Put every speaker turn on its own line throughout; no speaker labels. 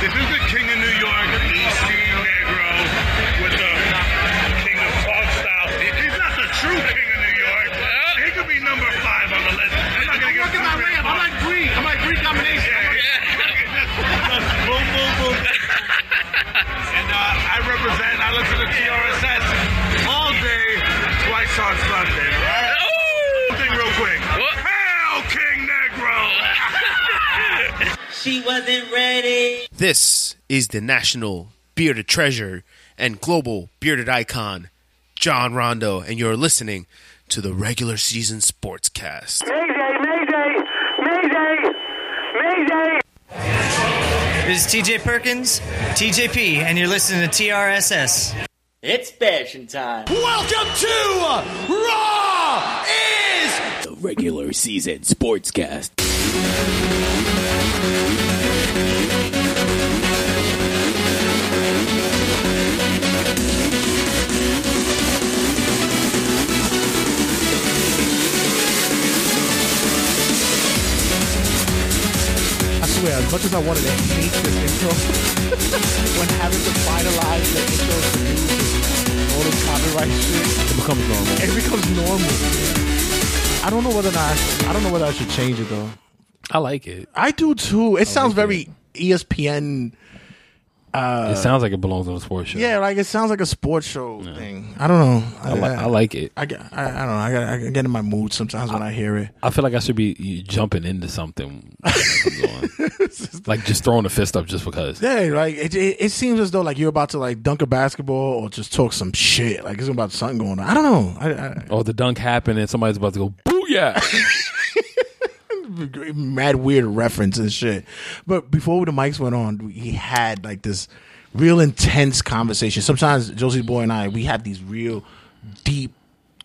This is the king of New York, East King Negro, with the king of talk style. He's not the true king of New York. He could be number five on the list. I'm not gonna
I'm
give
my way up. I'm like Greek. I'm like Greek combination.
boom, boom, boom. and uh, I represent, I listen to the TRSS
She wasn't ready.
This is the national bearded treasure and global bearded icon, Rajon Rondo, and you're listening to the regular season sportscast.
Mayday, Mayday, Mayday, Mayday.
This is TJ Perkins, TJP, and you're listening to TRSS.
It's fashion time.
Welcome to Raw is
The regular season sportscast.
I swear, as much as I wanted to hate this intro, when having to finalize the intro to use all this copyright shit,
It becomes normal.
it becomes normal. I don't know whether or not I don't know whether I should change it though.
I like it.
I do too. It sounds very E ESPN.
Uh, it sounds like it belongs on a sports show.
Yeah, like it sounds like a sports show thing. I don't know.
I, li- I like it.
I, get- I, I don't know. I, got, I get in my mood sometimes when I hear it.
I feel like I should be jumping into something. when that comes on. like just throwing a fist up just because.
Yeah, like it, it, it seems as though like you're about to like dunk a basketball or just talk some shit. Like it's about something going on. I don't know. I, I,
Or the dunk happened and somebody's about to go booyah.
mad weird reference and shit. But before the mics went on, he had like this real intense conversation. Sometimes Josie Boy and I we have these real deep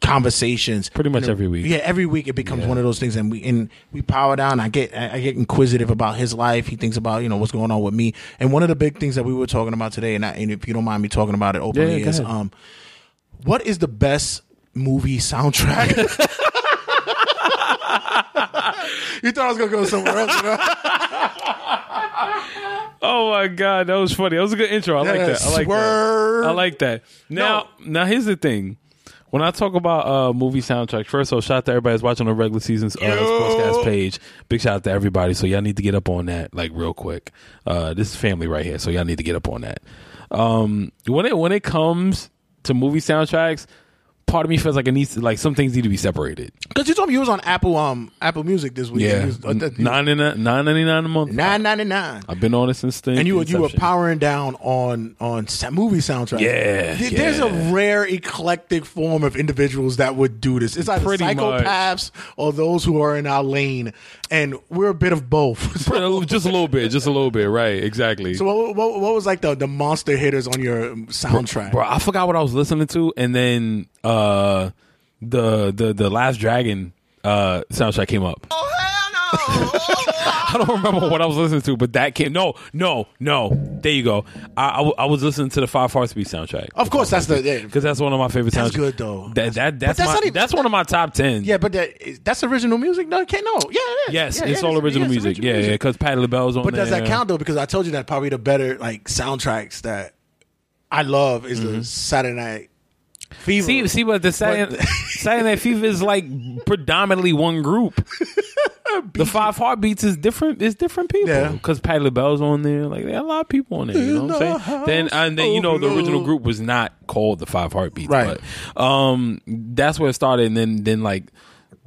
conversations.
Pretty much
You know,
every week.
Yeah, every week it becomes
Yeah.
one of those things, and we and we power down. I get I get inquisitive about his life. He thinks about you know what's going on with me. And one of the big things that we were talking about today, and, I, and if you don't mind me talking about it openly,
Yeah, go
is um, what is the best movie soundtrack? you thought I was gonna go somewhere else. You know?
oh my god, that was funny. That was a good intro. I like that. I like that. I like that. Now, now here's the thing. When I talk about uh, movie soundtracks, first of all, shout out to everybody that's watching the regular seasons uh, sportscast page. Big shout out to everybody. So y'all need to get up on that, like real quick. Uh, this is family right here, so y'all need to get up on that. Um, when it when it comes to movie soundtracks, part of me feels like it needs to, like some things need to be separated.
Because you told me you was on Apple um Apple Music this week.
Yeah,
uh,
nine nine ninety nine a month.
nine ninety nine.
I've been on it since the
And you were you were powering down on on movie soundtracks.
Yeah,
Th- there's a rare eclectic form of individuals that would do this. It's either
Pretty much.
psychopaths or those who are in our lane, and we're a bit of both. so,
just a little bit, just a little bit, right? Exactly.
so what, what, what was like the the monster hitters on your soundtrack?
Bro, I forgot what I was listening to, and then uh, the the the Last Dragon uh, soundtrack came up.
Oh hell no!
I don't remember what I was listening to, but that came. No, no, no. There you go. I, I, w- I was listening to the Five Heartbeat soundtrack
of course, that's the yeah.
because that's one of my favorite
That's
soundtracks.
good, though.
That, that that's
that's
my,
even-
that's one of my top ten.
yeah, but that, that's original music. No, can't no. Yeah, it is.
Yes,
Yeah,
it's
yeah,
all
it is.
original
Yeah,
music.
original
Yeah, yeah, because Patti LaBelle's on
But does that count though? Because I told you that probably the better like soundtracks that I love is the Saturday Night Fever.
Mm-hmm. See, see, but the Saturday, Saturday Night Fever is like predominantly one group. the Five Heartbeats is different. It's different people
Yeah.
because Patti LaBelle's on there. Like there are a lot of people on there. You know what I'm saying? Then and then you know the original group was not called the Five Heartbeats,
Right.
But um, that's where it started. And then then like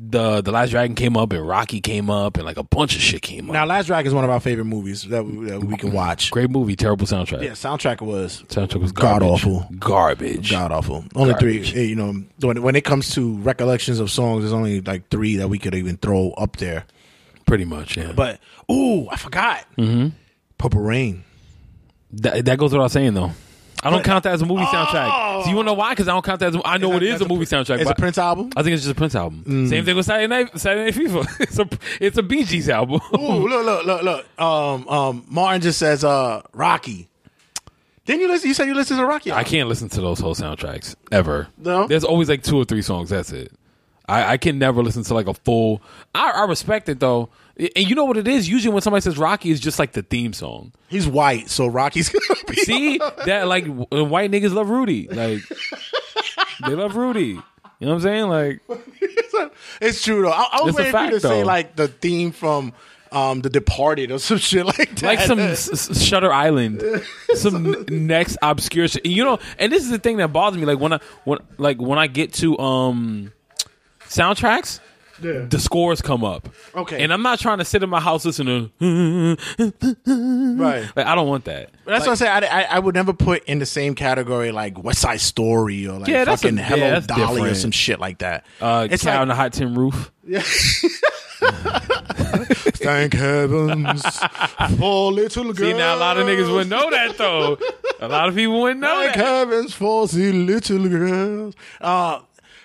the the Last Dragon came up and Rocky came up and like a bunch of shit came up.
now Last Dragon is one of our favorite movies that we, that we can watch.
Great movie, terrible soundtrack.
Yeah, soundtrack was
Soundtrack was
God awful.
garbage.
god awful. Only
Garbage.
three. eh, You know, when when it comes to recollections of songs, there's only like three that we could even throw up there.
Pretty much, yeah.
But ooh, I forgot. Mm-hmm. Purple Rain.
That, that goes without saying, though. I don't count that as a movie soundtrack. So you want to know why? Because I don't count that as. I know it is a movie soundtrack.
It's a
but
Prince album.
I think it's just a Prince album. Same thing with Saturday Night Saturday Night Fever. It's a it's a Bee Gees album.
Ooh, look, look, look, look. Um, um, Martin just says, uh, Rocky. Didn't you listen? You said you listened to Rocky.
I can't listen to those whole soundtracks ever.
No?
There's always like two or three songs. That's it. I, I can never listen to like a full. I, I respect it though. And you know what it is? Usually when somebody says Rocky, it's just like the theme song.
He's white, so Rocky's gonna be.
See that like w- white niggas love Rudy. Like they love Rudy. You know what I'm saying? Like
it's true though. I, I was
It's
waiting for you to
fact,
say like the theme from um The Departed or some shit like that.
like some s- Shutter Island, some next obscure shit. You know, and this is the thing that bothers me. Like when I when like when I get to um soundtracks. The scores come up,
Okay.
and I'm not trying to sit in my house listening. to
right.
Like I don't want that.
That's what I say. I, I, I would never put in the same category like West Side Story or like
Yeah,
fucking
a-
Hello
yeah,
Dolly or some shit like that.
Uh,
it's
Cow
like
on the hot tin roof. Yeah.
thank heavens for little girls.
See now, a lot of niggas wouldn't know that though. A lot of people wouldn't know
Thank
that.
heavens for the little girls. Uh,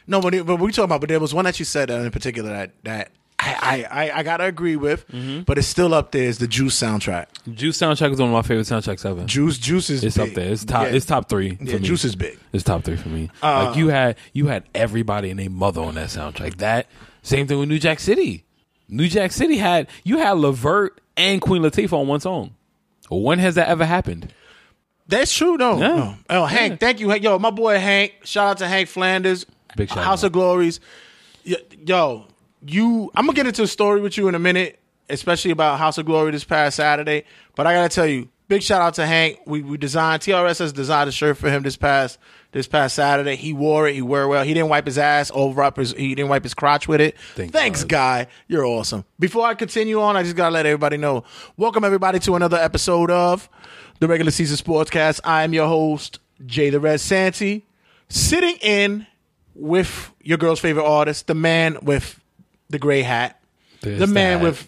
no, but, but we talking about. But there was one that you said uh, in particular that that I I, I, gotta agree with,
Mm-hmm.
but it's still up there. Is the Juice soundtrack?
Juice soundtrack is one of my favorite soundtracks ever.
Juice Juice is
It's
big.
up there. It's top.
Yeah.
It's top three. For
Yeah,
me.
Juice is big.
It's top three for me.
Uh,
like you had you had everybody and their mother on that soundtrack. That same thing with New Jack City. New Jack City had you had LeVert and Queen Latifah on one song. When has that ever happened?
That's true, though.
Yeah.
No. Oh, Hank, thank you, Yo, my boy Hank. Shout out to Hank Flanders.
Big shout out.
House
out.
of Glories. Yo, Yo, you. I'm gonna get into a story with you in a minute, especially about House of Glory this past Saturday. But I gotta tell you, big shout out to Hank. We we designed TRS has designed a shirt for him this past this past Saturday. He wore it. He wore it well. He didn't wipe his ass over up his. He didn't wipe his crotch with it.
Thank
Thanks,
God.
guy. You're awesome. Before I continue on, I just gotta let everybody know. Welcome everybody to another episode of the regular season sportscast. I am your host, Jay the Red Santy, sitting in with your girl's favorite artist, the man with the gray hat,
There's
the man
that.
with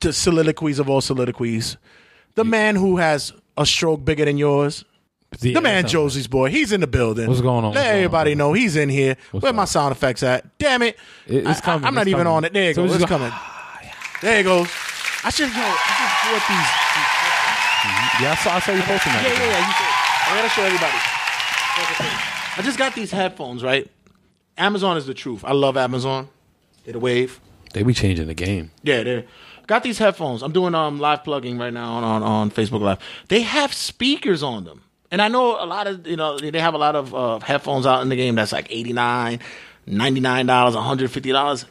the soliloquies of all soliloquies, the man who has a stroke bigger than yours.
Yeah,
The man Josie's boy, he's in the building.
What's going on?
Let
going
everybody
on?
know he's in here.
What's
Where my sound effects at? Damn it!
It- it's
I-
coming,
I, am not even
coming.
on it. There you
So
go.
we
It's
go-
coming. There you go. I should yo. I just these. Mm-hmm.
Yeah, I saw, I saw you posting that.
Yeah, yeah, yeah. You I gotta show everybody. I just got these headphones, right? Amazon is the truth. I love Amazon. They're the wave.
They be changing the game.
Yeah, they got these headphones. I'm doing um live plugging right now on, on on Facebook Live. They have speakers on them, and I know a lot of you know they have a lot of uh, headphones out in the game that's like 89 99 dollars, 150 dollars.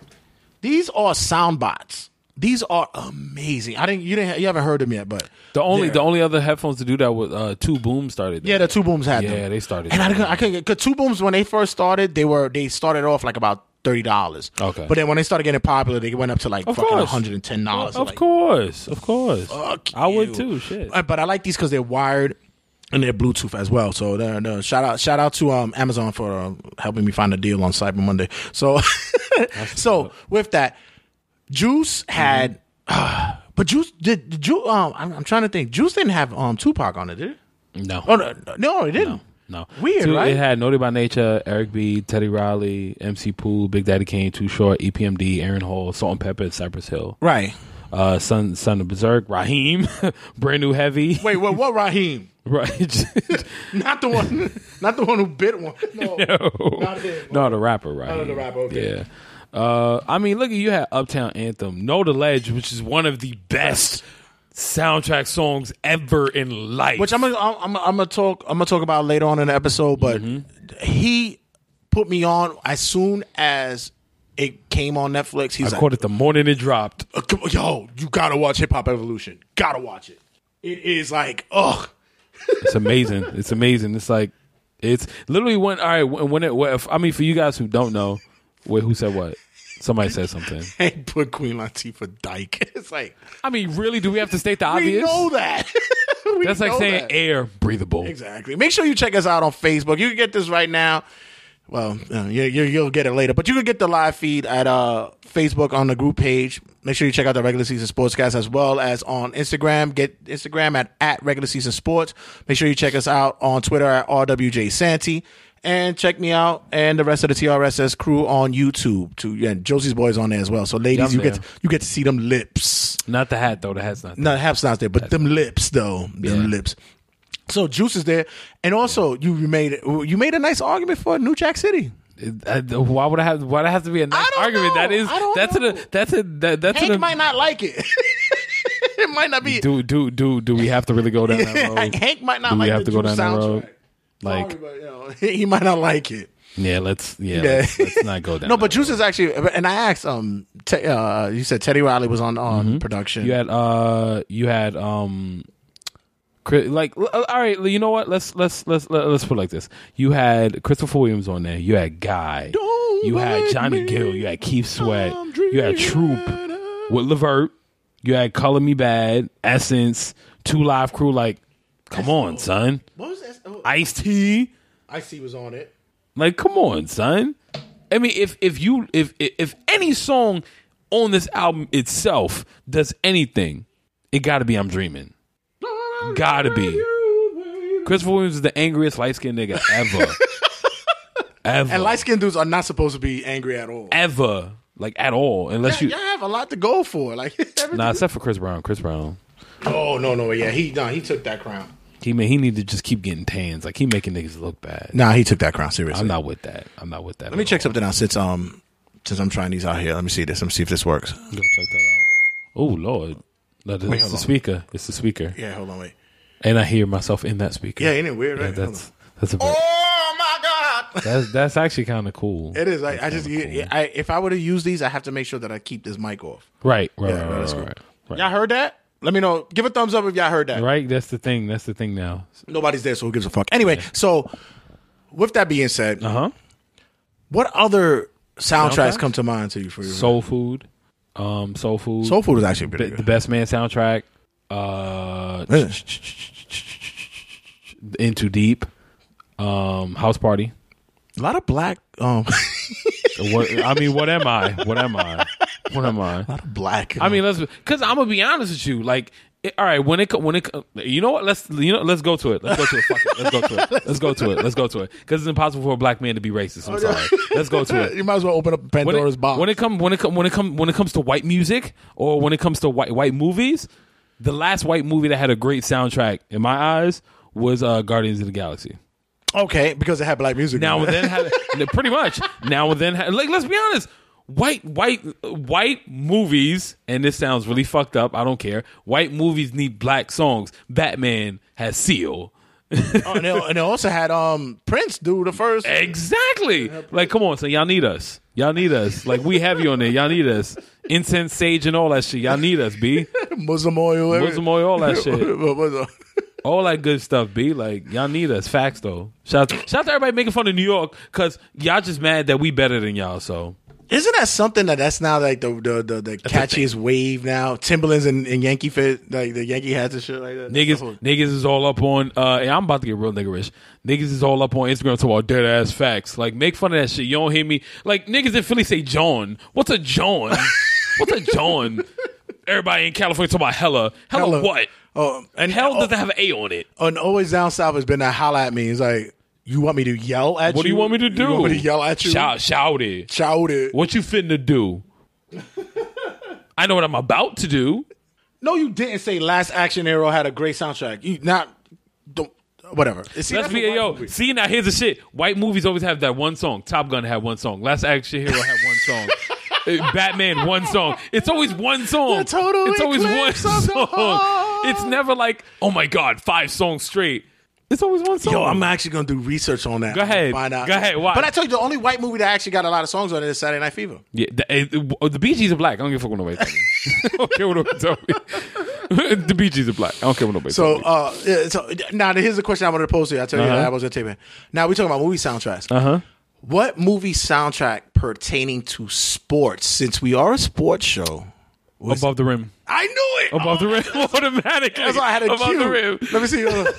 These are sound bots. These are amazing. I didn't you didn't you haven't heard them yet, but
The only the only other headphones to do that was uh, Two Boom started. that.
Yeah, the two booms had
Yeah,
them.
they started
And I, I couldn't get because two booms when they first started, they were they started off like about thirty dollars.
Okay.
but then when they started getting popular, they went up to like
Of
fucking one hundred and ten dollars.
of course, of course.
Fuck
I would too. Shit.
Uh, But I like these because they're wired and they're Bluetooth as well. So they're, they're- shout out shout out to um, Amazon for uh, helping me find a deal on Cyber Monday. So so with that, Juice had. but Juice did, did Juice. Um, I'm, I'm trying to think. Juice didn't have um Tupac on it, did it?
No.
Oh no, no, it didn't.
No.
Weird,
Two-
right?
It had Naughty by Nature, Eric B, Teddy Riley, MC Pooh, Big Daddy Kane, Too Short, EPMD, Aaron Hall, Salt and Pepa, Cypress Hill.
Right.
Uh, Son Son of Bazerk, Raheem, Brand New Heavy.
Wait, what? What? Raheem?
Right.
Not the one. Not the one who bit one. No. Not him.
no, the rapper, right?
Oh, the rapper, okay.
Yeah. Uh, I mean, look at you had Uptown Anthem, Know the Ledge, which is one of the best soundtrack songs ever in life.
Which I'm gonna I'm, I'm, I'm gonna talk I'm gonna talk about later on in the episode. But
Mm-hmm.
he put me on as soon as it came on Netflix. He's
I
like,
caught it the morning it dropped.
"Uh, "Yo, you gotta watch Hip Hop Evolution. Gotta watch it. It is like, ugh.
It's amazing. it's amazing. It's like it's literally when all right when it when, I mean for you guys who don't know, wait who said what? Somebody said something.
And put Queen Latifah Dyke. It's like
I mean, really, do we have to state the
we
obvious?
know that. We
That's like
know
saying
that.
air breathable.
Exactly. Make sure you check us out on Facebook. You can get this right now. Well, uh, you, you, you'll get it later, but you can get the live feed at uh, Facebook on the group page. Make sure you check out the regular season sportscast as well as on Instagram. Get Instagram at, at regular season sports. Make sure you check us out on Twitter at RWJ Santy. And check me out and the rest of the TRSS crew on YouTube. To yeah, Josie's boys on there as well. So ladies,
Yeah,
you
I'm
get you get to see them lips.
Not the hat though. The hat's not.
No, the half's not there, but them lips though, them
Yeah.
lips. So Juice is there, and also you made you made a nice argument for New Jack City.
Uh, why would I have? Why would I have to be a nice argument?
know.
That is
I don't
that's
know.
a that's a that, that's
Hank
an,
might not like it. it might not be.
do do do do we have to really go down that road?
Hank might not
do we
like
have
the
to go down that road? Like
you know, he might not like it.
yeah, let's yeah,
Yeah.
Let's, let's not go down.
No, but Juice
road.
is actually, and I asked, um, te- uh, you said Teddy Riley was on on production.
Mm-hmm. you had uh you had um like uh, all right you know what let's let's let's let- let's put it like this you had Christopher Williams on there you had Guy
Don't
you had Johnny
me,
Gill you had Keith Sweat you had Troop with Levert you had Color Me Badd Essence Two Live Crew like come on son
What was that? Oh,
Ice T
Ice-T was on it.
like come on son I mean if if you if if, any song on this album itself does anything it got to be I'm Dreaming Gotta be. Christopher Williams is the angriest light skinned nigga ever. ever.
And light skinned dudes are not supposed to be angry at all.
ever. Like at all. Unless
Yeah,
you
you have a lot to go for. Like, everything-
Nah, except for Chris Brown. Chris Brown.
Oh no, no, yeah, he no, he took that crown.
He man, he need to just keep getting tans. Like he making niggas look bad.
Nah, he took that crown seriously.
I'm not with that. I'm not with that.
Let me check something out since um since I'm trying these out here. Let me see this. Let me see if this works.
Go check that out. Oh Lord. No,
Wait,
it's the
on.
speaker. It's the speaker.
Yeah, hold on, wait.
And I hear myself in that speaker.
Yeah, ain't it weird?
Yeah,
Right?
that's that's a bit,
oh my god.
that's that's actually kind of cool.
It is. I, I just,
kinda cool.
I, if I were to use these, I have to make sure that I keep this mic off.
right, right,
Yeah,
right, right,
that's
right,
cool.
right, right.
Y'all heard that? Let me know. Give a thumbs up if y'all heard that.
Right, that's the thing. That's the thing now.
Nobody's there, so who gives a fuck? Anyway, so with that being said,
Uh huh.
what other soundtracks,
Soundtracks?
come to mind to you for you?
Soul Food, um, Soul Food,
Soul Food is actually
Be-
pretty
the
good.
Best Man soundtrack, uh,
Really?
Into Deep, um, House Party.
A lot of black, um,
What, I mean, what am I? What am I? What am I?
a lot of black.
I mean, let's because I'm gonna be honest with you. Like, it, all right, when it when it you know what? Let's you know let's go to it. Let's go to it. Fuck it. Let's go to it. Let's go to it. Let's go to it. Because it's impossible for a black man to be racist. I'm sorry. Let's go to it.
you might as well open up
when
Pandora's
it,
box.
when it comes when it come when it come when it comes to white music or when it comes to white white movies, the last white movie that had a great soundtrack in my eyes was uh, Guardians of the Galaxy.
okay, because it had black music.
Now
in
and then had pretty much now and then had, like let's be honest. White white white movies, and this sounds really fucked up. I don't care. White movies need black songs. Batman has Seal.
Oh, and, it, and also had um Prince do the first.
Exactly. Like, come on, so y'all need us. Y'all need us. Like, we have you on there. Y'all need us. Incense, sage, and all that shit. Y'all need us, B.
Muslim oil,
Muslim oil, all that shit.
What was it?
All that good stuff, B. Like, y'all need us. Facts, though. Shout, shout out to everybody making fun of New York because y'all just mad that we better than y'all, so.
Isn't that something that that's now like the the the, the catchiest wave now? Timberlands and, and Yankee fit like the Yankee hats and shit like that.
Niggas, niggas is all up on. Uh, and I'm about to get real niggerish. Niggas is all up on Instagram talking about dead ass facts. Like, make fun of that shit. You don't hear me. Like, niggas in Philly say John. What's a John? What's a John? Everybody in California talking about hella. Hella,
Hella.
what?
Oh, and
Hell
oh,
doesn't have an A on it.
and always down south has been that holla at me. It's like you want me to yell at you?
What do you want me to do?
You want me to yell at you?
Shout, shout it.
Shout it.
What you finna do? I know what I'm about to do.
No, you didn't say Last Action Hero had a great soundtrack. You not don't whatever. See,
Let's be
a
yo.
movie.
See now, here's the shit. White movies always have that one song. Top Gun had one song. Last Action Hero had one song. Uh, Batman one song. It's always one song. It's always one
eclipse of the
song. It's never like oh my god, five songs straight. It's always one song.
Yo, I'm actually gonna do research on that.
Go ahead.
Find out.
Go ahead. Why?
But I told you the only white movie that actually got a lot of songs on it is Saturday Night Fever.
Yeah, the, uh, uh, the Bee Gees are black. I don't give a fuck what nobody. I don't care what nobody tell me. the Bee Gees are black. I don't care what nobody
So, uh, yeah, so now here's the question I wanted to pose to you. I tell you
Uh-huh.
that I was gonna take it. Now we're talking about movie soundtracks.
Uh huh.
What movie soundtrack pertaining to sports? Since we are a sports show, was-
Above the rim.
I knew it.
Above the rim. Automatically.
That's why I had a cue
Above
cue.
the rim.
Let me see. hold.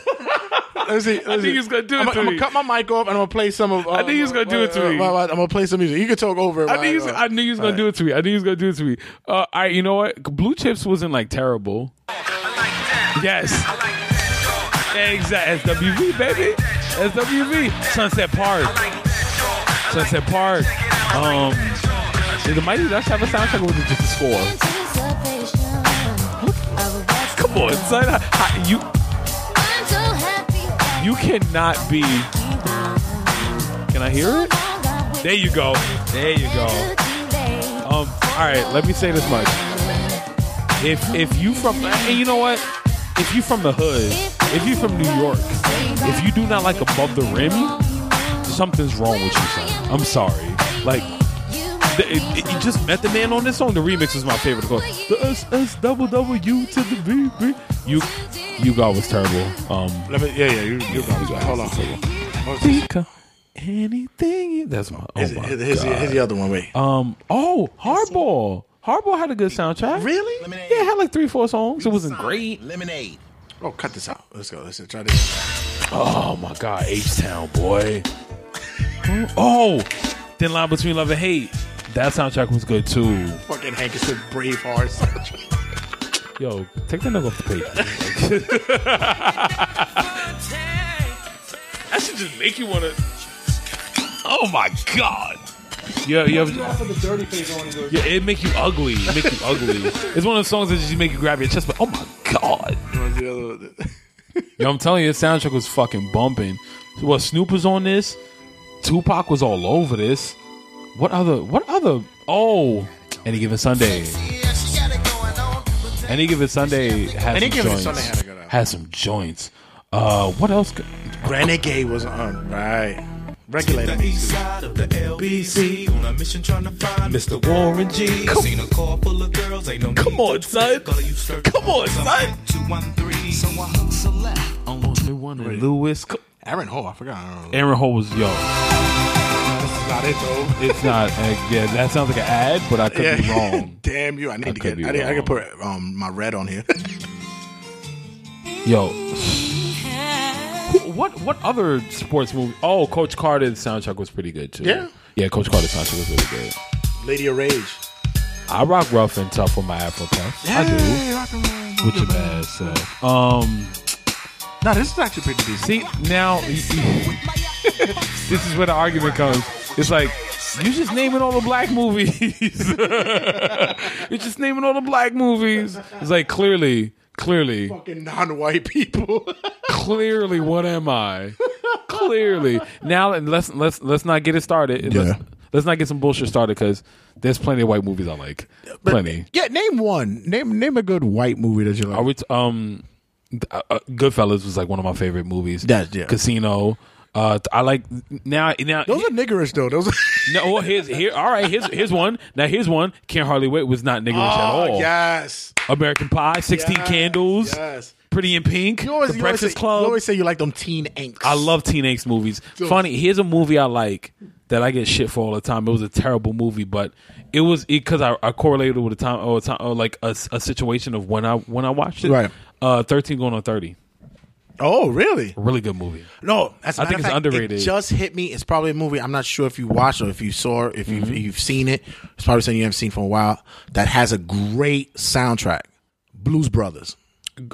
Let me see. Let me
I
see.
think he's gonna do it
I'm,
to
I'm gonna cut my mic off and I'm gonna play some of. Uh,
I think he's gonna do it to
uh,
me.
uh, uh, I'm gonna play some music. You can talk over. it
I
while
knew, he was,
uh,
I knew he was gonna do it to me. I knew he was gonna do it to me. Uh, all right, you know what? Blue Chips wasn't like terrible. Yes. Exactly. SWV, baby. SWV. Sunset Park. Sunset Park. Um, did the Mighty Ducks have a soundtrack or was it just a score? Come on, son. How- you you cannot be. Can I hear it? There you go. There you go. Um, all right, let me say this much. If if you from and you know what? If you from the hood, if you from New York, if you do not like above the rim, something's wrong with you, son. I'm sorry. Like the, it, it- you just met the man on this song. The remix is my favorite. It goes, The S S double W to the B B. You you God was terrible. Um,
Let me, yeah, yeah, you, you got it. Hold on. Hold on.
think anything. That's my. Oh
Here's,
my
here's, here's, the-
God.
here's the other one. Wait.
Um. Oh, Hardball. Hardball had a good soundtrack.
Really?
Yeah, it had like three, four songs. It wasn't great.
Lemonade.
Oh, cut this out. Let's go. Let's try this.
Oh my God, H Town boy. oh, Thin Line Between Love and Hate. That soundtrack was good too.
Fucking Hank is with Braveheart.
Yo, take that nigga off the page. that should just make you wanna. Oh my God. Yeah, you have. Yeah, it make you ugly. It make you ugly. It's one of those songs that just make you grab your chest. But oh my god, yo, I'm telling you, the soundtrack was fucking bumping. What Snoop was on this, Tupac was all over this. What other? What other? Oh, any given Sunday. Any given Sunday has
Any
some
Given
joints.
Sunday had a good album.
Has some joints. Uh, what else? could-
Renegade was on. Right. Regulator.
LBC on a mission trying to find
Mr. Warren G.
Come, seen a car full of girls, ain't no
Come on, son. Come on, son.
213. So I hook select on
One and Lewis. Co-
Aaron Hall. I forgot. I don't know.
Aaron Hall was yo.
This not it, though.
It's not. Uh, yeah, that sounds like an ad, but I could be wrong.
Damn you! I need
I
to get. I, need, I can put um, my red on here.
Yo, what what other sports movie? Oh, Coach Carter's soundtrack was pretty good too.
Yeah?
yeah, Coach Carter's soundtrack was really good.
Lady of Rage.
I rock rough and tough with my Afro puffs. I do. With your bad self. Um,
No, this is actually pretty decent.
see now, this is where the argument comes. It's like you just naming all the black movies. You're just naming all the black movies. It's like clearly, clearly,
Fucking non-white people.
clearly, what am I? clearly. Now let's let's let's not get it started. Let's,
Yeah.
let's not get some bullshit started because there's plenty of white movies I like. Plenty.
yeah, name one. Name name a good white movie that you like.
Are we t- um uh, uh, Goodfellas was like one of my favorite movies.
That's- yeah.
Casino. Uh, I like now. Now
Those are niggerish though. Those. Are,
no. Well, here's here. All right. Here's here's one. Now here's one. Can't hardly wait was not niggerish at
oh
all.
yes.
American Pie, Sixteen
Yes,
Candles,
yes.
Pretty in Pink,
You always,
The
you always
Breakfast
say,
Club.
You always say you like them teen angst.
I love teen angst movies. Funny, here's a movie I like that I get shit for all the time. It was a terrible movie, but it was because I, I correlated with a time or, a time, or like a, a situation of when I when I watched it.
Right.
Uh, Thirteen going on thirty.
Oh, really?
Really good movie.
No, as a
I think it's
fact,
underrated.
It just hit me. It's probably a movie. I'm not sure if you watched or if you saw, if you've,
Mm-hmm.
you've seen it. It's probably something you haven't seen for a while. That has a great soundtrack. Blues Brothers.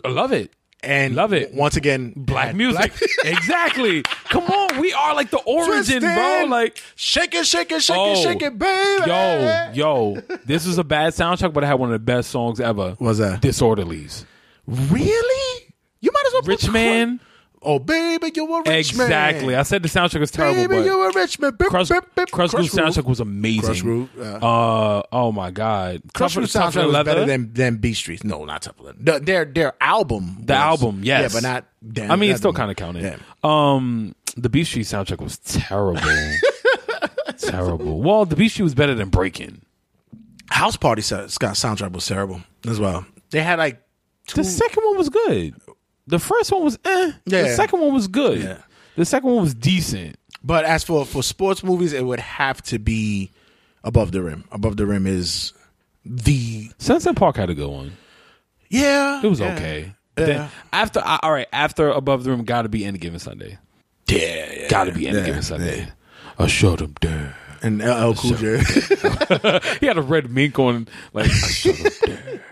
I love it.
And
Love it.
Once again,
Black music. exactly. Come on, we are like the origin, bro. Like
shake it, shake it, shake
Oh.
it, shake it, baby.
Yo, yo, this is a bad soundtrack, but it had one of the best songs ever.
was that?
Disorderlies.
Really? You might as well. put
Rich
Cru-
Man.
Oh, baby, you a rich man.
Exactly. I said the soundtrack was terrible,
Baby,
but
you a rich man. Bip,
Crush,
bip, bip.
Krush Groove soundtrack was amazing.
Krush Groove, yeah.
Uh, oh my god,
Crush
Tougher- Tougher
soundtrack was
Leather?
better than than B Streets. No, not Tougher Leather. The- Their their album.
the
was-
album. Yes,
Yeah, but not. Damn,
I mean, it
that-
still kind of counted.
Yeah.
Um, the Beat Street soundtrack was terrible. terrible. Well, the Beat Street was better than Breaking.
House Party Scott soundtrack was terrible as well. They had like
The second one was good. The first one was eh. The second one was good.
Yeah.
The second one was decent.
But as for for sports movies, it would have to be Above the Rim. Above the Rim is the
Sunset Park had a good one.
yeah.
It was
yeah.
okay.
Yeah.
Then after, all right, after Above the Rim, got to be Any Given Sunday.
Yeah, yeah.
Got to be Any
yeah,
Given Sunday.
yeah.
I showed him there.
And LL Cool J.
He had a red mink on, like I showed him there.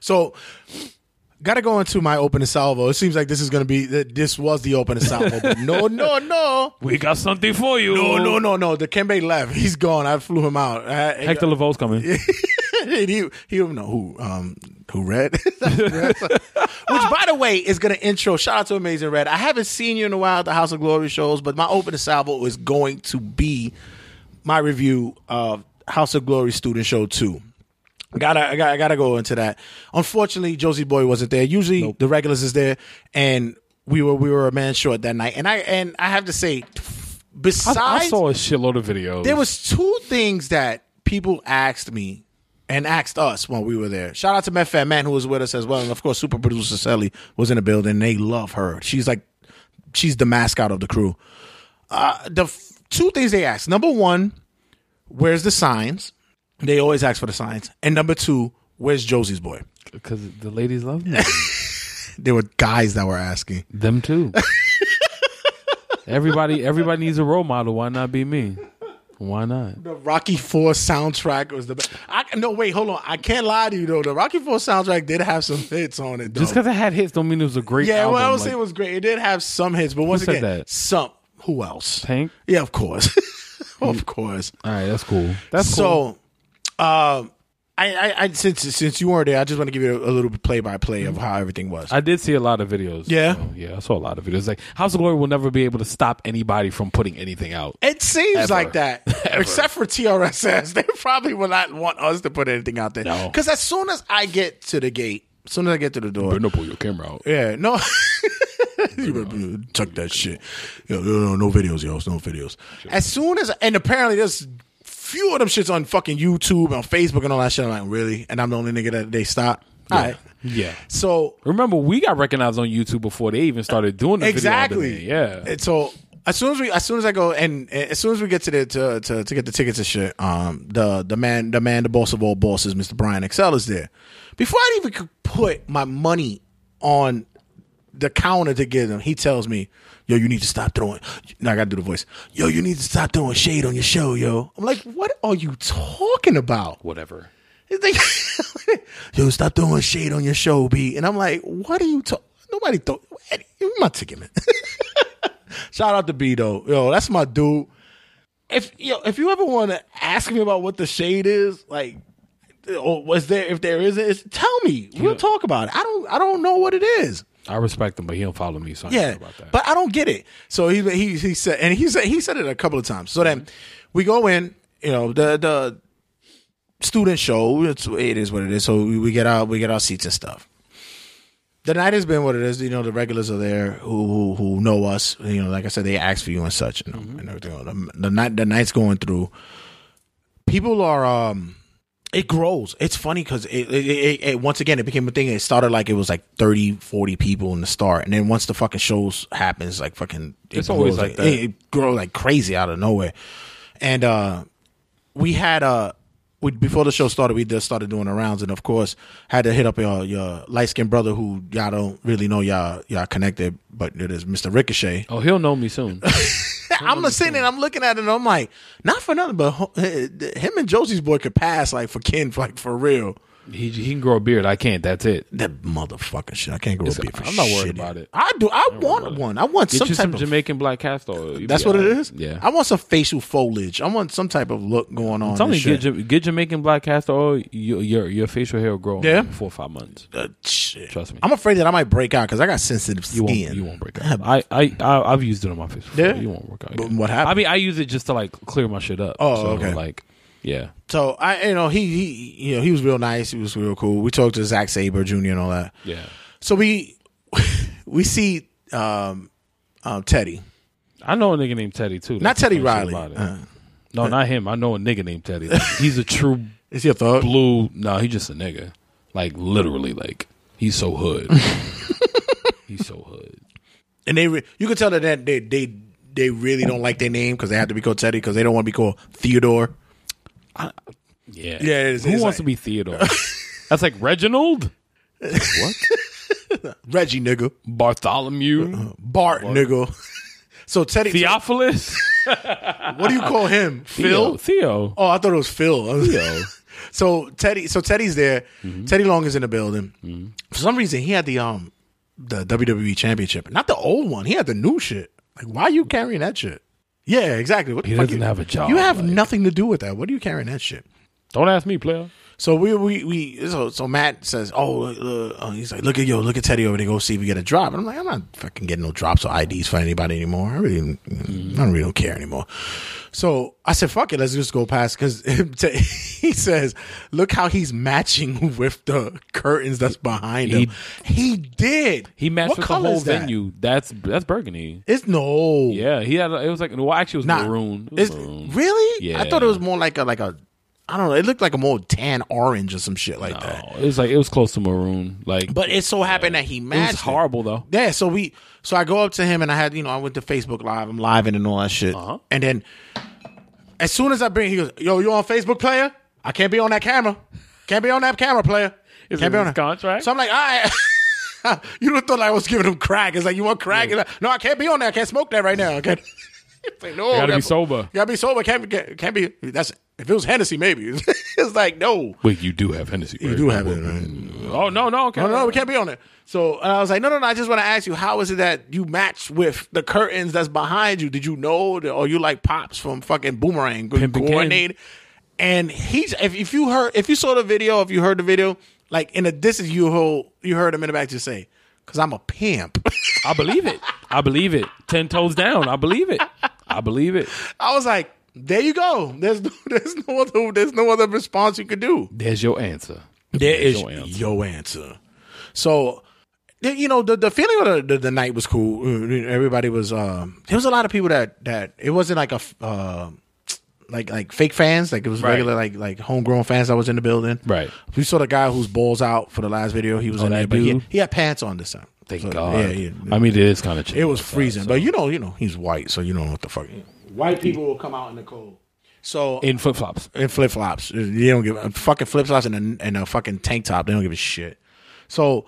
So, got to go into my opening salvo. It seems like this is going to be that this was the opening salvo. But no, no, no.
We got something for you.
No, no, no, no. The Kembe left. He's gone. I flew him out. I,
Hector Lavoe's coming.
he he don't know who um who read. Which by the way is gonna intro. Shout out to Amazing Red. I haven't seen you in a while at the House of Glory shows, but my opening salvo is going to be my review of House of Glory Student Show Two. Gotta, I gotta, I gotta go into that. Unfortunately, Josie Boy wasn't there. Usually, the regulars is there, and we were we were a man short that night. And I and I have to say, besides
I saw a shitload of videos.
there was two things that people asked me and asked us when we were there. Shout out to Meth Fat Man who was with us as well, and of course, super producer Sally was in the building. They love her. She's like, she's the mascot of the crew. Uh, the f- two things they asked: number one, where's the signs? They always ask for the signs. And number two, where's Josie's boy?
because the ladies love me.
There were guys that were asking.
Them too. everybody, everybody needs a role model. Why not be me? Why not?
The Rocky Four soundtrack was the best. I, no, wait, hold on. I can't lie to you though. The Rocky Four soundtrack did have some hits on it. Though.
Just because it had hits, don't mean it was a great.
Yeah,
album.
well, I would
like,
say it was great. It did have some hits, but once again,
that?
some. Who else?
Tank.
Yeah, of course, of course.
All right, that's cool. That's cool.
Um, I, I, I, since since you weren't there, I just want to give you a, a little play by play of how everything was.
I did see a lot of videos.
Yeah?
So, yeah, I saw a lot of videos. Like House of Glory will never be able to stop anybody from putting anything out.
it seems
Ever.
like that, except for TRSS. They probably will not want us to put anything out there.
No.
Because as soon as I get to the gate, as soon as I get to the door,
you better pull your camera out.
Yeah, no. you tuck that shit. Yo, no, no, no videos, yo. No videos. As soon as, and apparently there's few of them shits on fucking YouTube, on Facebook, and all that shit. I'm like, really? And I'm the only nigga that they stop. All right.
Yeah.
So
Remember, we got recognized on YouTube before they even started doing the
exactly,
demand. Yeah.
And so as soon as we, as soon as I go, and, and as soon as we get to the to, to to get the tickets and shit, um, the the man, the man, the boss of all bosses, Mr. Brian XL is there. Before I even could put my money on the counter to get him, he tells me, "Yo, you need to stop throwing." Now I got to do the voice. Yo, you need to stop throwing shade on your show, yo. I'm like, what are you talking about?
Whatever.
Like, yo, stop throwing shade on your show, B. And I'm like, what are you talking? Nobody Give my ticket, man. Shout out to B though. Yo, that's my dude. If yo, if you ever want to ask me about what the shade is, like, or was there if there is, it's, tell me. We'll talk about it. I don't. I don't know what it is.
I respect him, but he don't follow me, so I
Yeah,
about that.
but I don't get it. So he he he said, and he said he said it a couple of times. So then we go in. You know the the student show. It's it is what it is. So we, we get our we get our seats and stuff. The night has been what it is. You know the regulars are there who who, who know us. You know, like I said, they ask for you and such. You know, and everything. The, the night the night's going through. People are um. It grows. It's funny because it, it, it, it once again it became a thing. It started like it was like 30, 40 people in the start, and then once the fucking shows happens, like fucking, it
It's always
grows
like that.
It, it grows like crazy out of nowhere. And uh we had uh we before the show started, we just started doing the rounds, and of course had to hit up your your light skinned brother who y'all don't really know y'all y'all connected, but it is Mr. Ricochet.
oh, he'll know me soon.
I'm sitting and I'm looking at it and I'm like, not for nothing, but eh, eh, him and Josie's boy could pass like for kin, like for real.
He, he can grow a beard. I can't. That's it.
That motherfucking shit. I can't grow a beard for
I'm not worried
shit.
about it.
I do. I want one. I want
Get
some
you
type
some
of
Jamaican black castor oil. You'll
That's
be
what it
alright.
is.
Yeah.
I want some facial foliage. I want some type of look going on. And
you, get. Ja- get Jamaican black castor oil. Your your, your facial hair will grow
Yeah?
in four or five months.
Uh, shit.
Trust me.
I'm afraid that I might break out because I got sensitive skin.
You won't.
Break out.
I I I I've used it on my face for you won't break out. But what happened? I mean I, use it just to like clear my shit up. So I I've used it on my face. Before.
Yeah?
You won't work out.
But
again.
what happened?
I mean, I use it just to like clear my shit up. So,
okay.
Like, yeah.
So I, you know, he, he, you know, he was real nice. He was real cool. We talked to Zack Sabre Jr. and all that.
Yeah.
So we, we see um, um, Teddy.
I know a nigga named Teddy too.
Not
That's
Teddy Riley.
shit about it.
Uh,
no, not him. I know a nigga named Teddy. Like, he's a true
is he a thug?
blue. No, he's just a nigga. Like literally, like he's so hood. he's so hood.
And they, re- you can tell that they, they, they, they really don't like their name because they have to be called Teddy because they don't want to be called Theodore.
Yeah.
Yeah, it is-
Who
it's
wants
like-
to be Theodore? That's like Reginald. what?
Reggie nigga,
Bartholomew.
Bart nigga. So Teddy, so
Theophilus.
what do you call him?
Theo.
Phil.
Theo.
Oh, I thought it was Phil.
Theo.
so Teddy, so Teddy's there.
Mm-hmm.
Teddy Long is in the building. For some reason, he had the um the WWE Championship, not the old one. He had the new shit. Like, why are you carrying that shit? Yeah, exactly. What
He doesn't
you-
have a job,
You have
like-
nothing to do with that. What are you carrying that shit?
Don't ask me, player.
So we we we so so Matt says, oh, uh, he's like, look at yo, look at Teddy over there, go see if we get a drop. And I'm like, I'm not fucking getting no drops or IDs for anybody anymore. I really, I don't really don't care anymore. So I said, fuck it, let's just go past because he says, look how he's matching with the curtains that's behind him. He did.
He matched
What
with the whole
that?
venue. That's that's burgundy.
It's no.
Yeah, he had. It was like well, actually, it was
Nah,
maroon. It was maroon.
really?
Yeah.
I thought it was more like a like a. I don't know. It looked like a more tan orange or some shit like that.
Oh, it was like it was close to maroon. Like,
But it so happened that he
it
matched.
was horrible though.
Yeah, so we so I go up to him and I had you know I went to Facebook Live, I'm live and all that shit,
Uh-huh.
and then as soon as I bring, he goes, "Yo, you on Facebook, player? I can't be on that camera. Can't be on that camera, player.
Is
can't
it
be on that."
contract?
So I'm like, all right. you have thought I was giving him crack. It's like you want crack? He's like, no, I can't be on that. I can't smoke that right now. I can't. It's like, no,
You gotta be sober.
You gotta be sober. Can't be. Can't, can't be. That's if it was Hennessy, maybe. it's like no.
Wait, you do have Hennessy.
You do have it, right?
Oh no, no, okay.
No, no, we can't be on it. So and I was like, no, no, no. I just want to ask you, how is it that you match with the curtains that's behind you? Did you know, that, or you like pops from fucking Boomerang coordinated? And he's if, if you heard if you saw the video, if you heard the video, like in the distance, you heard you heard him in the back just say, "Cause I'm a pimp."
I believe it. I believe it. Ten toes down. I believe it. I believe it.
I was like, there you go. There's no, there's no other there's no other response you could do.
There's your answer.
There
There's
is
your answer.
your answer. So, you know, the, the feeling of the, the, the night was cool. Uh, Everybody was. Um, there was a lot of people that that it wasn't like a uh, like like fake fans. Like it was
Right.
regular like like homegrown fans that was in the building.
Right.
We saw the guy whose balls out for the last video. He was
Oh,
in there,
that
but he, he had pants on this time.
Thank
So,
God.
Yeah, yeah.
I mean, it is kind of.
It was freezing, but you know, you know, he's white, so you don't know what the fuck. White people will come out in the cold. So
in flip flops.
in flip flops. You don't give a fucking flip flops and a, and a fucking tank top. They don't give a shit. So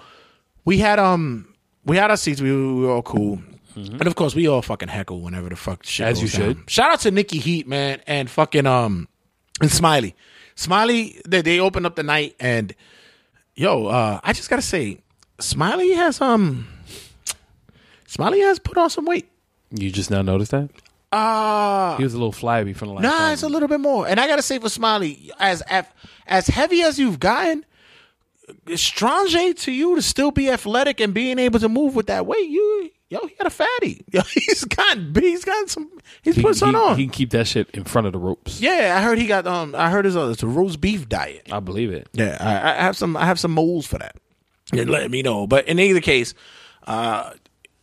we had um we had our seats. We, we were all cool. And of course, we all fucking heckle whenever the fuck shit
As
goes
you
down.
should.
Shout out to Nikki Heat, man, and fucking um and Smiley. Smiley, they, they opened up the night, and yo, uh, I just gotta say, Smiley has um, Smiley has put on some weight.
You just now noticed that
Uh
he was a little flabby from the last.
Nah,
time.
it's a little bit more. And I gotta say for Smiley, as as, heavy as you've gotten, strange to you to still be athletic and being able to move with that weight, you yo, he got a fatty. Yo, he's got he's got some he's
He,
put something
he-
on.
he can keep that shit in front of the ropes.
yeah, I heard he got um I heard his uh, it's a roast beef diet.
I believe it.
Yeah, I, I have some I have some moles for that. And let me know. But in either case, uh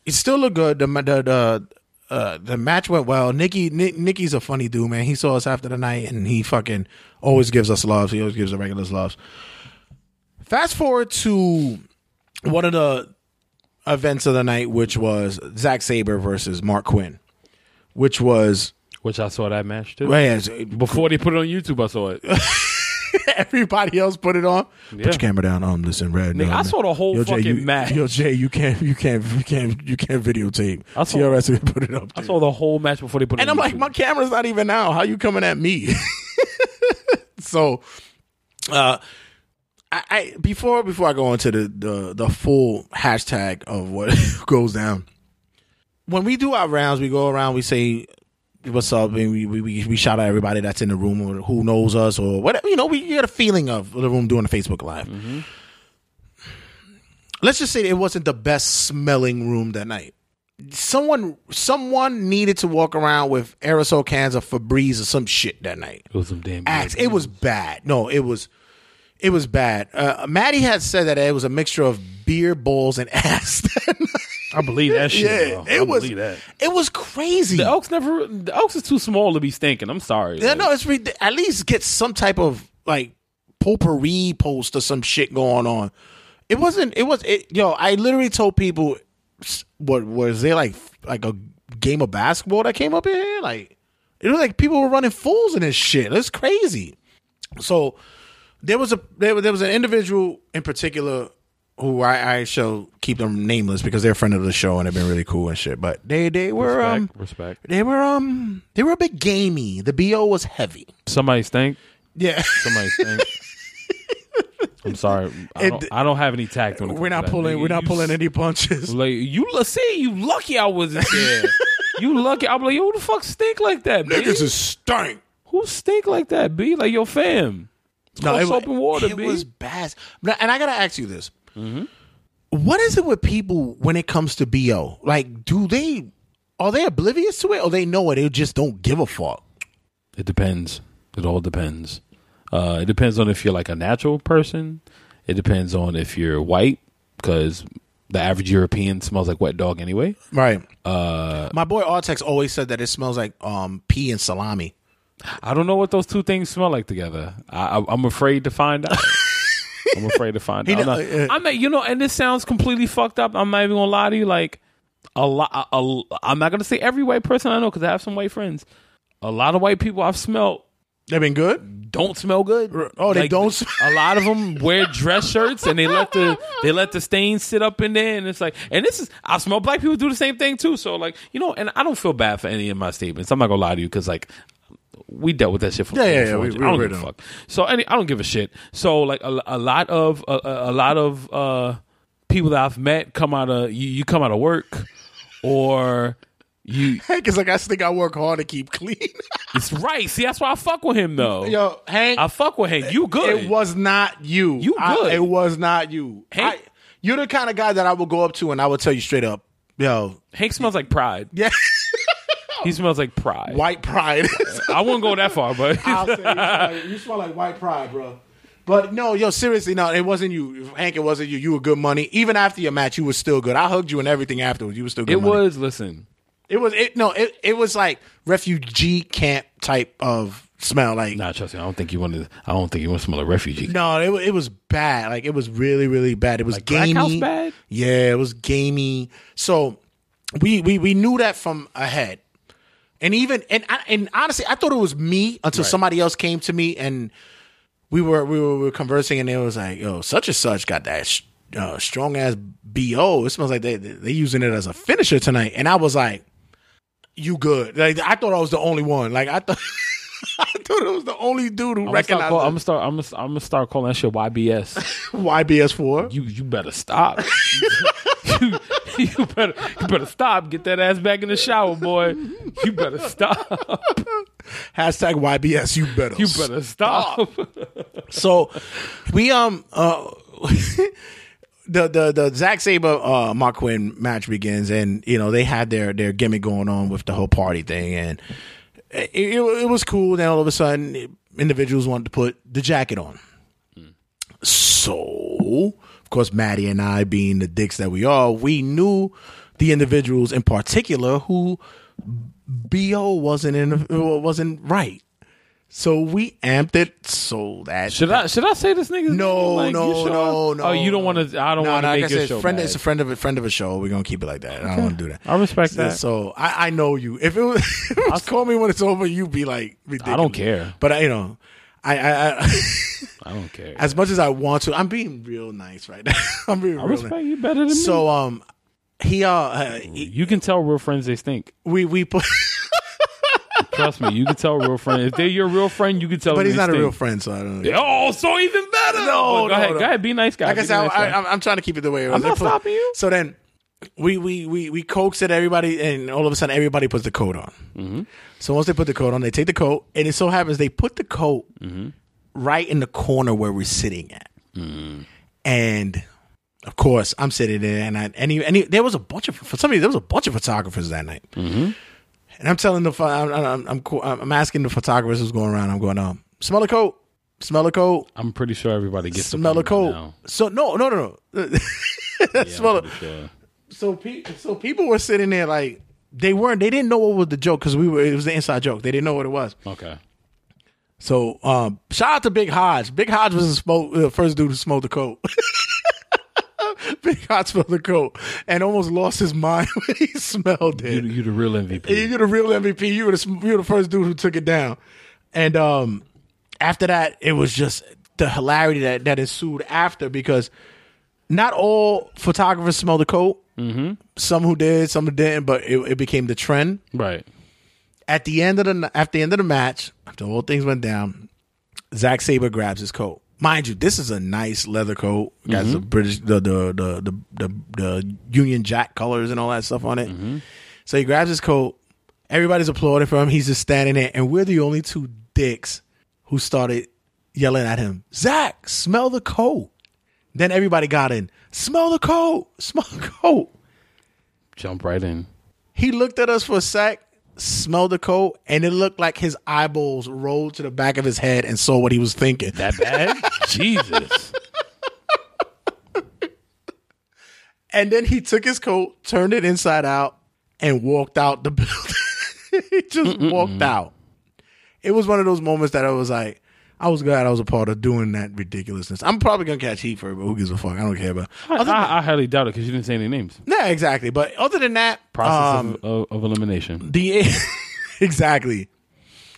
it still look good. The the the uh, the match went well. Nikki Nick, Nikki's a funny dude, man. He saw us after the night, and he fucking always gives us love. He always gives the regulars love. Fast forward to one of the events of the night, which was Zack Sabre versus Mark Quinn, which was
Which I saw that match too.
well, yes,
Before they put it on YouTube, I saw it.
everybody else put it on.
Yeah.
Put your camera down. Um, listen, red.
Nigga,
no,
I
no.
saw the whole
Yo, Jay,
fucking
you,
match.
Yo, Jay, you can't, you can't, you can't, you can't videotape.
I saw-
TRS can put it up.
I saw the whole match before they put it on.
and I'm like,
YouTube.
my camera's not even out. How you coming at me? so, uh, I, I before before I go into the the the full hashtag of what goes down. When we do our rounds, we go around, we say what's up, and we we, we, shout out everybody that's in the room or who knows us or whatever. You know, we get a feeling of the room doing a Facebook live. Let's just say it wasn't the best smelling room that night someone someone needed to walk around with aerosol cans of Febreze or some shit that night.
it was some damn.
Axe, it was bad. No, it was it was bad. Uh, Maddie had said that it was a mixture of beer, balls, and ass.
I believe that shit.
yeah,
bro.
it
I
was
believe that.
it was crazy.
The Oaks never. The Elks is too small to be stinking. I'm sorry.
yeah,
Like,
no, it's rid- at least get some type of like potpourri post or some shit going on. It wasn't. It was. It, yo, I literally told people, what was there like like a game of basketball that came up in here? Like it was like people were running fools in this shit. It's crazy. So there was a there, there was an individual in particular who I, I shall keep them nameless because they're a friend of the show and they've been really cool and shit. But they they were
Respect.
um
respect.
they were um they were a bit gamey. The bo was heavy.
Somebody stink.
Yeah.
Somebody stink. I'm sorry. I don't, I don't have any tact when it
we're not pulling.
Nigga,
We're not pulling any punches.
Like you, see. You lucky I wasn't there. you lucky. I'm like, yo, who the fuck stink like that? B?
Niggas is stank.
Who stink like that? B like your fam. No,
it,
and water,
It
B.
was bad. And I gotta ask you this: What is it with people when it comes to bo? Like, do they are they oblivious to it, or they know it? They just don't give a fuck.
It depends. It all depends. Uh, it depends on if you're like a natural person. It depends on if you're white, because the average European smells like wet dog anyway.
Right. Uh, My boy Artex always said that it smells like um pee and salami.
I don't know what those two things smell like together. I, I, I'm afraid to find out. I'm afraid to find out. I'm, not, I'm not- you know, and this sounds completely fucked up. I'm not even gonna lie to you. Like a lot, a, I'm not gonna say every white person I know because I have some white friends. A lot of white people I've smelled
They've been good.
don't smell good.
Oh, they don't sm-
A lot of them wear dress shirts and they let the they let the stains sit up in there, and it's like, and this is I smell black people do the same thing too. So like, you know, and I don't feel bad for any of my statements. I'm not gonna lie to you because like we dealt with that shit for
Yeah, yeah, yeah, we- we
I don't give a fuck. So any, I don't give a shit. So like a, a lot of a, a lot of uh people that I've met come out of you, you come out of work or you
Hank is like, I think I work hard to keep clean.
it's right. See, that's why I fuck with him though.
Yo, Hank,
I fuck with Hank. You good?
it was not you.
You
I-
good.
it was not you.
Hank-
I- you're the kind of guy that I would go up to and I would tell you straight up, yo,
Hank smells like pride.
yeah,
He smells like pride.
white pride.
I wouldn't go that far, but
I'll say you smell, like, you smell like white pride, bro. But no, yo, seriously, no, it wasn't you, Hank. It wasn't you. You were good money. Even after your match, you were still good. I hugged you and everything afterwards. You were still good.
it
money.
was. Listen,
It was. It no. It it was like refugee camp type of smell. Like
nah, trust me. I don't think you want to. I don't think you want to smell a refugee.
no, it wa- it was bad. Like it was really really bad. It was
Like crack
gamey.
house bad?
Yeah, it was gamey. So we we we knew that from ahead. And even and I- and honestly, I thought it was me until somebody else came to me and we were we were, we were conversing and it was like, yo, such and such got that sh- uh, strong ass bo. It smells like they they using it as a finisher tonight. And I was like, you good? Like I thought I was the only one. Like I thought. I thought it was the only dude who
I'm
recognized
call, I'm gonna start. I'm gonna, I'm gonna start calling that shit YBS.
YBS4.
you you better stop. you, you better you better stop. Get that ass back in the shower, boy. You better stop.
Hashtag YBS. You better.
You better stop.
So we um uh the the the Zack Sabre uh Mark Quinn match begins and you know they had their their gimmick going on with the whole party thing and it, it, it was cool. Then all of a sudden individuals wanted to put the jacket on. So of course Maddie and I being the dicks that we are, we knew the individuals in particular who bo wasn't in wasn't right. So we amped it so that
Should I should I say this nigga?
no,
Like,
no, no, no.
Oh, you don't want to. I don't
No,
want to
no,
make
like
your
said,
show.
friend,
bad.
it's a friend of a friend of a show. We're gonna keep it like that. I don't want to do that.
I respect
So,
that.
so I, I know you. If it was, if it was call me when it's over, You'd be like ridiculous.
I don't care.
But I, you know, I, I, I
I don't care.
as much as I want to, I'm being real nice right now. I'm being
I
real
respect
nice.
you better than me.
So um, he uh, uh he-
you can tell real friends they stink.
we we put,
Trust me, you can tell a real friend. If they're your real friend, you can tell.
but he's not a real friend, so I don't. know.
Oh, so even better.
No,
go
no,
ahead,
no.
go ahead, be nice guy.
Like I
Be
said,
nice
I. I, I'm trying to keep it the way it was.
I'm not
put-
stopping you.
So then we we we we coax it everybody, and all of a sudden everybody puts the coat on.
Mm-hmm.
So once they put the coat on, they take the coat, and it so happens they put the coat
Mm-hmm.
right in the corner where we're sitting at,
Mm-hmm.
and. Of course, I'm sitting there, and I, and, he, there was a bunch of for some reason there was a bunch of photographers that night,
Mm-hmm.
and I'm telling the I'm I'm, I'm, I'm asking the photographers who's going around. I'm going, um, smell the coat, smell the coat,
I'm pretty sure everybody gets
smell the coat.
now.
So no, no, no, no.
Yeah,
smell
sure.
So pe- so people were sitting there like they weren't. They didn't know what was the joke because we were. It was the inside joke. They didn't know what it was.
Okay.
So um, shout out to Big Hodge. Big Hodge was the smoke, the first dude who smoked the coat. Big Hodge smelled the coat and almost lost his mind when he smelled
You,
it.
you the real MVP.
You're the real MVP. You were the you were the first dude who took it down. And um, after that, it was just the hilarity that that ensued after because not all photographers smell the coat. Mm-hmm. Some who did, some who didn't, but it, it became the trend.
right.
At the end of the at the end of the match, after all things went down, Zack Sabre grabs his coat. Mind you, this is a nice leather coat. Got the British the the, the the the the Union Jack colors and all that stuff on it. So he grabs his coat. Everybody's applauding for him. He's just standing there, and we're the only two dicks who started yelling at him, Zach, smell the coat. Then everybody got in, smell the coat, smell the coat.
Jump right in.
He looked at us for a sec, smelled the coat, and it looked like his eyeballs rolled to the back of his head and saw what he was thinking.
That bad? Jesus.
And then he took his coat, turned it inside out, and walked out the building. he just walked out. It was one of those moments that I was like, I was glad I was a part of doing that ridiculousness. I'm probably gonna catch heat for it, but who gives a fuck? I don't care about.
I, I, I highly doubt it because you didn't say any names.
Yeah, exactly. But other than that,
Process
um,
of, of, of elimination.
the exactly.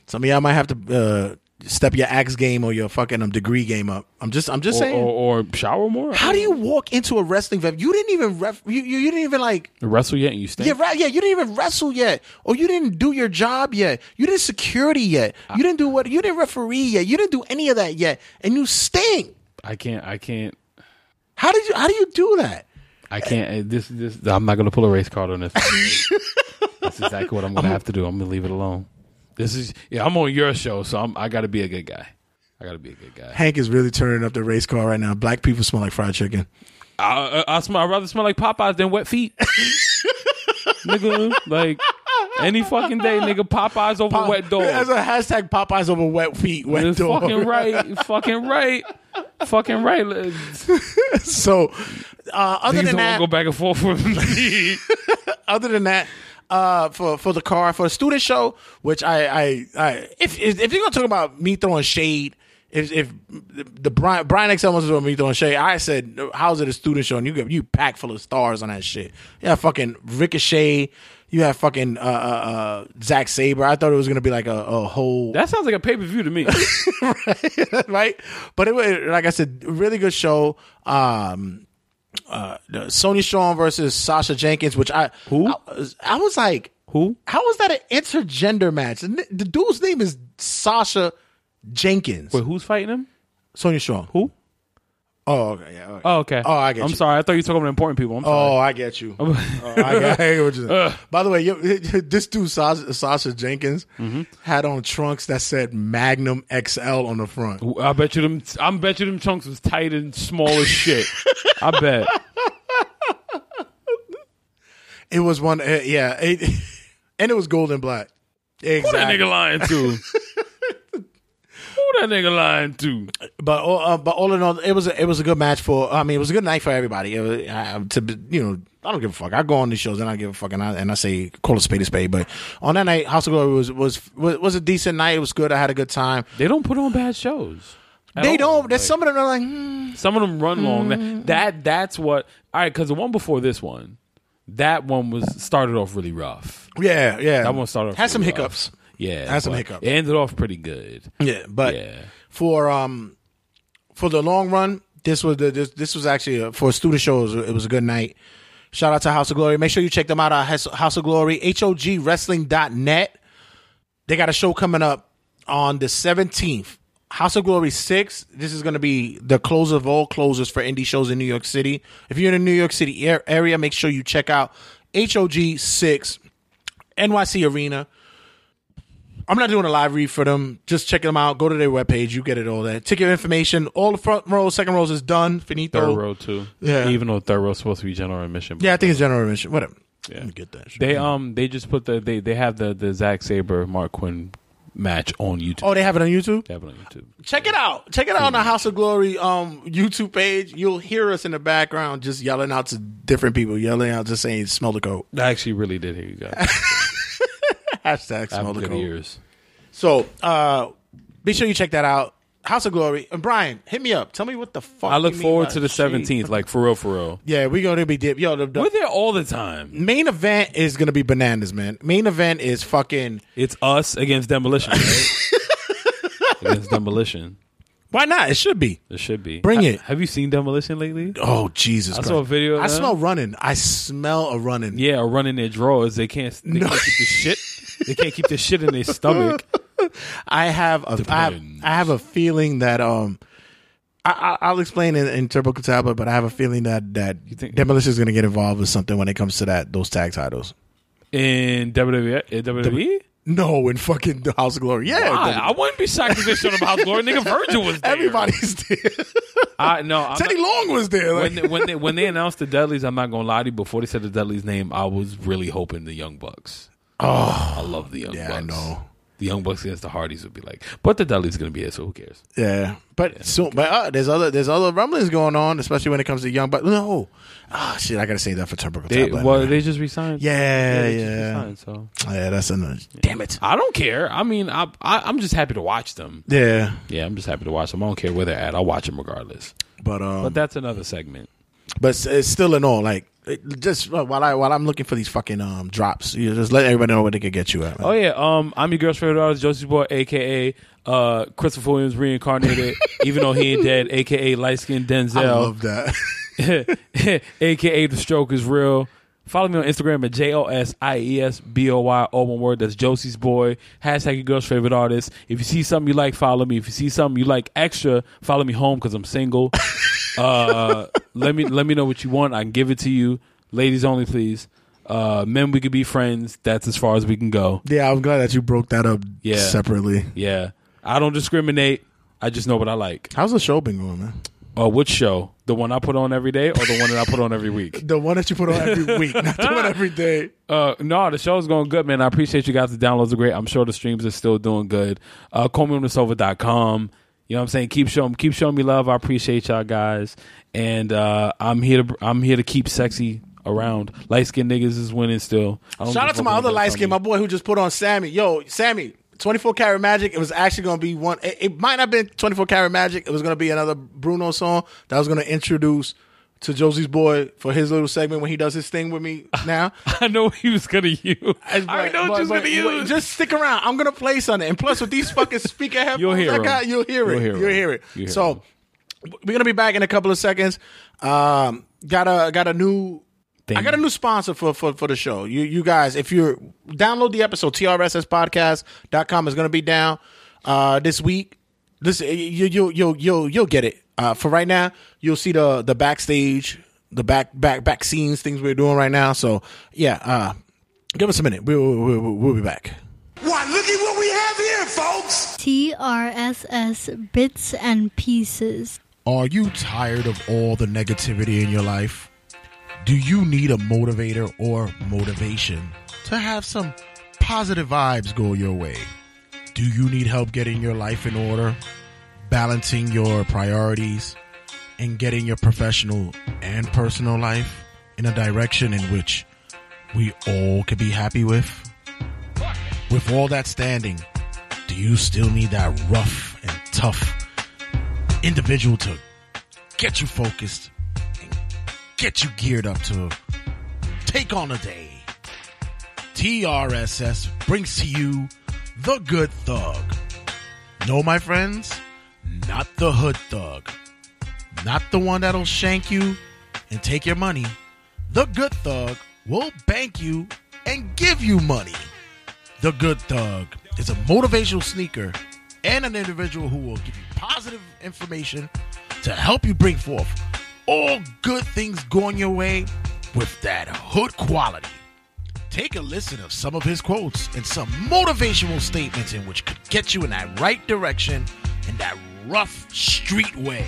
Some of y'all might have to uh, step your axe game or your fucking um, degree game up. I'm just, I'm just
Or,
saying.
or, or shower more?
how do you walk into a wrestling event? You didn't even ref. You, you, you didn't even like.
wrestle yet and you stink?
Yeah, right. Yeah, you didn't even wrestle yet, or you didn't do your job yet. You didn't security yet. You didn't do what. You didn't referee yet. You didn't do any of that yet, and you stink.
I can't. I can't.
How did you? How do you do that?
I can't. uh, This. This. I'm not going to pull a race card on this. That's exactly what I'm going to have to do. I'm going to leave it alone. This is. Yeah, I'm on your show, so I'm, I got to be a good guy. I got to be a good guy.
Hank is really turning up the race car right now. Black people smell like fried chicken.
I, I, I smell. I'd rather smell like Popeyes than wet feet. nigga, like any fucking day, nigga. Popeyes over wet dog.
As a hashtag, Popeyes over wet feet. Wet
It's
dog.
fucking right. fucking right. Fucking right.
So, uh, other than that,
go back and forth with me.
other than that, uh, for for the car for the student show, which I I, I if, if if you're gonna talk about me throwing shade. If, if the Brian Brian XL wants to me throwing shade, I said, "How's it a student show?" And you get you packed full of stars on that shit. Yeah, fucking Ricochet. You have fucking uh, uh, uh, Zack Sabre. I thought it was gonna be like a, a whole
that sounds like a pay per view to me.
right? But it was like I said, really good show. Um, uh, the Sonya Strong versus Sasha Jenkins, which I
Who?
I, was- I was like,
Who?
How was that an intergender match? And The the dude's name is Sasha Jenkins.
Wait, who's fighting him?
Sonya Strong.
Who?
Oh, okay, yeah. okay.
Oh, okay.
Oh, I get you.
I'm
you.
sorry. I thought you were talking about important people. I'm sorry.
Oh, I get you. Oh, I get, I get what you're. By the way, you, this dude Sasha, Sasha Jenkins
Mm-hmm.
had on trunks that said Magnum XL on the front.
I bet you them. I bet you them chunks was tight and small as shit. I bet.
It was one, uh, yeah, it, and it was gold and black.
Who that nigga lying to? That nigga lying to?
But all- uh, but all in all, it was a, it was a good match for. I mean, it was a good night for everybody. It was, uh, to you know, I don't give a fuck. I go on these shows and I give a fuck, and I, and I say call a spade a spade. But on that night, House of Glory was was was, was a decent night. It was good. I had a good time.
They don't put on bad shows.
They
all.
don't. There's
Like,
some of them are like, hmm.
Some of them run long. That, that that's what. All right, because the one before this one, that one was started off really rough.
yeah, yeah.
That one started off
had some
rough.
hiccups.
Yeah,
Had some
but
hiccups.
It ended off pretty good.
Yeah, but
Yeah.
for um for the long run, this was the this, this was actually a, for a student shows. It was, a good night. Shout out to House of Glory. Make sure you check them out at House- of Glory, H O G HOGWrestling.net. They got a show coming up on the 17th. House of Glory 6. This is going to be the close of all closers for indie shows in New York City. If you're in the New York City area, make sure you check out HOG 6 NYC Arena. I'm not doing a live read for them. Just check them out. Go to their webpage. You get it all there. Ticket information. All the front row, second rows is done. Finito.
Third row too.
Yeah.
Even though third row is supposed to be general admission.
Yeah, I think it's general admission. Whatever.
Yeah.
Let me get that. shit.
They um they just put the they they have the the Zack Sabre Mark Quinn match on YouTube.
oh, they have it on YouTube.
They have it on YouTube.
Check it out. Check it out on the House of Glory um YouTube page. You'll hear us in the background just yelling out to different people, yelling out, just saying, "Smell the coat."
I actually really did hear you guys.
Hashtag smell the
ears.
So, uh, be sure you check that out. House of Glory. And Brian, hit me up. Tell me what the fuck.
I look forward to the seventeenth, like for real, for real.
Yeah, we're gonna be dip. Yo, the, the
We're there all the time.
main event is gonna be bananas, man. Main event is fucking.
It's us against demolition, right? against demolition.
Why not? It should be.
It should be.
Bring
Ha-
it.
Have you seen demolition lately?
Oh Jesus!
I saw a video of
I
them.
smell running. I smell a running.
Yeah, or running their drawers. They can't. They
No.
can't keep the shit. They can't keep this shit in their stomach.
I have a I have, I have a feeling that um I, I I'll explain in, in Turnbuckle Tabloid, but I have a feeling that that
think-
Demolition is going to get involved with something when it comes to that those tag titles.
In WWE, in WWE,
No, in fucking the House of Glory. Yeah,
Why? I wouldn't be shocked if they showed up House Glory. Nigga Virgil was there.
everybody's there.
I no. I'm
Teddy
not-
Long was there. Like,
when they, when they when they announced the Dudleys, I'm not gonna lie to you. Before they said the Dudleys name, I was really hoping the Young Bucks. Oh, I love the Young Bucks.
yeah,
Bucks.
I know.
The Young Bucks against the Hardys would be like, but the Dudleys gonna be it, so who cares?
Yeah, but so but uh, there's other there's other rumblings going on, especially when it comes to young. But no, ah shit, I gotta say that for Turnbuckle
They,
Tablet.
well, they just resigned.
yeah,
they just
yeah,
resigned, so
yeah. That's another. Damn it.
I don't care. I mean, I, I I'm just happy to watch them.
Yeah,
Yeah, I'm just happy to watch them. I don't care where they're at. I'll watch them regardless.
but um,
But that's another segment.
But it's, it's still in all like it, just uh, while I while I'm looking for these fucking um drops, you just let everybody know where they can get you at. man.
Oh yeah, um, I'm your girl's favorite artist, Josie Boy, aka uh, Christopher Williams reincarnated, even though he ain't dead, aka light skinned Denzel.
I love that.
aka the stroke is real. Follow me on Instagram at J O S I E S B O Y, all one word. That's Josie's boy. Hashtag your girl's favorite artist. If you see something you like, follow me. If you see something you like extra, follow me home because I'm single. uh, let me let me know what you want. I can give it to you. Ladies only, please. Uh, men, we could be friends. That's as far as we can go.
yeah, I'm glad that you broke that up
Yeah.
separately.
Yeah, I don't discriminate. I just know what I like.
How's the show been going, man?
Uh, which show? The one I put on every day, or the one that I put on every week?
The one that you put on every week, not the one every day.
Uh, no, the show's going good, man. I appreciate you guys. The downloads are great. I'm sure the streams are still doing good. Uh. You know what I'm saying? Keep showing, keep showing me love. I appreciate y'all guys, and uh, I'm here to, I'm here to keep sexy around. Light skinned niggas is winning still.
Shout out to my other light skin, my boy who just put on Sammy. Yo, Sammy, 24 karat magic. It was actually going to be one. It, it might not have been 24 karat magic. It was going to be another Bruno song that I was going to introduce to Josie's boy for his little segment when he does his thing with me now.
I know he was gonna use. I
But-
already know what
but-
you was gonna use.
Just stick around. I'm gonna play something. And plus, with these fucking speaker headphones,
You'll hear
I got, you'll hear it.
You'll hear.
You'll hear it.
You'll hear
so
'em.
we're gonna be back in a couple of seconds. Um, got a got a new. I got a new sponsor for, for, for the show. You you guys, if you're download the episode, trsspodcast.com is gonna be down uh this week. This you you you'll you'll you'll get it. Uh for right now, you'll see the the backstage, the back back back scenes, things we're doing right now. So yeah, uh give us a minute. We'll we'll, we'll be back.
Why, look at what we have here, folks!
TRSS Bits and Pieces.
Are you tired of all the negativity in your life? Do you need a motivator or motivation to have some positive vibes go your way? Do you need help getting your life in order, balancing your priorities, and getting your professional and personal life in a direction in which we all could be happy with? With all that standing, do you still need that rough and tough individual to get you focused get you geared up to take on a day. TRSS brings to you the good thug. No, my friends, not the hood thug. Not the one that'll shank you and take your money. The good thug will bank you and give you money. The Good Thug is a motivational sneaker and an individual who will give you positive information to help you bring forth all good things going your way with that hood quality. Take a listen of some of his quotes and some motivational statements in which could get you in that right direction in that rough street way.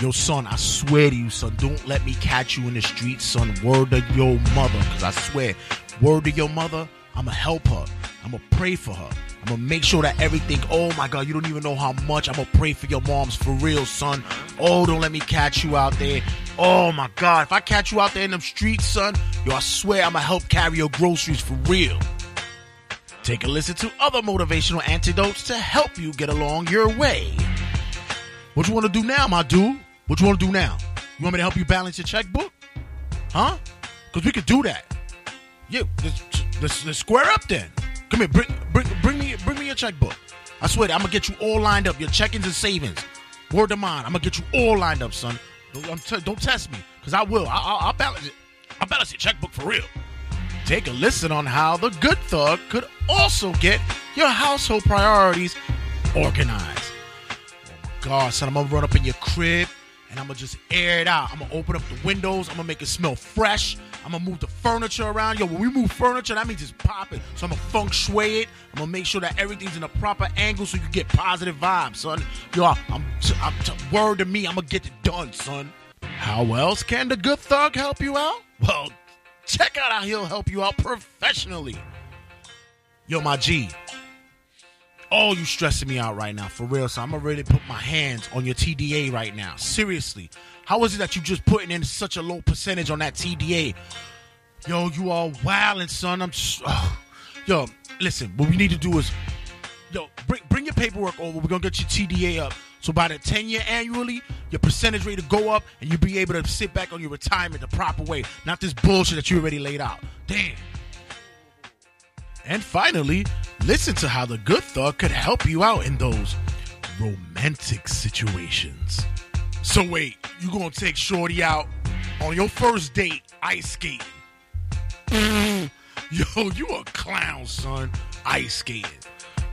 Yo, son, I swear to you, son, don't let me catch you in the streets, son. Word to your mother, because I swear, word to your mother, I'ma help her. I'ma pray for her. I'ma make sure that everything, oh my God, you don't even know how much. I'ma pray for your moms for real, son. Oh, don't let me catch you out there. Oh my God, if I catch you out there in them streets, son, yo, I swear I'ma help carry your groceries for real. Take a listen to other motivational antidotes to help you get along your way. What you want to do now, my dude? What you want to do now? You want me to help you balance your checkbook? Huh? Because we could do that. Yeah, let's, let's, let's square up then. Come here, bring, bring, bring me, bring me your checkbook. I swear, I'm gonna get you all lined up. Your check-ins and savings. Word to mine. I'm gonna get you all lined up, son. Don't, t- don't test me, cause I will. I, I, I'll balance it. I'll balance your checkbook for real. Take a listen on how the good thug could also get your household priorities organized. Oh God, son, I'm gonna run up in your crib and I'm gonna just air it out. I'm gonna open up the windows. I'm gonna make it smell fresh. I'm gonna move the furniture around. Yo, when we move furniture, that means it's popping. So I'm gonna feng shui it. I'm gonna make sure that everything's in a proper angle so you get positive vibes, son. Yo, I'm, I'm word to me, I'm gonna get it done, son. How else can the good thug help you out? Well, check out how he'll help you out professionally. Yo, my G. Oh, you stressing me out right now, for real. So I'm gonna really put my hands on your TDA right now. Seriously, how is it that you just putting in such a low percentage on that TDA? Yo, you all wildin', son. I'm just, oh. yo. Listen, what we need to do is, yo, bring bring your paperwork over. We're gonna get your TDA up. So by the 10 year annually, your percentage rate to go up, and you'll be able to sit back on your retirement the proper way, not this bullshit that you already laid out. Damn. And finally, listen to how the good thug could help you out in those romantic situations. So wait, you gonna take Shorty out on your first date ice skating? Yo, you a clown, son. Ice skating.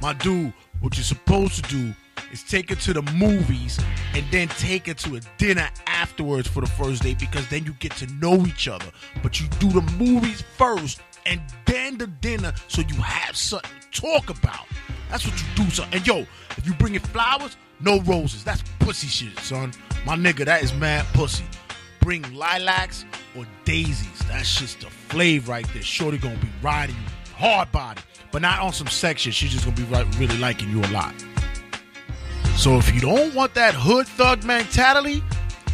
My dude, what you're supposed to do is take her to the movies and then take her to a dinner afterwards for the first date because then you get to know each other. But you do the movies first and then the dinner so you have something to talk about. That's what you do, son. And yo, if you bring in flowers, no roses. That's pussy shit, son. My nigga, that is mad pussy. Bring lilacs or daisies. That's just the flavor right there. Shorty gonna be riding you hard body, but not on some sex shit. She's just gonna be right, really liking you a lot. So if you don't want that hood thug mentality,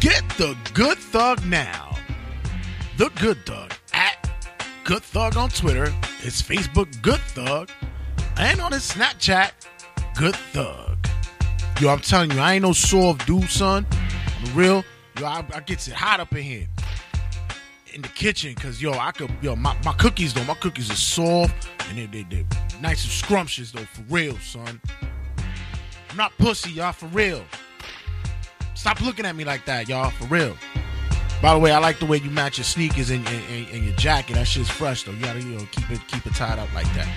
get the good thug now. The good thug at Good Thug on Twitter, his Facebook Good Thug, and on his Snapchat Good Thug. Yo, I'm telling you, I ain't no soft dude, son. I'm real. Yo, I, I gets it hot up in here in the kitchen because yo, I could yo my, my cookies though, my cookies are soft and they they they nice and scrumptious though, for real, son. I'm not pussy, y'all, for real. Stop looking at me like that, y'all, for real. By the way, I like the way you match your sneakers and, and- and your jacket. That shit's fresh though. You gotta you know keep it keep it tied up like that.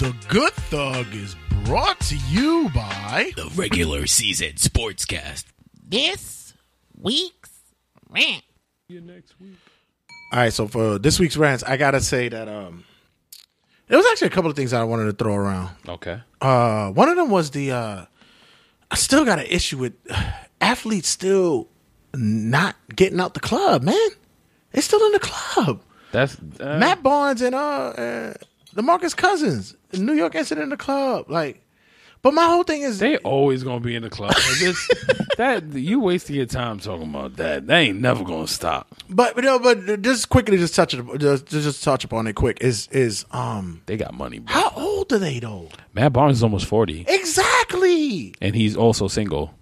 The Good Thug is brought to you by
The regular season sportscast.
this week's rant. You next week. All right, so for this week's rants, I gotta say that um, there was actually a couple of things I wanted to throw around.
Okay.
Uh, one of them was the uh, I still got an issue with athletes still not getting out the club, man. They're still in the club.
That's uh,
Matt Barnes and uh, uh DeMarcus Cousins, New York incident in the club, like. But my whole thing is
They always gonna be in the club. Like this, that you wasting your time talking about that. They ain't never gonna stop.
But you know, but just quickly, just touch it, just, just touch upon it quick. Is is um,
They got money. Bro.
how old are they though?
Matt Barnes is almost forty,
Exactly.
and he's also single.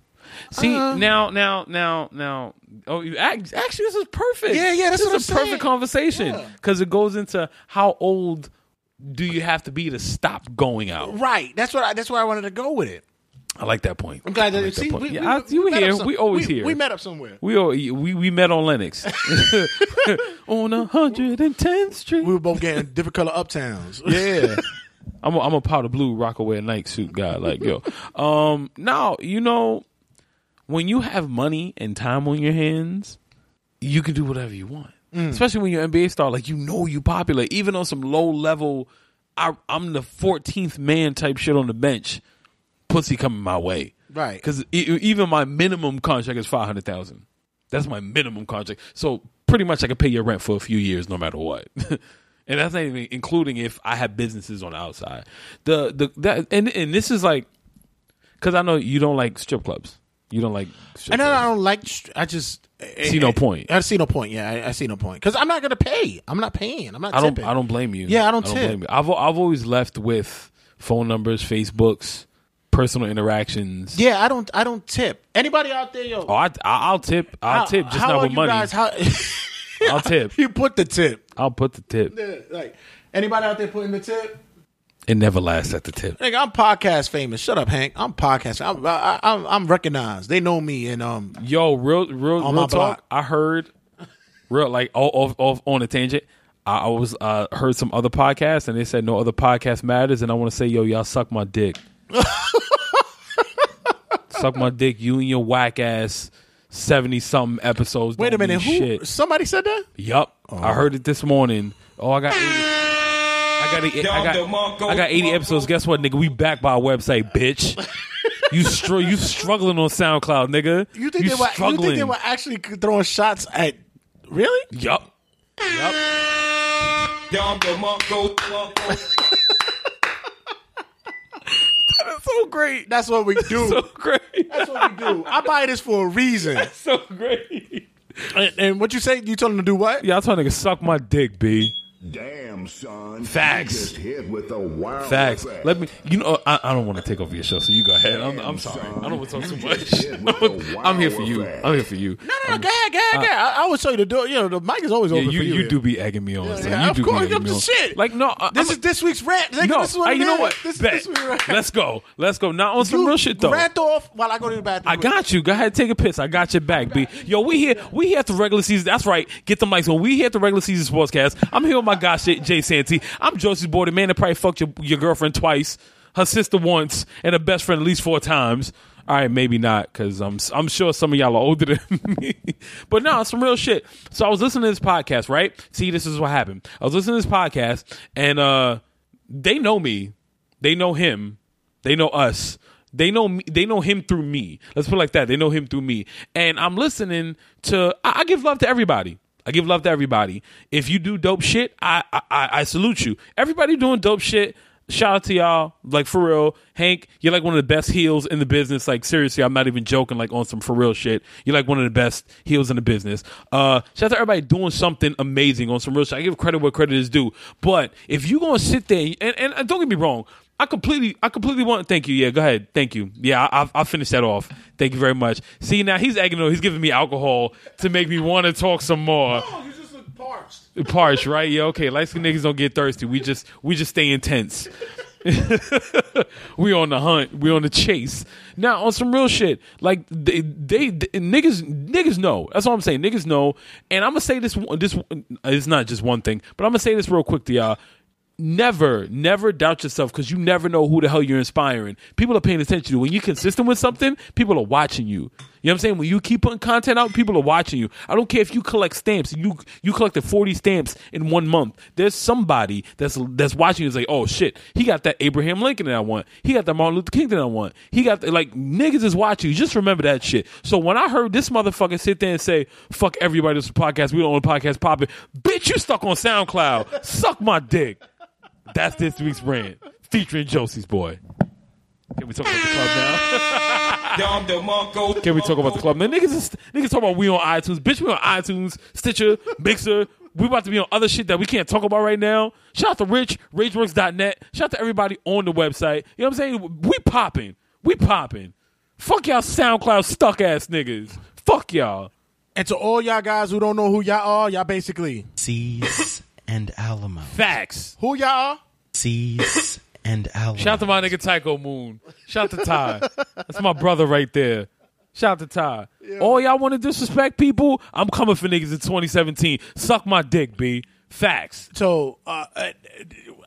See
Uh.
now, now, now, now. Oh, you actually, this is perfect.
Yeah, yeah, that's
this is a
I'm
perfect
saying.
conversation
Yeah.
because it goes into how old do you have to be to stop going out.
Right. That's what. I, that's where I wanted to go with it.
I like that point.
I'm glad that you
like
see.
point.
We,
yeah,
we,
you were here.
some-
we always here.
We met up somewhere.
We, all, we we met on Lenox on 110th Street.
We were both getting different color uptowns.
Yeah. I'm a, I'm a powder blue Rocawear night suit guy. Like yo, um, now you know when you have money and time on your hands, you can do whatever you want. Mm. Especially when you're an NBA star, like you know you popular. Even on some low level, I, I'm the 14th man type shit on the bench. Pussy coming my way,
Right.
Because even my minimum contract is five hundred thousand. That's my minimum contract. So pretty much I can pay your rent for a few years, no matter what. and that's not even including if I have businesses on the outside. The the that and and this is like because I know you don't like strip clubs. You don't like. Strip
And
clubs.
I don't like. I just
See no point.
I see no point. Yeah, I, I see no point because I'm not gonna pay. I'm not paying. I'm not.
I don't.
tipping.
I don't blame you.
Yeah, I don't tip.
blame you. I've I've always left with phone numbers, Facebooks, personal interactions.
Yeah, I don't. I don't tip. Anybody out there, yo?
Oh, I, I will tip. I'll
how-
tip, just
how
not with money.
Guys, how,
I'll tip.
you put the tip.
I'll put the tip.
Yeah, like anybody out there putting the tip?
It never lasts at the tip.
Nigga, I'm podcast famous. Shut up, Hank. I'm podcast. I'm I, I'm, I'm recognized. They know me, and um,
Yo, real, real,
On my
real talk.
block.
I heard, real like off, off, off on a tangent. I, I was uh, heard some other podcasts, and they said no other podcast matters. And I want to say, yo, y'all suck my dick. suck my dick. You and your whack ass seventy something episodes.
wait a minute. Who?
Shit.
Somebody said that?
Yup. I heard it this morning. Oh, I got 80, I got 80, I got I got 80 episodes. Guess what, nigga? We back by our website, bitch. you str- you struggling on SoundCloud, nigga.
You think they were? You think they were actually throwing shots at? Really?
Yup. Yup. That's so great.
That's what we do.
So great.
That's what we do. I buy this for a reason.
That's so great.
And, and what you say? You told him to do what?
Yeah, I told nigga suck my dick, b.
Damn, son.
Facts.
Just hit with a wild
Facts.
effect.
Let me. You know, I, I don't want to take over your show, so you go ahead. I'm, I'm sorry. I don't want to talk too much. I'm here for you. I'm here for you.
No, no, no. Go ahead, go ahead, go ahead. I, I would tell you the door. You know, the mic is always
Yeah,
open
you,
for you.
you do be egging me on. son.
yeah,
you
of
do
course, I'm
me
just shit.
Like no, I,
This
I'm-
is this week's rant. Nigga,
no.
this is what
hey,
it
you know
is.
what?
This,
Bet.
this week's rant.
Let's go. Let's go. Now on some
You
real shit though.
Rant off while I go to the bathroom.
I got you. Go ahead, take a piss. I got your back, B. Yo, we here. We here at the regular season. That's right. Get the mics on. We here at the regular season sportscast. I'm here with my guy Jay, Santy. I'm Josie's boy, the man that probably fucked your, your girlfriend twice, her sister once, and her best friend at least four times. All right, maybe not, because I'm I'm sure some of y'all are older than me. But no, some real shit. So I was listening to this podcast, right? See, this is what happened. I was listening to this podcast, and uh, they know me, they know him, they know us. They know me, they know him through me. Let's put it like that. They know him through me. And I'm listening to I, I give love to everybody. I give love to everybody. If you do dope shit, I, I I salute you. Everybody doing dope shit. Shout out to y'all. Like for real. Hank, you're like one of the best heels in the business. Like seriously, I'm not even joking, like on some for real shit. You're like one of the best heels in the business. Uh shout out to everybody doing something amazing on some real shit. I give credit where credit is due. But if you gonna sit there and, and don't get me wrong, I completely, I completely want. Thank you. Yeah, go ahead. Thank you. Yeah, I, I'll, I'll finish that off. Thank you very much. See, now he's egging on. He's giving me alcohol to make me want to talk some more.
No, you just look parched.
Parched, right? Yeah, okay. Light skin niggas don't get thirsty. We just, we just stay intense. we on the hunt. We on the chase. Now on some real shit. Like they, they, they- niggas, niggas know. That's all I'm saying. Niggas know. And I'm gonna say this. This it's not just one thing, but I'm gonna say this real quick to y'all never, never doubt yourself because you never know who the hell you're inspiring. People are paying attention to. When you're consistent with something, people are watching you. You know what I'm saying? When you keep putting content out, people are watching you. I don't care if you collect stamps. You you collected 40 stamps in one month. There's somebody that's that's watching you and say, oh shit, he got that Abraham Lincoln that I want. He got that Martin Luther King that I want. He got the, like niggas is watching you. Just remember that shit. So when I heard this motherfucker sit there and say, fuck everybody, this podcast. We don't own a podcast popping. Bitch, you stuck on SoundCloud. Suck my dick. That's this week's brand featuring Josie's boy. Can we talk about the club now? Can we talk about the club now? Niggas, is, niggas talk about we on iTunes. Bitch, we on iTunes, Stitcher, Mixer. We about to be on other shit that we can't talk about right now. Shout out to Rich, RageWorks.net. Shout out to everybody on the website. You know what I'm saying? We popping. We popping. Fuck y'all SoundCloud stuck ass niggas. Fuck y'all.
And to all y'all guys who don't know who y'all are, y'all basically
Seas and Alamo.
Facts.
who y'all are.
Seas and Alamo.
Shout out to my nigga Tycho Moon. Shout out to Ty. That's my brother right there. Shout out to Ty. All y'all want to disrespect people? I'm coming for niggas in 2017. Suck my dick, B. Facts.
So uh, uh,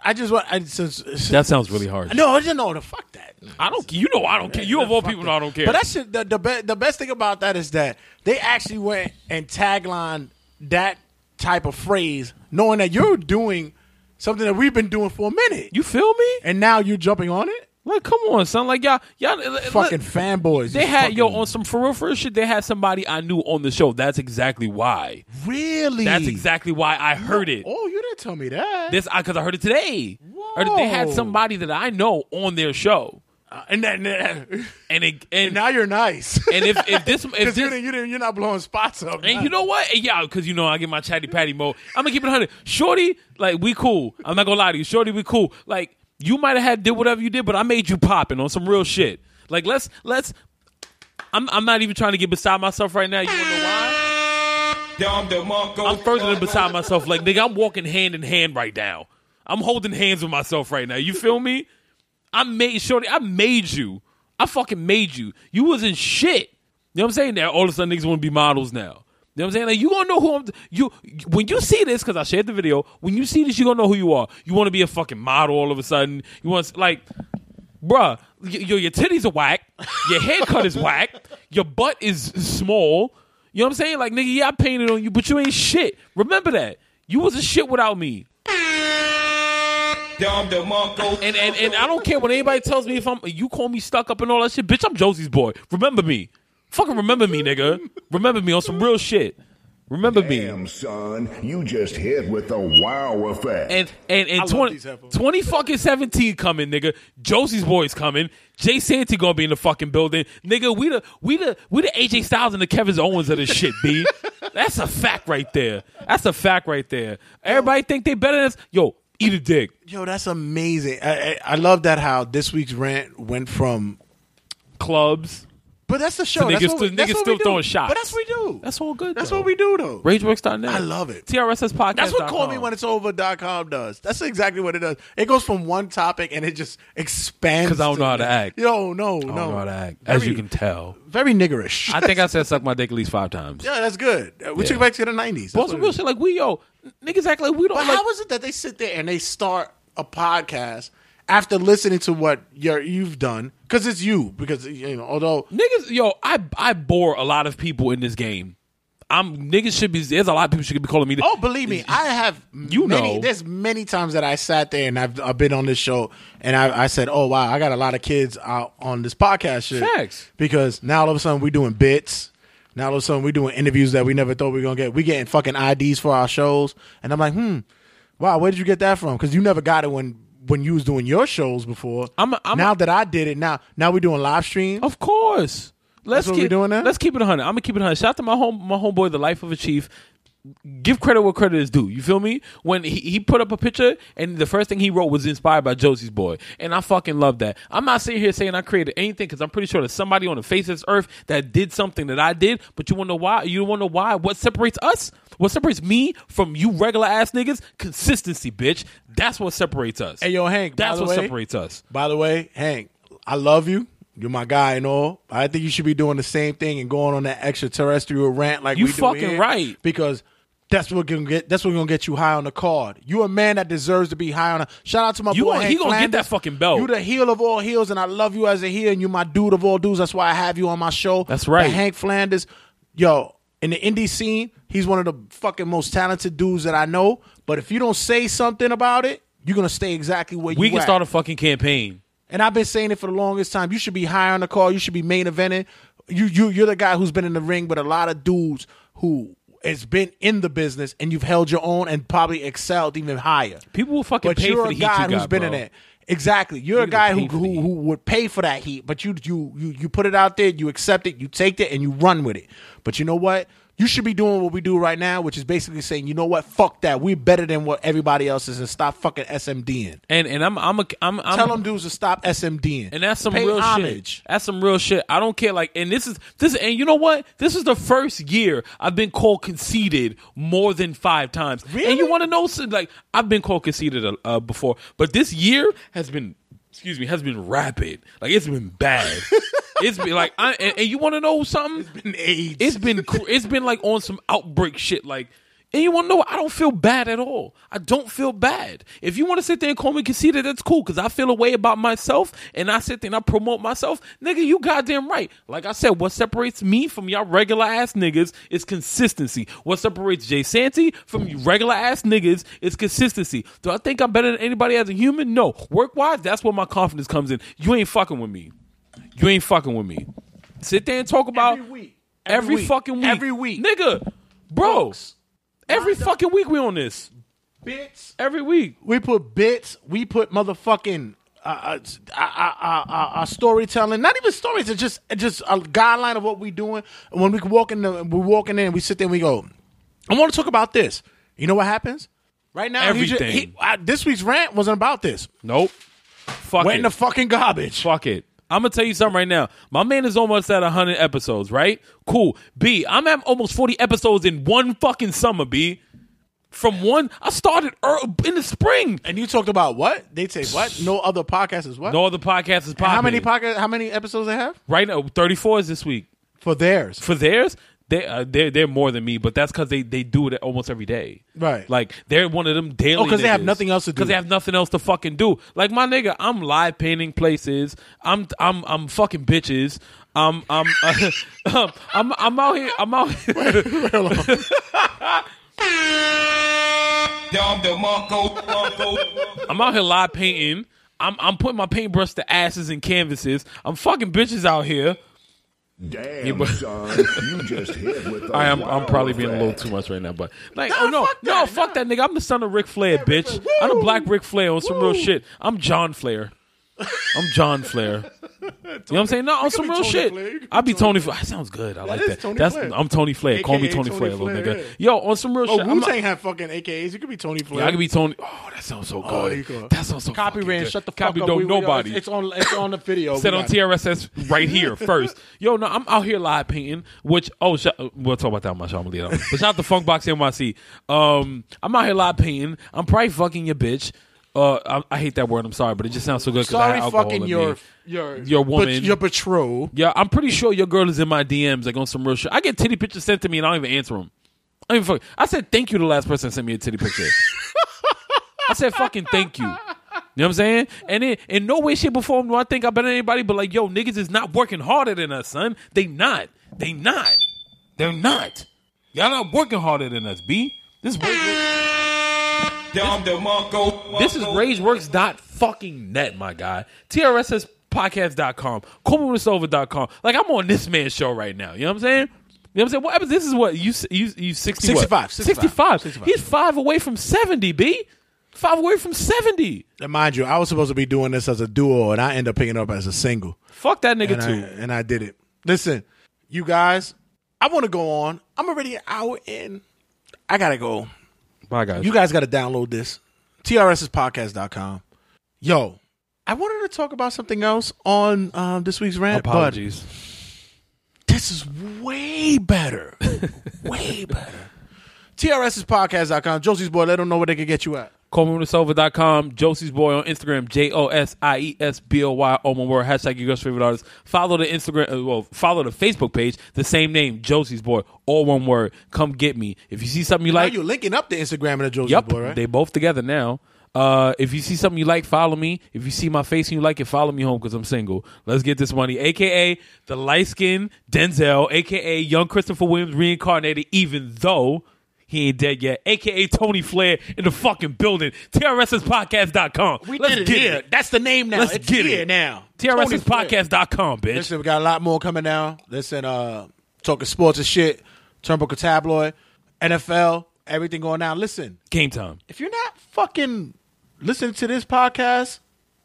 I just want. I, since,
That sounds really hard.
no, I just know the fuck that.
I don't. You know I don't care. You of all people know I don't care.
But that shit, the the, be, the best thing about that is that they actually went and tagline that type of phrase, knowing that you're doing something that we've been doing for a minute,
you feel me?
and now you're jumping on it.
Like, come on, son. Like y'all, y'all.
Fucking fanboys.
They had yo on some for real, for real shit. They had somebody I knew on the show. That's exactly why.
really.
That's exactly why I heard it.
Oh, you didn't tell me that.
This because I heard it today. I heard they had somebody that I know on their show,
Uh, and then and,
and it, and
now you're nice.
and if if this if
Because you
this
didn't, you didn't, you're not blowing spots up.
and you know what? And yeah, because you know I get my chatty patty mode. I'm gonna keep it hundred. Shorty, like we cool. I'm not gonna lie to you. Shorty, we cool. Like you might have had did whatever you did, but I made you popping on some real shit. Like let's let's. I'm I'm not even trying to get beside myself right now. You wanna know why? I'm further than beside myself. Like nigga, I'm walking hand in hand right now. I'm holding hands with myself right now. You feel me? I made shorty. I made you. I fucking made you. You wasn't shit. You know what I'm saying? Now all of a sudden niggas want to be models now. You know what I'm saying? Like you gonna know who I'm. You when you see this because I shared the video. When you see this, you gonna know who you are. You want to be a fucking model all of a sudden. You want like, bruh, your your titties are whack. Your haircut is whack. Your butt is small. You know what I'm saying? Like nigga, yeah, I painted on you, but you ain't shit. Remember that. You was a shit without me. And, and and I don't care when anybody tells me if I'm you call me stuck up and all that shit, bitch. I'm Josie's boy. Remember me, fucking remember me, nigga. Remember me on some real shit. Remember me.
Damn, son, you just hit with the wow effect.
And and and
love
20, 20 fucking 17 coming, nigga. Josie's boys coming. Jay Santy gonna be in the fucking building. Nigga, we the we the we the AJ Styles and the Kevin Owens of this shit, B. That's a fact right there. That's a fact right there. Everybody think they better than us. Yo, eat a dick.
Yo, that's amazing. I, I, I love that how this week's rant went from
Clubs.
But that's the show.
So
that's
niggas
what
still-
we, that's
niggas
what
still
we do.
throwing shots.
But that's what we do.
That's all good.
That's
though.
what we do, though.
RageWorks.net.
I love it.
TRSS podcast.
That's what call me when it's over.com does. That's exactly what it does. It goes from one topic and it just expands.
Because I don't know how to act.
Yo, no,
I don't know how to act. As
Very-
you can tell.
Very niggerish.
I think I said suck my dick at least five times.
yeah, that's good. We
Yeah.
took it back to the 90s.
But some real shit like we yo niggas act like we don't
But
like
how is it that they sit there and they start a podcast after listening to what you're, you've done? Because it's you. Because, you know, although
niggas yo I I bore a lot of people in this game. I'm niggas should be there's a lot of people should be calling me
Oh, believe me, I have.
You
many,
know.
there's many times that I sat there and I've, I've been on this show and I, I said, "Oh wow, I got a lot of kids out on this podcast shit."
Facts.
Because now all of a sudden we're doing bits. Now all of a sudden we're doing interviews that we never thought we were gonna get. We getting fucking IDs for our shows, and I'm like, hmm, wow, where did you get that from? Because you never got it when when you was doing your shows before.
I'm a- I'm
now
a-
that I did it, now now we're doing live stream.
Of course. Let's keep
doing that.
Let's keep it a hundred. I'm gonna keep it a hundred. Shout out to my home my homeboy, the life of a chief. Give credit where credit is due. You feel me? When he, he put up a picture and the first thing he wrote was inspired by Josie's boy, and I fucking love that. I'm not sitting here saying I created anything because I'm pretty sure there's somebody on the face of this earth that did something that I did. But you want to know why? You want to know why? What separates us? What separates me from you regular ass niggas? Consistency, bitch. That's what separates us.
Hey yo, Hank.
That's what
way-
separates us.
By the way, Hank, I love you. You're my guy and all. I think you should be doing the same thing and going on that extraterrestrial rant like
You
we do
fucking
here,
right.
Because that's what gonna get. That's what gonna get you high on the card. You a man that deserves to be high on. A, shout out to my
You
boy.
gonna- he gonna get that fucking belt.
You the heel of all heels, and I love you as a heel, and you my dude of all dudes. That's why I have you on my show.
That's right.
But Hank Flanders, yo, in the indie scene, he's one of the fucking most talented dudes that I know. But if you don't say something about it, you're gonna stay exactly where
We
you We
can
at.
start a fucking campaign.
And I've been saying it for the longest time. You should be high on the call. You should be main eventing. You you you're the guy who's been in the ring with a lot of dudes who has been in the business and you've held your own and probably excelled even higher.
People will fucking
But
pay
you're
for
a
the
guy
heat you
who's been
bro.
in it. Exactly. You're a guy who,
pay for the
who who would pay for that heat, but you you you you put it out there, you accept it, you take it, and you run with it. But you know what? You should be doing what we do right now, which is basically saying, you know what? Fuck that. We're better than what everybody else is, and stop fucking SMDing.
And and I'm I'm a, I'm, I'm
Tell them dudes to stop SMDing.
and that's some
Pay
real
homage.
shit. That's some real shit. I don't care. Like, and this is this, and you know what? This is the first year I've been called conceited more than five times. Really? And you want to know? Like, I've been called conceited uh, before, but this year has been, excuse me, has been rapid. Like, it's been bad. it's been like, I, and, and you want to know something? It's
been AIDS.
It's been cr- it's been like on some outbreak shit. Like. And you want to know? I don't feel bad at all. I don't feel bad. If you want to sit there and call me conceited, that's cool because I feel a way about myself and I sit there and I promote myself. Nigga, you goddamn right. Like I said, what separates me from y'all regular ass niggas is consistency. What separates Jay Santy from you regular ass niggas is consistency. Do I think I'm better than anybody as a human? No. Work wise, that's where my confidence comes in. You ain't fucking with me. You ain't fucking with me. Sit there and talk about
Every week.
every,
Every week.
fucking week.
Every week.
Nigga, bro. Every fucking week we on this.
Bits.
Every week.
We put bits. We put motherfucking uh, uh, uh, uh, uh, uh, storytelling. Not even stories. It's just it's just a guideline of what we're doing. When we walk in, the, we're walking in. We sit there. and We go. I want to talk about this. You know what happens right now? he
Everything.
he- uh, this week's rant wasn't about this.
Nope. Fuck
Went
it.
in the fucking garbage.
Fuck it. I'm gonna tell you something right now. My man is almost at 100 episodes, right? Cool. B, I'm at almost 40 episodes in one fucking summer, B. From one, I started early, in the spring.
And you talked about what? They say what? No other podcast is what?
No other podcast is
And
popping.
how many podcast? How many episodes they have
Right now, 34 is this week.
for theirs?
For theirs, they uh, they're they're more than me, but that's because they they do it almost every day.
Right.
Like they're one of them daily.
Oh, 'cause they have nothing else to do.
Because they have nothing else to fucking do. Like my nigga, I'm live painting places. I'm I'm I'm fucking bitches. I'm I'm uh, I'm I'm out here. I'm out. Here. I'm out here live painting. I'm I'm putting my paintbrush to asses and canvases. I'm fucking bitches out here.
Damn,
Yeah, but-
son, you just hit with the
I am. I'm probably being a little too much right now, but like, oh no, no, fuck that nigga. I'm the son of Ric Flair, bitch. I'm the black Ric Flair on some real shit. I'm John Flair. I'm John Flair. You know what I'm saying? No, on some real
Tony
shit.
Flair. You can be
I'll be
Tony
Tony Flair. That sounds good. I like
is
that.
Tony
That's
Flair.
I'm Tony Flair. Call me Tony,
Tony
Flair, little nigga.
yeah.
Yo, on some real
Oh,
shit. I'm
Wu
not-
Tang have fucking AKAs. You could be Tony Flair.
Yeah, I could be Tony. Oh, that sounds so good.
Oh, you could.
That sounds so
Copy
fucking
ran. Shut the fuck
Copy
up.
don't
We- we-
nobody.
It's on. It's on the video.
Set on. TRSS right here first. Yo, no, I'm out here live painting. Which oh, sh- we'll talk about that on my show. I'm gonna leave it out. But shout out to Funkbox NYC. Um, I'm out here live painting. I'm probably fucking your bitch. Uh, I, I hate that word. I'm sorry, but it just sounds so good. I
Sorry,
have
fucking your
me.
your
your woman,
bet- your betrothed.
Yeah, I'm pretty sure your girl is in my DMs, like on some real shit. I get titty pictures sent to me, and I don't even answer them. I even fuck. I said thank you to the last person that sent me a titty picture. I said fucking thank you. You know what I'm saying? And in, in no way, shape, or form do I think I'm better than anybody, but like, yo, niggas is not working harder than us, son. They not. They not. They're not. Y'all not working harder than us, B. This is this is rageworks.fucking.net, my guy. TRSSpodcast.com. ColemanWithSilver.com. Like, I'm on this man's show right now. You know what I'm saying? You know what I'm saying? What happens? This is what you you you 60 what?
65,
65.
65.
He's five away from 70, B. Five away from 70.
And mind you, I was supposed to be doing this as a duo, and I end up picking up as a single.
Fuck that nigga
and I,
too.
and I did it. Listen, you guys, I want to go on. I'm already an hour in. I gotta go.
Bye, guys.
You guys got to download this. TRSspodcast.com. Yo, I wanted to talk about something else on um, this week's rant,
Apologies.
but this is way better. way better. TRSspodcast.com. Josie's boy, let them know where they can get you at.
ColemanWithSilver.com. Josie's Boy on Instagram. J O S I E S B O Y. Oh my word. Hashtag your girl's favorite artist. Follow the Instagram. uh, Well, follow the Facebook page. The same name. Josie's Boy. All one word. Come get me. If you see something you
Now
like.
you're linking up the Instagram and the Josie's
Yep,
boy, right?
they both together now. Uh, if you see something you like, follow me. If you see my face and you like it, follow me home because I'm single. Let's get this money. AKA the light skin Denzel, AKA young Christopher Williams reincarnated, even though he ain't dead yet. AKA Tony Flair in the fucking building. TRSSpodcast.com.
we
Let's
did it
get
here.
it.
That's the name now.
Let's
it's
get
here
it.
now.
TRSSpodcast.com, bitch.
Listen, we got a lot more coming down. Listen, uh, talking sports and shit, Turnbuckle Tabloid, NFL, everything going down. Listen,
Game time.
if you're not fucking listening to this podcast,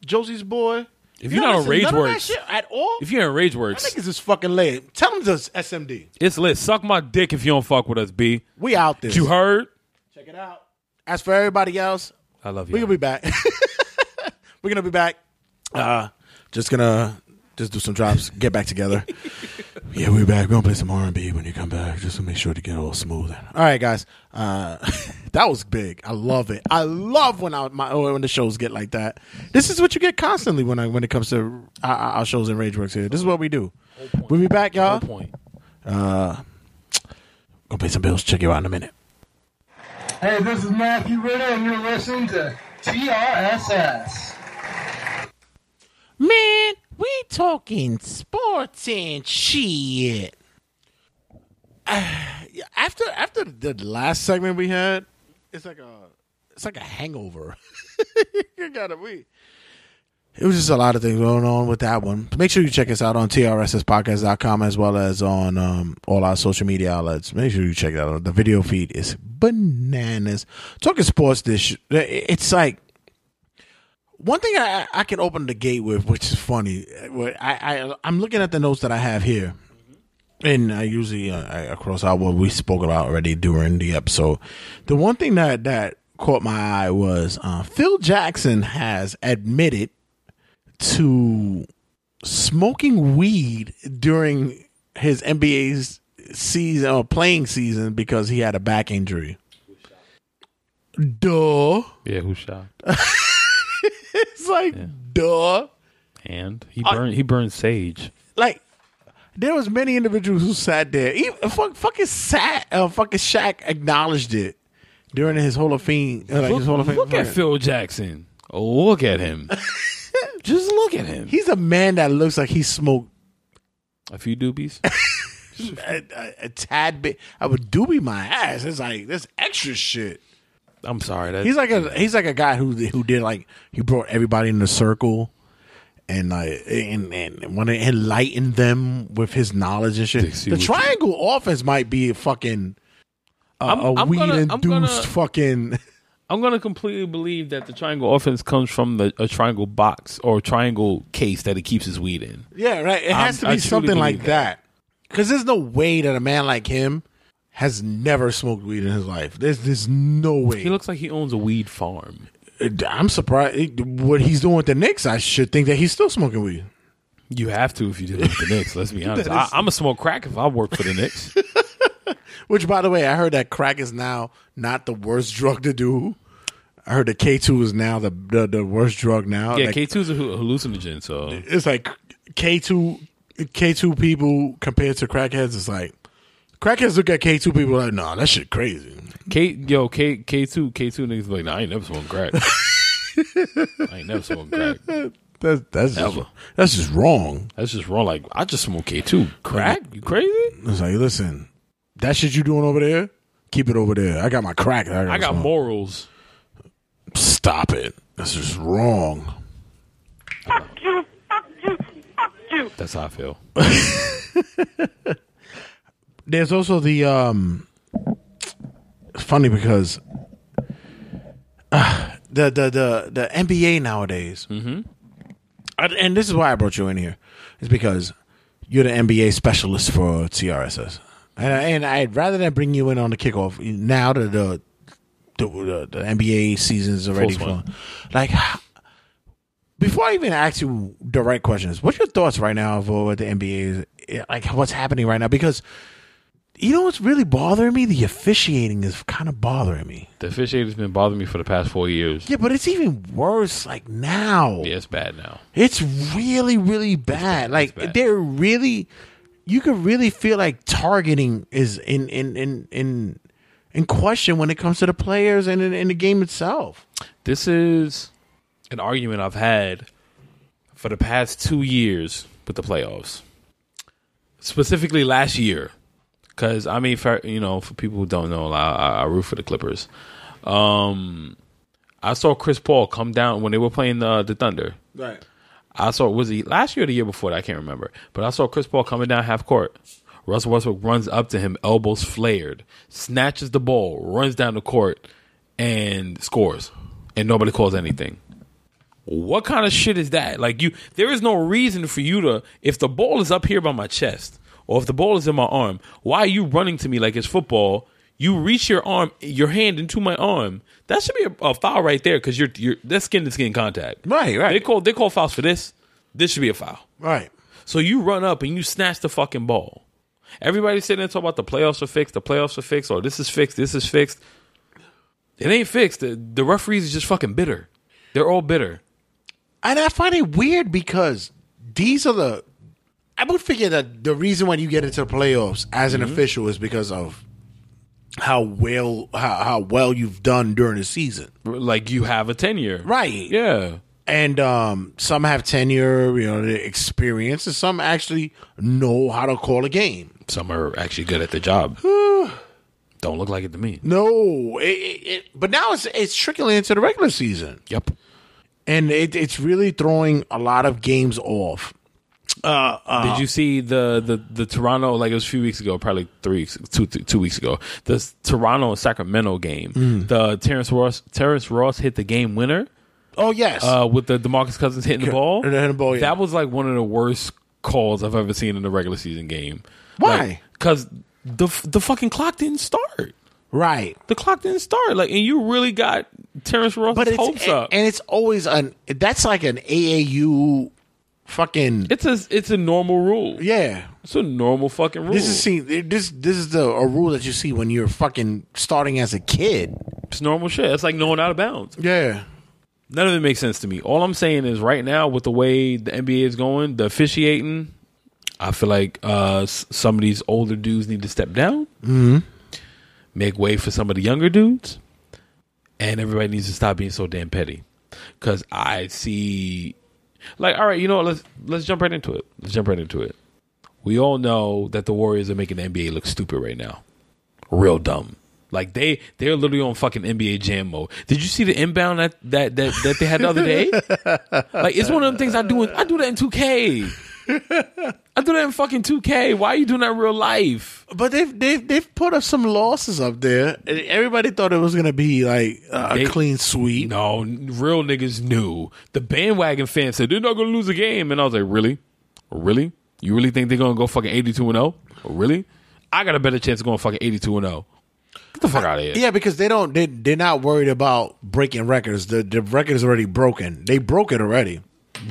Josie's boy,
If you're not on
listening to none of that
Rageworks,
at all,
if you're in Rage Works,
I
Rageworks,
think it's just fucking late. Tell them this SMD.
it's lit. Suck my dick if you don't fuck with us, B.
We out this.
You heard?
Check it out. As for everybody else,
I love you.
we're gonna be back. we're gonna be back. Uh, just gonna just do some drops, get back together. yeah, we're back. We're gonna play some R and B when you come back, just to make sure to get a little smooth. All right, guys. Uh, that was big. I love it. I love when I, my when the shows get like that. This is what you get constantly when I when it comes to our, our shows in Rageworks here. This is what we do. We'll be back, y'all.
Whole point.
Uh, gonna pay some bills. Check you out in a minute.
Hey, this is Matthew Ritter, and you're listening to TRSS.
Man, we talking sports and shit. after after the last segment we had, it's like a it's like a hangover. you gotta be. It was just a lot of things going on with that one. Make sure you check us out on trsspodcast.com as well as on um, all our social media outlets. Make sure you check it out. The video feed is bananas. Talking sports, this it's like one thing I, I can open the gate with, which is funny. I, I I'm looking at the notes that I have here, and I usually uh, I, across out what we spoke about already during the episode. The one thing that that caught my eye was uh, Phil Jackson has admitted to smoking weed during his NBA's season or playing season because he had a back injury. Duh.
Yeah, who shot?
it's like duh.
And he burned. he burned sage.
Like there was many individuals who sat there. Even fuck, fucking sat. Uh, fucking Shaq acknowledged it during his Hall of Fame. uh, Like
Look,
his Hall of Fame.
look at Phil Jackson. Look at him. Just look at him.
He's a man that looks like he smoked
A few doobies.
a, a, a tad bit. I would doobie my ass. It's like this extra shit.
I'm sorry. That,
He's like a he's like a guy who who did like he brought everybody in a circle and like and and want to enlighten them with his knowledge and shit. The
what you-
triangle offense might be a fucking uh,
I'm-
a
I'm
weed
gonna- I'm
induced
gonna-
fucking.
I'm gonna completely believe that the triangle offense comes from the a triangle box or triangle case that he keeps his weed in.
Yeah, right. It has
I'm-
to be something like that. Because there's no way that a man like him has never smoked weed in his life. There's there's no way.
He looks like he owns a weed farm.
Uh, I'm surprised what he's doing with the Knicks. I should think that he's still smoking weed.
You have to if you do it with the Knicks. Let's be honest. I, I'm a smoke crack if I work for the Knicks.
Which, by the way, I heard that crack is now not the worst drug to do. I heard that K two is now the, the the worst drug now.
yeah, K two is a hallucinogen. So
it's like K two K two people compared to crackheads. It's like crackheads look at K two people like, nah, that shit crazy.
K yo K K two K two niggas like, nah, I ain't never smoked crack. I ain't never smoked crack.
That's that's just, that's just wrong.
That's just wrong. Like I just smoke K two crack. You crazy?
It's like, listen, that shit you doing over there, keep it over there. I got my crack. I,
I got
smoke.
morals.
Stop it. That's just wrong. Fuck you. Fuck you. Fuck you.
That's how I feel.
There's also the um. It's funny because uh, the the the the NBA nowadays, mm-hmm. and this is why I brought you in here, is because you're the NBA specialist for TRSS, and I, and I'd rather than bring you in on the kickoff now that the the, the, the NBA season is already flowing. Like, before I even ask you the right questions, what's your thoughts right now of what the NBA is like? What's happening right now? Because you know what's really bothering me? The officiating is kind of bothering me.
The officiating's been bothering me for the past four years.
Yeah, but it's even worse like now.
Yeah, it's bad now.
It's really, really bad. like they're really you could really feel like targeting is in in in in in question when it comes to the players and in, in the game itself.
This is an argument I've had for the past two years with the playoffs, specifically last year. Because I mean, for you know, for people who don't know, I, I, I root for the Clippers. Um, I saw Chris Paul come down when they were playing the the Thunder.
Right.
I saw was he last year or the year before that? I can't remember. But I saw Chris Paul coming down half court. Russell Westbrook runs up to him, elbows flared, snatches the ball, runs down the court, and scores. And nobody calls anything. What kind of shit is that? Like you there is no reason for you to if the ball is up here by my chest or if the ball is in my arm, why are you running to me like it's football? You reach your arm, your hand into my arm. That should be a, a foul right there because you're you're that's skin to skin contact.
Right, right.
They call they call fouls for this. This should be a foul.
Right.
So you run up and you snatch the fucking ball. Everybody's sitting there talking about the playoffs are fixed, the playoffs are fixed, or this is fixed, this is fixed. It ain't fixed. The, the referees is just fucking bitter. They're all bitter.
And I find it weird because these are the. I would figure that the reason why you get into the playoffs as an official is because of how well how, how well you've done during the season.
Like you have a tenure,
right?
Yeah.
And um, some have tenure, you know, the experience, and some actually know how to call a game.
Some are actually good at the job. Don't look like it to me.
No, it, it, it- but now it's it's trickling into the regular season.
Yep.
and it, it's really throwing a lot of games off. Uh, uh,
Did you see the, the the Toronto like it was a few weeks ago, probably three weeks, two two two weeks ago? The Toronto Sacramento game.
Mm.
The Terrence Ross Terrence Ross hit the game winner.
Oh yes,
uh, with the DeMarcus Cousins hitting the ball.
Hitting the ball, yeah.
That was like one of the worst calls I've ever seen in a regular season game.
Why?
Because the the fucking clock didn't start.
Right.
The clock didn't start. Like, and you really got Terrence Ross's
but
hopes up.
and it's always an that's like an AAU fucking.
It's a it's a normal rule.
Yeah,
it's a normal fucking rule.
This is see this this is the a rule that you see when you're fucking starting as a kid.
It's normal shit. It's like knowing out of bounds.
Yeah.
None of it makes sense to me. All I'm saying is right now with the way the NBA is going, the officiating, I feel like uh, some of these older dudes need to step down,
Mhm.
make way for some of the younger dudes, and everybody needs to stop being so damn petty. Because I see, like, all right, you know, what, let's let's jump right into it. Let's jump right into it. We all know that the Warriors are making the NBA look stupid right now, real dumb. Like they they're literally on fucking NBA Jam mode. Did you see the inbound that that that, that they had the other day? like it's one of them things I do. In, I do that in two K. I do that in fucking two K. Why are you doing that in real life?
But they've they've they've put up some losses up there. Everybody thought it was gonna be like a
They-
clean sweep.
No, real niggas knew. The bandwagon fans said they're not gonna lose a game, and I was like, really, really? You really think they're gonna go fucking eighty two and zero? Really? I got a better chance of going fucking eighty two and zero. Get the fuck out of here.
Yeah, because they don't they they're not worried about breaking records. The the record is already broken. They broke it already.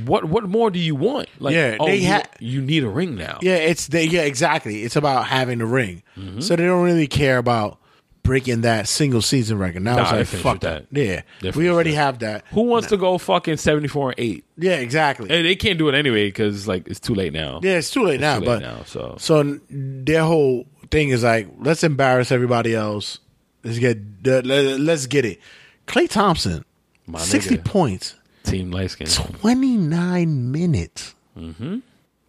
What what more do you want? Like,
Yeah,
oh,
they
you,
ha-
you need a ring now.
Yeah, it's they yeah, exactly. It's about having the ring.
Mm-hmm.
So they don't really care about breaking that single season record. Now
Nah,
it's like fuck that.
that.
Yeah.
They
we already
that.
have that.
Who wants to go fucking seventy four and eight?
Yeah, exactly.
And they can't do it anyway because like it's too late now.
Yeah, it's too late
It's
now.
too
but
late now, so
so their whole thing is like, let's embarrass everybody else. Let's get let- let's get it. Klay Thompson,
My
sixty
nigga.
points,
team light skin.
twenty nine minutes.
Mm-hmm.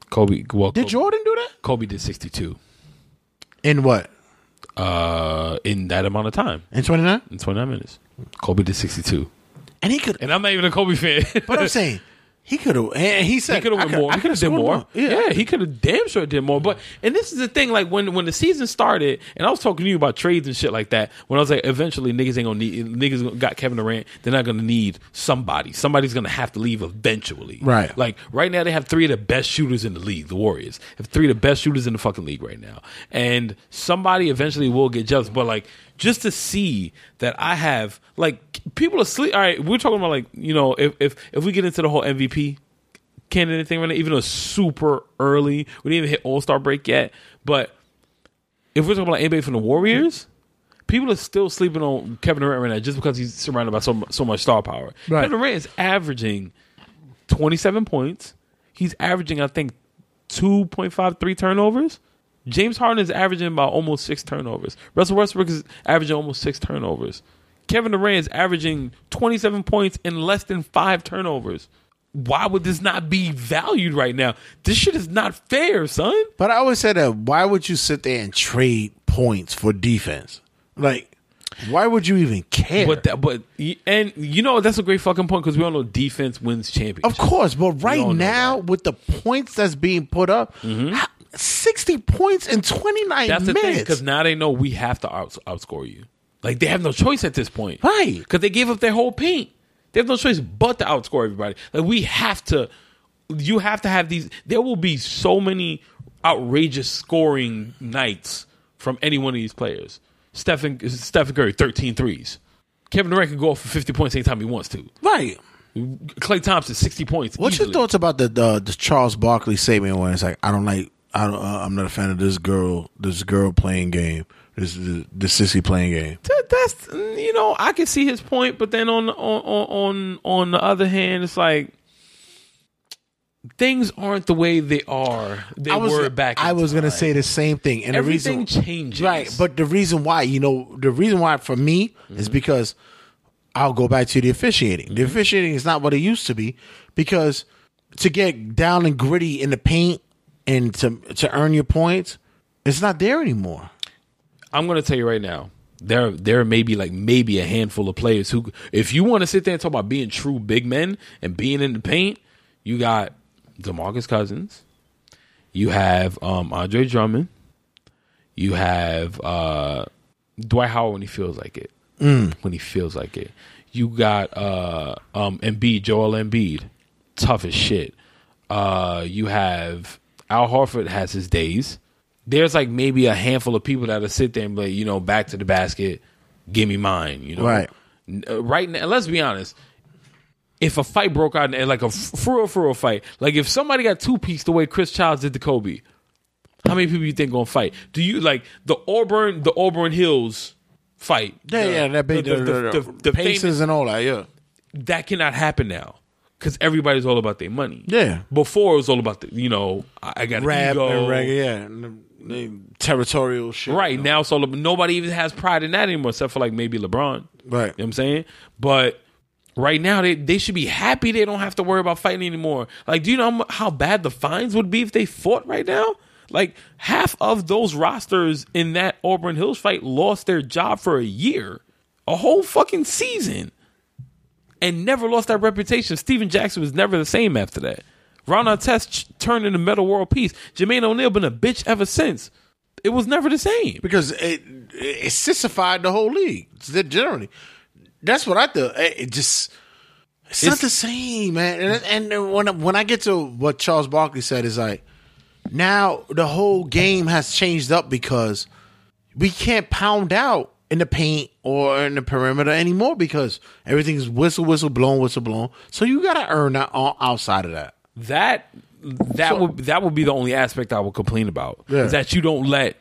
Kobe. Well,
Did
Kobe,
Jordan do that?
Kobe did sixty two.
In what?
Uh, in that amount of time,
In twenty nine?
in twenty nine minutes, Kobe did sixty two.
And he could.
And I'm not even a Kobe fan.
But I'm saying he could have. And he said
he could have
I
more. He could have did
scored
more.
Yeah,
Yeah, he could have damn sure did more. But and this is the thing, like when when the season started, and I was talking to you about trades and shit like that. When I was like, eventually niggas ain't gonna need niggas got Kevin Durant. They're not gonna need somebody. Somebody's gonna have to leave eventually.
Right.
Like right now, they have three of the best shooters in the league. The Warriors have three of the best shooters in the fucking league right now, and somebody eventually will get jealous. But like just to see that I have like people are sleep. All right, we're talking about like you know if if if we get into the whole MVP candidate thing right now, even though it's super early, we didn't even hit All Star break yet. But if we're talking about NBA from the Warriors, people are still sleeping on Kevin Durant right now just because he's surrounded by so so much star power.
Right.
Kevin Durant is averaging twenty seven points. He's averaging, I think, two point five three turnovers. James Harden is averaging about almost six turnovers. Russell Westbrook is averaging almost six turnovers. Kevin Durant is averaging 27 points in less than five turnovers. Why would this not be valued right now? This shit is not fair, son.
But I always said that why would you sit there and trade points for defense? Like, why would you even care?
But that, but and you know that's a great fucking point because we all know defense wins championships.
Of course, but right now with the points that's being put up, mm-hmm. 60 points in 29
That's the
minutes.
thing, because now they know we have to outscore you. Like, they have no choice at this point.
Right.
Because they gave up their whole paint. They have no choice but to outscore everybody. Like, we have to, you have to have these. There will be so many outrageous scoring nights from any one of these players. Stephen, Stephen Curry, 13 threes. Kevin Durant can go off for 50 points anytime he wants to.
Right.
Klay Thompson, 60 points.
What's
easily.
your thoughts about the, the, the Charles Barkley statement when it's like, I don't like I don't, uh, I'm not a fan of this girl, this girl playing game, this the, the sissy playing game.
That- that's you know I can see his point, but then on on on on the other hand, it's like things aren't the way they are. They
I was,
were back.
I was gonna say the same thing, and
everything
the reason,
changes,
right? But the reason why, you know, the reason why for me
Mm-hmm.
is because I'll go back to the officiating. The
Mm-hmm.
officiating is not what it used to be because to get down and gritty in the paint and to to earn your points, it's not there anymore.
I'm going to tell you right now. There, there may be like maybe a handful of players who, if you want to sit there and talk about being true big men and being in the paint, you got DeMarcus Cousins, you have um, Andre Drummond, you have uh, Dwight Howard when he feels like it, when he feels like it. You got uh, um, Embiid, Joel Embiid, tough as shit. Uh, you have Al Horford has his days. There's like maybe a handful of people that'll sit there and be like, you know, back to the basket, give me mine, you know.
Right.
Uh, right now, let's be honest. If a fight broke out, and like a for real, for real fight, like if somebody got two pieced the way Chris Childs did to Kobe, how many people you think gonna fight? Do you like the Auburn, the Auburn Hills fight?
Yeah,
The-
yeah, that big
the-
the,
the-
the,
the- the
paces
famous-
and all that. Yeah,
that cannot happen now because everybody's all about their money.
Yeah.
Before it was all about the you know I I got
rap
ego.
and reggae, yeah, and the, the territorial shit.
Right now, it's all about, nobody even has pride in that anymore, except for like maybe LeBron.
Right.
You know what I'm saying? But right now, they they should be happy they don't have to worry about fighting anymore. Like, do you know how bad the fines would be if they fought right now? Like half of those rosters in that Auburn Hills fight lost their job for a year, a whole fucking season, and never lost that reputation. Stephen Jackson was never the same after that. Ron Artest turned into Metta World Peace. Jermaine O'Neal been a bitch ever since. It was never the same
because it it sissified the whole league. Generally, that's what I thought. It it just it's, not the same, man. And, and when when I get to what Charles Barkley said is like now the whole game has changed up because we can't pound out in the paint or in the perimeter anymore because everything's whistle whistle blown whistle blown. So you got to earn that o- outside of that.
that that
So-
would that would be the only aspect I would complain about.
Yeah.
Is that you don't let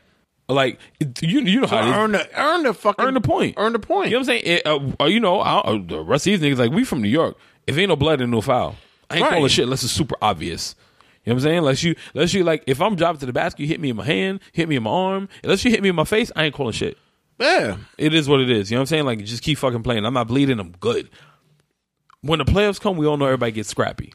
like you you know
So
how
earn the earn the fucking
earn the point.
Earn the point.
You know what I'm saying? It, uh, uh, you know, I, uh, the rest of these niggas like we from New York. If ain't no blood, ain't no foul. I ain't
Right.
calling shit unless it's super obvious. You know what I'm saying? Unless you, unless you like, if I'm driving to the basket, you hit me in my hand, hit me in my arm. Unless you hit me in my face, I ain't calling shit.
Yeah.
It is what it is. You know what I'm saying? Like, just keep fucking playing. I'm not bleeding. I'm good. When the playoffs come, we all know everybody gets scrappy.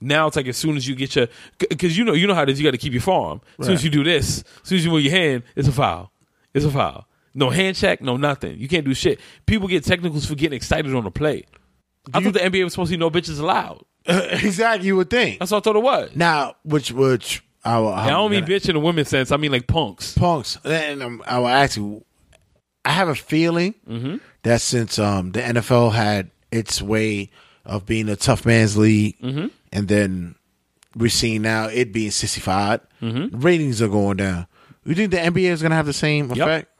Now it's like as soon as you get your, because you know, you know how it is. You got to keep your farm. As soon as you do this, as soon as you move your hand, it's a foul. It's a foul. No hand check, no nothing. You can't do shit. People get technicals for getting excited on the play. I thought the NBA was supposed to be no bitches allowed.
exactly, you would think.
That's what I thought it was.
Now, which which I, will-
I don't mean bitch in a women's sense. I mean like punks.
punks. And um, I will ask you. I have a feeling
Mm-hmm.
that since um, the NFL had its way of being a tough man's league,
Mm-hmm.
and then we're seeing now it being sissified,
Mm-hmm.
ratings are going down. You think the NBA is going to have the same effect?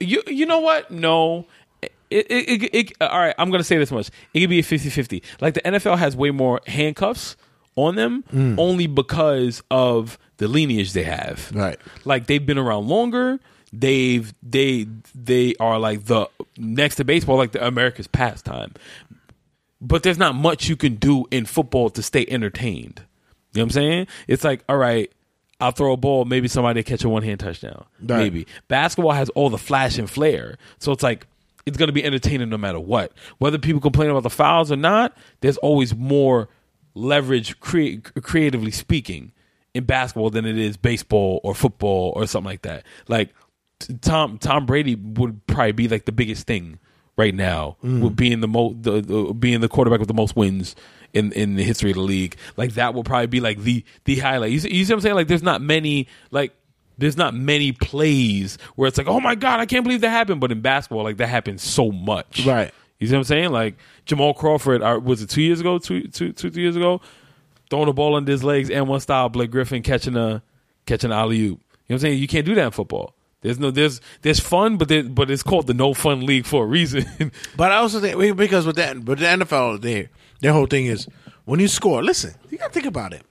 You you know what? No. It, it, it, it- all right, I'm going to say this much. It could be a 50-50. Like the NFL has way more handcuffs on them
Mm.
only because of the lineage they have.
Right.
Like they've been around longer. They've they they are like the next to baseball like the America's pastime. But there's not much you can do in football to stay entertained. You know what I'm saying? It's like, all right, I'll throw a ball, maybe somebody catch a one hand touchdown.
Right.
Maybe. Basketball has all the flash and flare. So it's like it's gonna be entertaining no matter what. Whether people complain about the fouls or not, there's always more leverage crea- creatively speaking in basketball than it is baseball or football or something like that. Like Tom Tom Brady would probably be like the biggest thing right now
Mm.
with being the mo the, the being the quarterback with the most wins in in the history of the league. Like that will probably be like the the highlight. You see, you see what I'm saying? Like there's not many like there's not many plays where it's like, oh my god, I can't believe that happened. But in basketball, like that happens so much.
Right.
You see what I'm saying? Like Jamal Crawford, uh, was it two years ago? Two, two, two, three years ago, throwing the ball under his legs and one style. Blake Griffin catching a catching an alley oop. You know what I'm saying? You can't do that in football. There's no there's there's fun, but there, but it's called the no fun league for a reason.
But I also think because with that, but the NFL, their their whole thing is when you score. Listen, you got to think about it.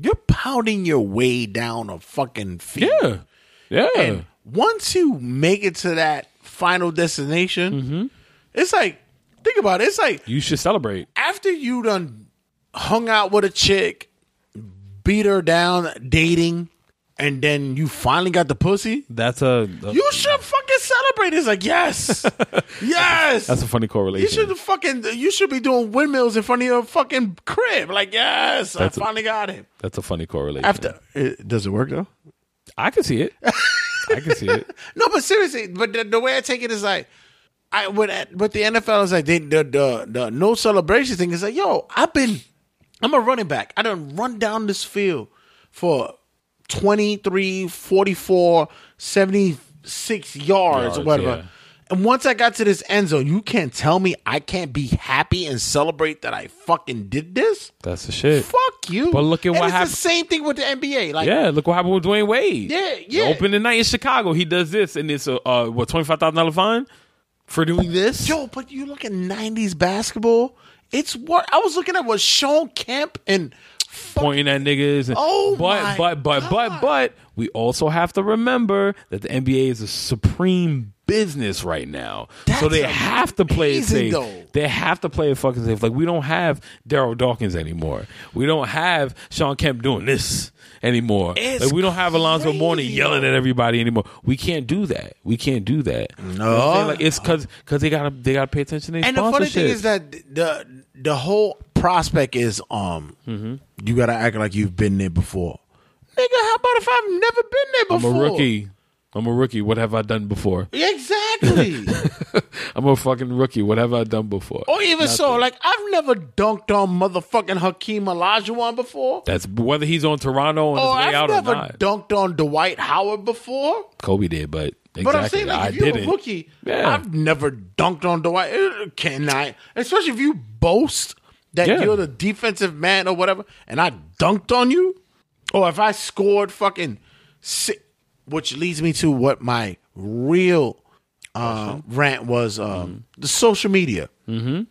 You're pounding your way down a fucking field.
yeah, yeah.
And once you make it to that final destination,
Mm-hmm.
it's like think about it. It's like
you should celebrate.
after you done hung out with a chick, beat her down, dating, and then you finally got the pussy.
That's a, a-
You should fucking celebrate. It's like yes, yes.
that's a funny correlation.
You should fucking you should be doing windmills in front of your fucking crib. Like yes,
That's a-
I finally got him.
That's a funny correlation.
After it, does it work though?
I can see it. I can see it.
No, but seriously, but the, the way I take it is like, I with but the NFL is like they the the, the no celebration thing is like, yo, I've been, I'm a running back. I done run down this field for 23, 44, 76 yards,
Yards,
or whatever.
yeah.
And once I got to this end zone, you can't tell me I can't be happy and celebrate that I fucking did this.
That's the shit.
Fuck you.
But look at
And
what
it's
happened-
The same thing with the NBA. Like,
yeah, look what happened with Dwyane Wade.
Yeah,
The
open
the night in Chicago, he does this, and it's a uh, what twenty five thousand dollar fine for doing this.
Yo, but you look at '90s basketball. It's what I was looking at was Shawn Kemp and
pointing at niggas. And,
Oh
but
my
but but but but we also have to remember that the NBA is a supreme business right now. so
That's
they have to play it safe.
though.
They have to play it fucking safe. Like we don't have Darryl Dawkins anymore. We don't have Shawn Kemp doing this anymore.
It's
like we don't have Alonzo Mourning yelling at everybody anymore. We can't do that. We can't do that. You know
No.
like it's because because they gotta they gotta pay attention to
and the funny thing is that the the whole prospect is um
Mm-hmm.
you got to act like you've been there before. Nigga, how about if I've never been there before?
I'm a rookie. I'm a rookie. What have I done before?
Exactly.
I'm a fucking rookie. What have I done before?
or even
Nothing.
so, like I've never dunked on motherfucking Hakeem Olajuwon before.
That's whether he's on Toronto on
Or
his way
I've
out or
never
not.
dunked on Dwight Howard before.
Kobe did, but exactly,
But I'm saying, like, if you're a rookie,
Yeah.
I've never dunked on Dwight. Uh, Can I? Especially if you boast that
Yeah.
you're the defensive man or whatever, and I dunked on you, or if I scored fucking, si which leads me to what my real uh, rant was: um, the social media.
Mm-hmm.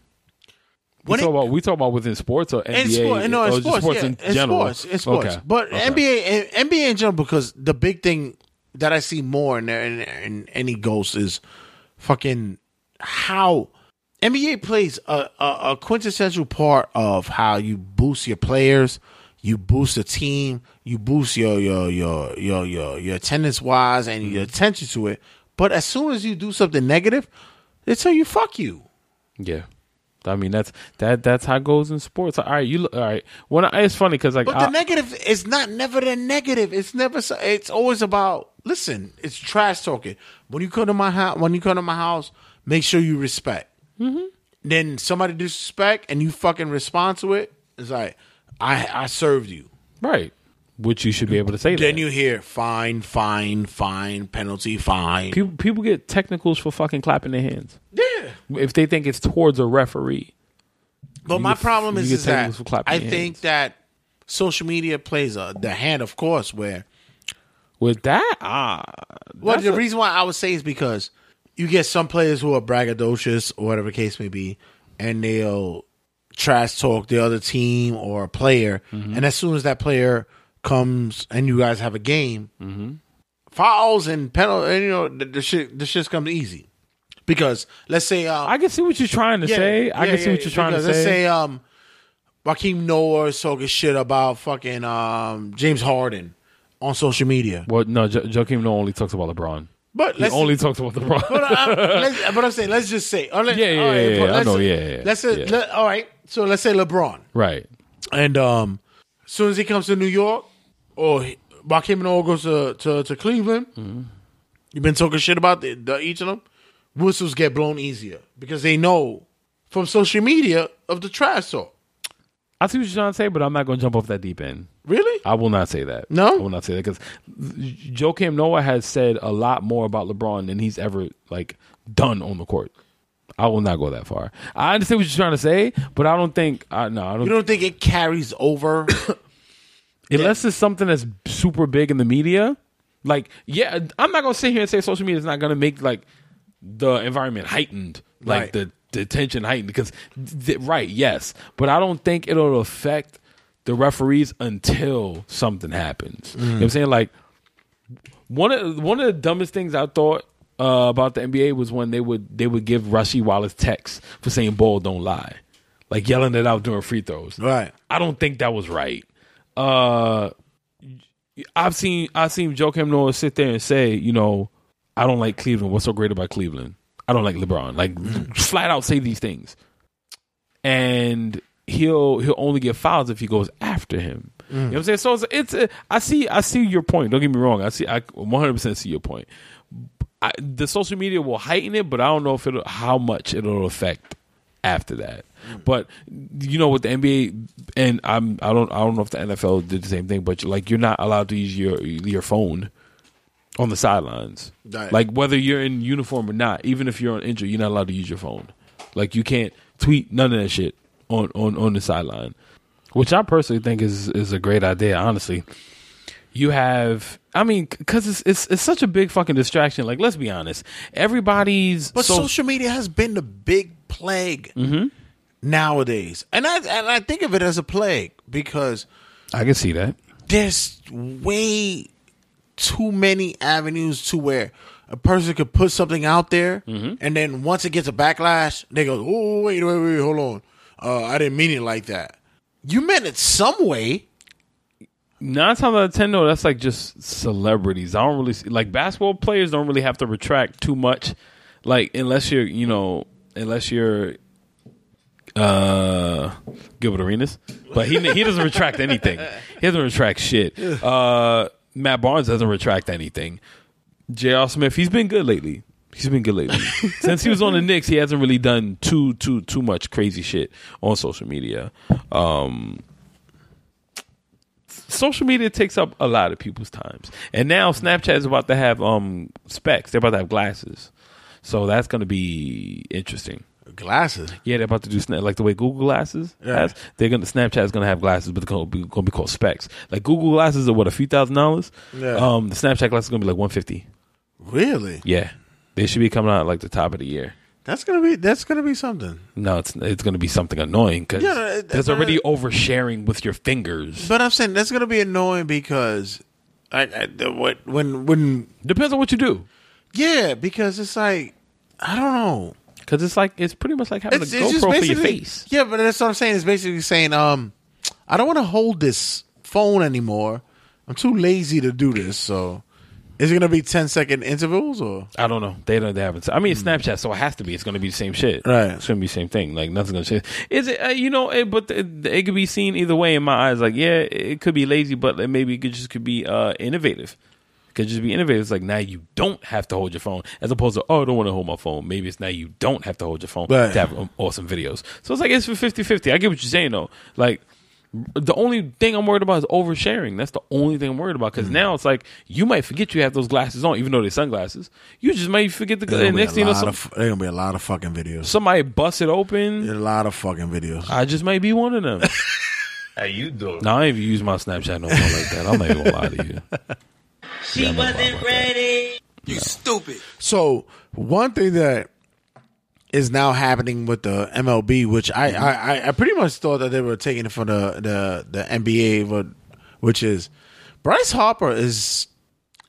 We talk
it-
about we talk about within sports or NBA
in sport, no, in
or just
sports, yeah,
in
in
general.
sports, in sports.
Okay.
But
Okay.
NBA, in- NBA in general, because the big thing that I see more in in, in any ghost is fucking how NBA plays a, a, a quintessential part of how you boost your players, you boost the team, you boost your your your your your, your attendance wise and your attention to it. But as soon as you do something negative, they tell you fuck you.
Yeah. I mean that's that that's how it goes in sports. All right, you look- all right. When I, it's funny because like
But
I-
the negative is not never the negative. It's never. so- It's always about. Listen, it's trash talking. When you come to my house, when you come to my house, make sure you respect.
Mm-hmm.
Then somebody disrespect and you fucking respond to it. It's like I I served you.
right, which you should be able to say
Then
that.
you hear fine, fine, fine, penalty, fine.
People people get technicals for fucking clapping their hands.
Yeah.
If they think it's towards a referee.
But
You
my
get-
problem
you
is,
get
is that
for clapping
I
your
think that social media plays a, the hand, of course, where
With that, ah,
Well,
that's
the
a-
reason why I would say is because you get some players who are braggadocious or whatever the case may be, and they'll trash talk the other team or a player,
Mm-hmm.
and as soon as that player comes and you guys have a game,
Mm-hmm.
fouls and penalty, and you know the, the shit, the shit's come easy. Because let's say uh,
I can see what you're trying to
yeah,
say. I
yeah,
can see
yeah,
what you're trying to
let's
say.
say um, Raheem Noah is talking shit about fucking um, James Harden on social media.
Well, no, jo- Joakim no only talks about LeBron.
But
he
let's-
only talks about LeBron.
but, uh, let's, but I'm saying, let's just say, oh, let,
Yeah, yeah,
all right,
yeah, yeah, I know, yeah, yeah,
Let's say, let- all right. So let's say LeBron,
right.
and um, as soon as he comes to New York, or Raheem Noah goes to to, to Cleveland,
Mm-hmm.
you've been talking shit about the, the, each of them. Whistles get blown easier because they know from social media of the trash talk.
I see what you're trying to say, but I'm not going to jump off that deep end.
Really?
I will not say that.
No?
I will not say that because Joakim Noah has said a lot more about LeBron than he's ever like done on the court. I will not go that far. I understand what you're trying to say, but I don't think. I no, I don't.
You don't think it carries over?
unless it's something that's super big in the media. Like, yeah, I'm not gonna sit here and say social media is not gonna make like the environment heightened, like
Right.
the the tension heightened. Because, th- right, yes, but I don't think it'll affect the referees until something happens. You know what I'm mm. saying? Like one of one of the dumbest things I thought uh, about the NBA was when they would they would give Rasheed Wallace texts for saying "ball don't lie," like yelling it out during free throws.
Right.
I don't think that was right. Uh, I've seen I've seen Joakim Noah sit there and say, you know, I don't like Cleveland. What's so great about Cleveland? I don't like LeBron. Like flat out say these things, and he'll he'll only get fouls if he goes after him. You know what I'm saying? So it's, it's uh, I see I see your point. Don't get me wrong. I see I 100 percent see your point. I, the social media will heighten it, but I don't know if it'll how much it'll affect after that. But you know, with the NBA, and I'm I don't I don't know if the NFL did the same thing, but like you're not allowed to use your your phone on the sidelines.
Right.
Like whether you're in uniform or not, even if you're on injury, you're not allowed to use your phone. Like you can't tweet none of that shit on on on the sideline, which I personally think is is a great idea. Honestly, you have. I mean, because it's, it's it's such a big fucking distraction. Like, let's be honest. Everybody's
But
so-
social media has been the big plague mm-hmm. nowadays, and I and I think of it as a plague because
I can see that.
there's way too many avenues to where a person could put something out there, mm-hmm. and then once it gets a backlash, they go, "Oh wait, wait, wait, hold on, uh, I didn't mean it like that." You meant it some way.
Nine times out of ten, though, that's like just celebrities. I don't really see, like basketball players don't really have to retract too much, like unless you're, you know, unless you're Uh, Gilbert Arenas, but he he doesn't retract anything. He doesn't retract shit. Uh, Matt Barnes doesn't retract anything. J.R. Smith, he's been good lately. He's been good lately. Since he was on the Knicks, he hasn't really done too too too much crazy shit on social media. Um, social media takes up a lot of people's times, and now Snapchat is about to have um specs. They're about to have glasses, so that's going to be interesting.
Glasses.
Yeah, they're about to do sna- like the way Google Glasses
Yeah.
has. They're gonna Snapchat is gonna have glasses, but they're gonna be, gonna be called specs. Like Google Glasses are what a few thousand dollars.
Yeah.
Um, the Snapchat glasses are gonna be like one fifty.
Really?
Yeah, they should be coming out like the top of the year.
That's gonna be that's gonna be something.
No, it's it's gonna be something annoying because
Yeah, no, it-
there's already oversharing with your fingers.
But I'm saying that's gonna be annoying because I, I the- what when when
Depends on what you do.
yeah because it's like I don't know.
Because it's like it's pretty much like having a GoPro for your face.
yeah, but that's what I'm saying. It's basically saying um I don't want to hold this phone anymore. I'm too lazy to do this. So is it gonna be 10 second intervals or
I don't know. They don't. They haven't. I mean, it's Snapchat, so it has to be. It's going to be the same shit.
Hmm. Right.
It's going to be the same thing. Like nothing's going to change. Is it? Uh, you know. It, but the, it could be seen either way in my eyes. Like, yeah, it could be lazy, but maybe it could just could be uh, innovative. It could just be innovative. It's like now you don't have to hold your phone, as opposed to oh, I don't want to hold my phone. Maybe it's now you don't have to hold your phone
Right.
to have um, awesome videos. So it's like it's for 50-50. I get what you're saying though. Like. The only thing I'm worried about is oversharing. That's the only thing I'm worried about
Mm.
because now it's like you might forget you have those glasses on, even though they're sunglasses. You just might forget the.
There's gonna,
next thing you know, some,
of, there's gonna be a lot of fucking videos.
somebody bust it open.
A lot of fucking videos.
I just might be one of them.
How you doing?
no, I ain't even use my Snapchat no more like that. I'm not even gonna lie to you.
She
Yeah,
wasn't
lying about
ready.
You stupid.
So one thing that is now happening with the MLB, which I,
Mm-hmm.
I, I, I pretty much thought that they were taking it from the the, the NBA, but which is Bryce Harper is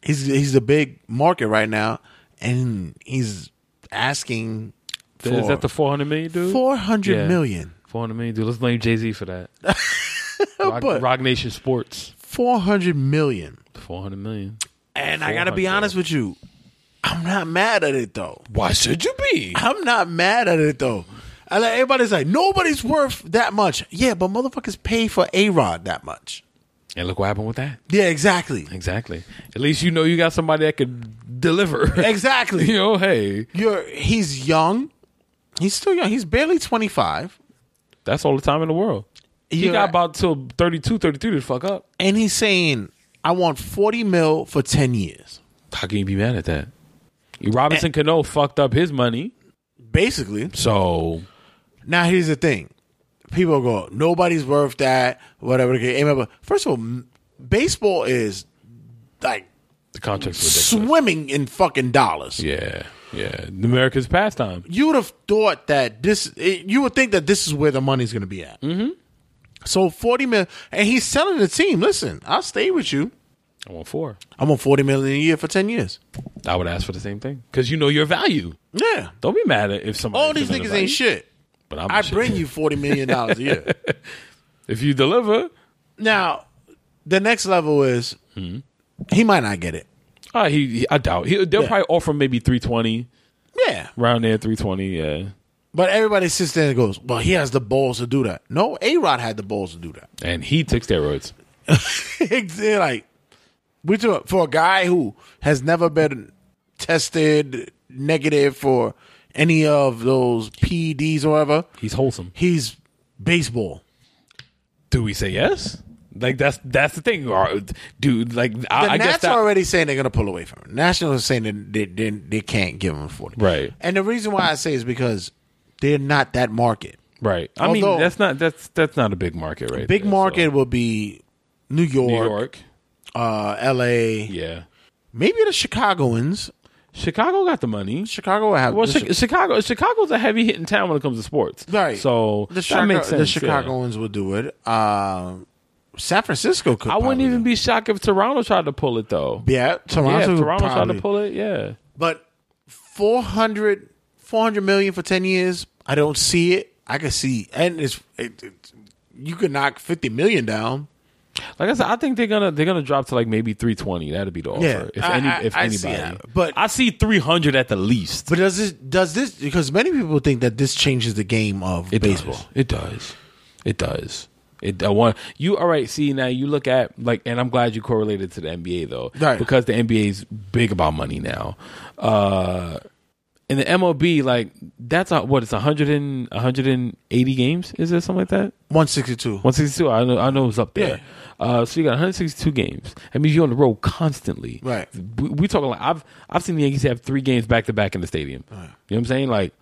he's he's a big market right now, and he's asking for
Is that the 400 million dude?
four hundred
Yeah.
million.
400 million dude. Let's blame Jay Z for that. Rock,
But-
Roc Nation Sports.
Four hundred million.
400 million.
And I gotta be honest with you, I'm not mad at it though.
Why should you be?
I'm not mad at it though. I like everybody's like nobody's worth that much. Yeah, but motherfuckers pay for a Rod that much.
And look what happened with that.
Yeah, exactly.
Exactly. At least you know you got somebody that could deliver.
Exactly.
you know, hey,
You're he's young. He's still young. He's barely 25.
that's all the time in the world. He
You're-
got about till 32, 33 to fuck up.
And he's saying, I want 40 mil for 10 years.
How can you be mad at that? Robinson Cano fucked up his money.
Basically.
So
Now here's the thing. People go, nobody's worth that, whatever. case. Remember, first of all, m- baseball is like
the contract's ridiculous.
swimming in fucking dollars.
Yeah, yeah. America's pastime.
you would have thought that this it- you would think that this is where the money's going to be at. Mm-hmm. So forty million, and he's telling the team, "Listen, I'll stay with you.
I want four.
I want forty million a year for ten years."
I would ask for the same thing because you know your value.
Yeah,
Don't be mad if somebody.
all these niggas ain't shit.
But I'm
I
shit.
bring you forty million dollars a year.
if you deliver.
now, the next level is he might not get it.
Uh, he, he- I doubt he. They'll
Yeah.
probably offer maybe three twenty
Yeah,
around there. Three twenty. Yeah,
but everybody sits there and goes, "Well, he has the balls to do that." No, A Rod had the balls to do that.
and he took steroids.
Like we took for a guy who has never been tested negative for any of those PEDs or whatever.
He's wholesome.
He's baseball.
Do we say yes? Like that's that's the thing, uh, dude. Like
The
I, I
Nats
guess that,
are already saying they're going to pull away from him. Nationals are saying that they, they, they can't give him 40.
Right.
And the reason why I say is because they're not that market.
right. I mean, that's not that's that's not a big market, right?
Big
there,
market will be New. York,
New York.
Uh, L.A.,
Yeah.
maybe the Chicagoans.
Chicago got the money.
Chicago have
Well,
the
Chi- Chicago Chicago's a heavy hitting town when it comes to sports.
Right.
So
the,
that makes sense.
the
yeah.
Chicagoans will do it. Um, San Francisco could.
I wouldn't even be shocked if Toronto tried to pull it though.
Yeah, Toronto.
yeah, Toronto tried to pull it. Yeah.
But 400, 400 million for ten years, I don't see it. I can see, and it's it, it, you could knock fifty million down.
Like I said, I think they're gonna they're gonna drop to like maybe three twenty. That'd be the offer.
Yeah,
if
I-
any,
I-
if
I see
anybody.
that. But-
I see three hundred at the least.
But does this does this because many people think that this changes the game of
It
baseball.
Does. It does. It does. It I want you all right. See now you look at like, and I'm glad you correlated to the NBA though,
Right.
Because the NBA is big about money now. Uh, in the MLB, like that's a, what it's 100 and 180 games. Is it something like that?
One sixty two.
162. I know. I know it's up there. Uh, so you got 162 games. That means you're on the road constantly.
Right.
We, we talking like I've I've seen the Yankees have three games back to back in the stadium. Right. You know what I'm saying? Like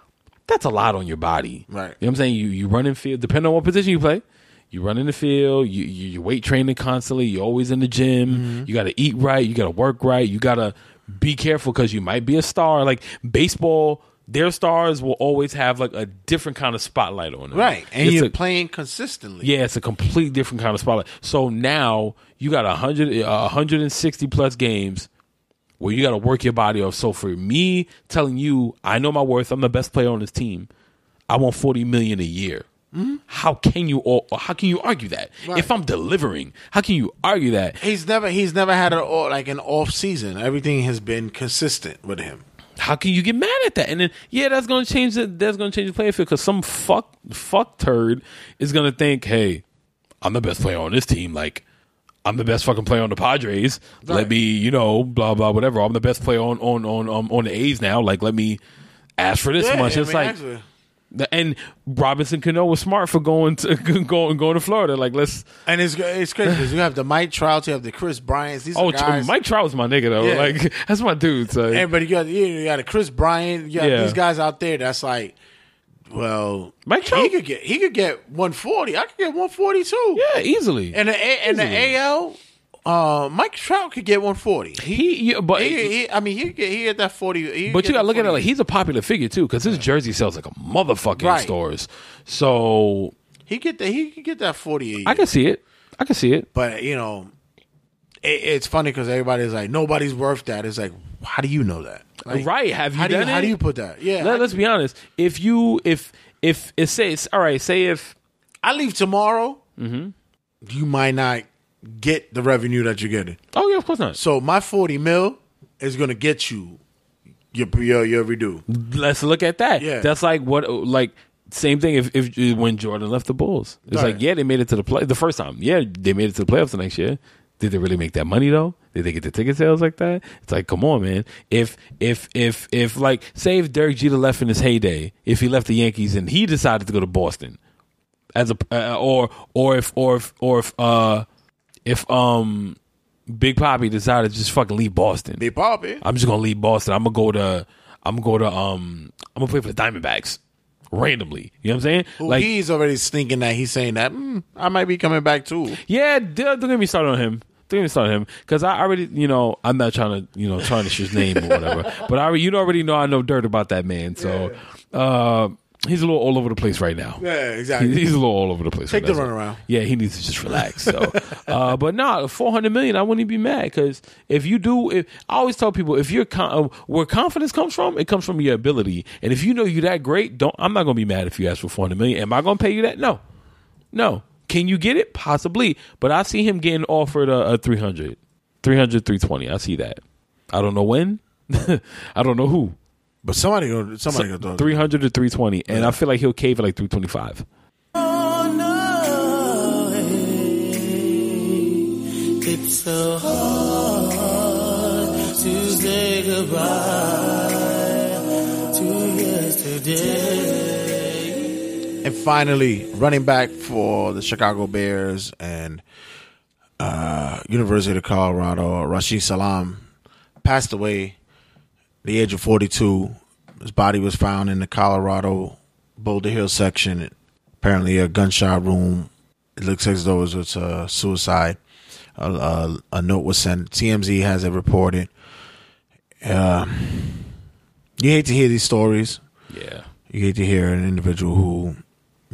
that's a lot on your body.
Right.
You know what I'm saying? You you run in field, depending on what position you play. You run in the field. You you, you weight training constantly. You're always in the gym.
Mm-hmm.
You got to eat right. You got to work right. You got to be careful because you might be a star. Like baseball, their stars will always have like a different kind of spotlight on them.
Right, and
It's
you're
a-
playing consistently.
yeah, it's a completely different kind of spotlight. So now you got 100, uh, 160 plus games where you got to work your body off. So for me telling you, I know my worth, I'm the best player on this team. I want 40 million a year. How can you all, how can you argue that?
Right.
If I'm delivering, how can you argue that?
He's never he's never had a like an off season. Everything has been consistent with him.
How can you get mad at that? And then yeah, that's gonna change the that's gonna change the playing field because some fuck fuck turd is gonna think, hey, I'm the best player on this team. Like I'm the best fucking player on the Padres. Let me, you know, blah blah whatever. I'm the best player on on on um, on the A's now. Like let me ask for this
Yeah,
much. It's like.
actually.
And Robinson Cano was smart for going to going going to Florida. Like let's
And it's it's crazy because you have the Mike Trout, you have the Kris Bryants. These
oh
guys.
Mike Trout's my nigga though.
Yeah.
Like that's my dude. So
Everybody got you, you got a Kris Bryant. You got
Yeah.
these guys out there. That's like, well,
Mike Trout.
he could get he could get one forty. I could get one forty too.
yeah, easily.
And the A- and the AL, uh, Mike Trout could get one forty. He,
he, yeah, but
he, he- I mean, he get he get that forty. he
But you gotta
that
look at it like he's a popular figure too, because his jersey sells like a motherfucking
Right.
stores. So
he get that he could get that forty.
I can see it. I can see it.
But you know, it, it's funny because everybody's like, nobody's worth that. It's like, how do you know that? Like,
right? Have you
how do
done
you,
it?
How do you put that? Yeah,
Let, us be honest. If you if if it says all right, say if
I leave tomorrow,
Mm-hmm.
you might not get the revenue that you're getting.
oh yeah, of course not.
So my forty mil is going to get you your your your redo.
Let's look at that.
Yeah.
That's like what like same thing. If if when Jordan left the Bulls, it's
Right.
like yeah, they made it to the play the first time. Yeah, they made it to the playoffs the next year. Did they really make that money though? Did they get the ticket sales like that? It's like, come on, man. If if if if like say if Derek Jeter left in his heyday, if he left the Yankees and he decided to go to Boston, as a uh, or or if or if or if uh if um Big Papi decided to just fucking leave Boston,
Big Papi.
I'm just gonna leave Boston. I'm gonna go to I'm gonna go to um I'm gonna play for the Diamondbacks randomly. You know what I'm saying?
Who
like
he's already thinking that he's saying that mm, I might be coming back too.
yeah, don't, get me started on him. Don't get me started on him because I already you know I'm not trying to you know tarnish his name or whatever. but I you already know I know dirt about that man. So uh, he's a little all over the place right now.
Yeah, exactly.
He's a little all over the place.
Take
right
the runaround.
Yeah, he needs to just relax. So, uh, but nah, four hundred million, I wouldn't even be mad because if you do, if I always tell people, if you're con- uh, where confidence comes from, it comes from your ability. And if you know you're that great, don't. I'm not gonna be mad if you ask for four hundred million. Am I gonna pay you that? No, no. Can you get it? Possibly, but I see him getting offered a, a 300, 300, 320. I see that. I don't know when. I don't know who.
But somebody somebody it.
300 to 320 and i feel like he'll cave at like 325
It's so hard to say goodbye to yesterday.
And finally, running back for the Chicago Bears and uh, University of Colorado, Rashaan Salaam, passed away the age of 42. His body was found in the Colorado Boulder Hill section. Apparently, a gunshot room. It looks as though it was a suicide. A, a, a note was sent. TMZ has it reported. Uh, you hate to hear these stories.
Yeah.
You hate to hear an individual who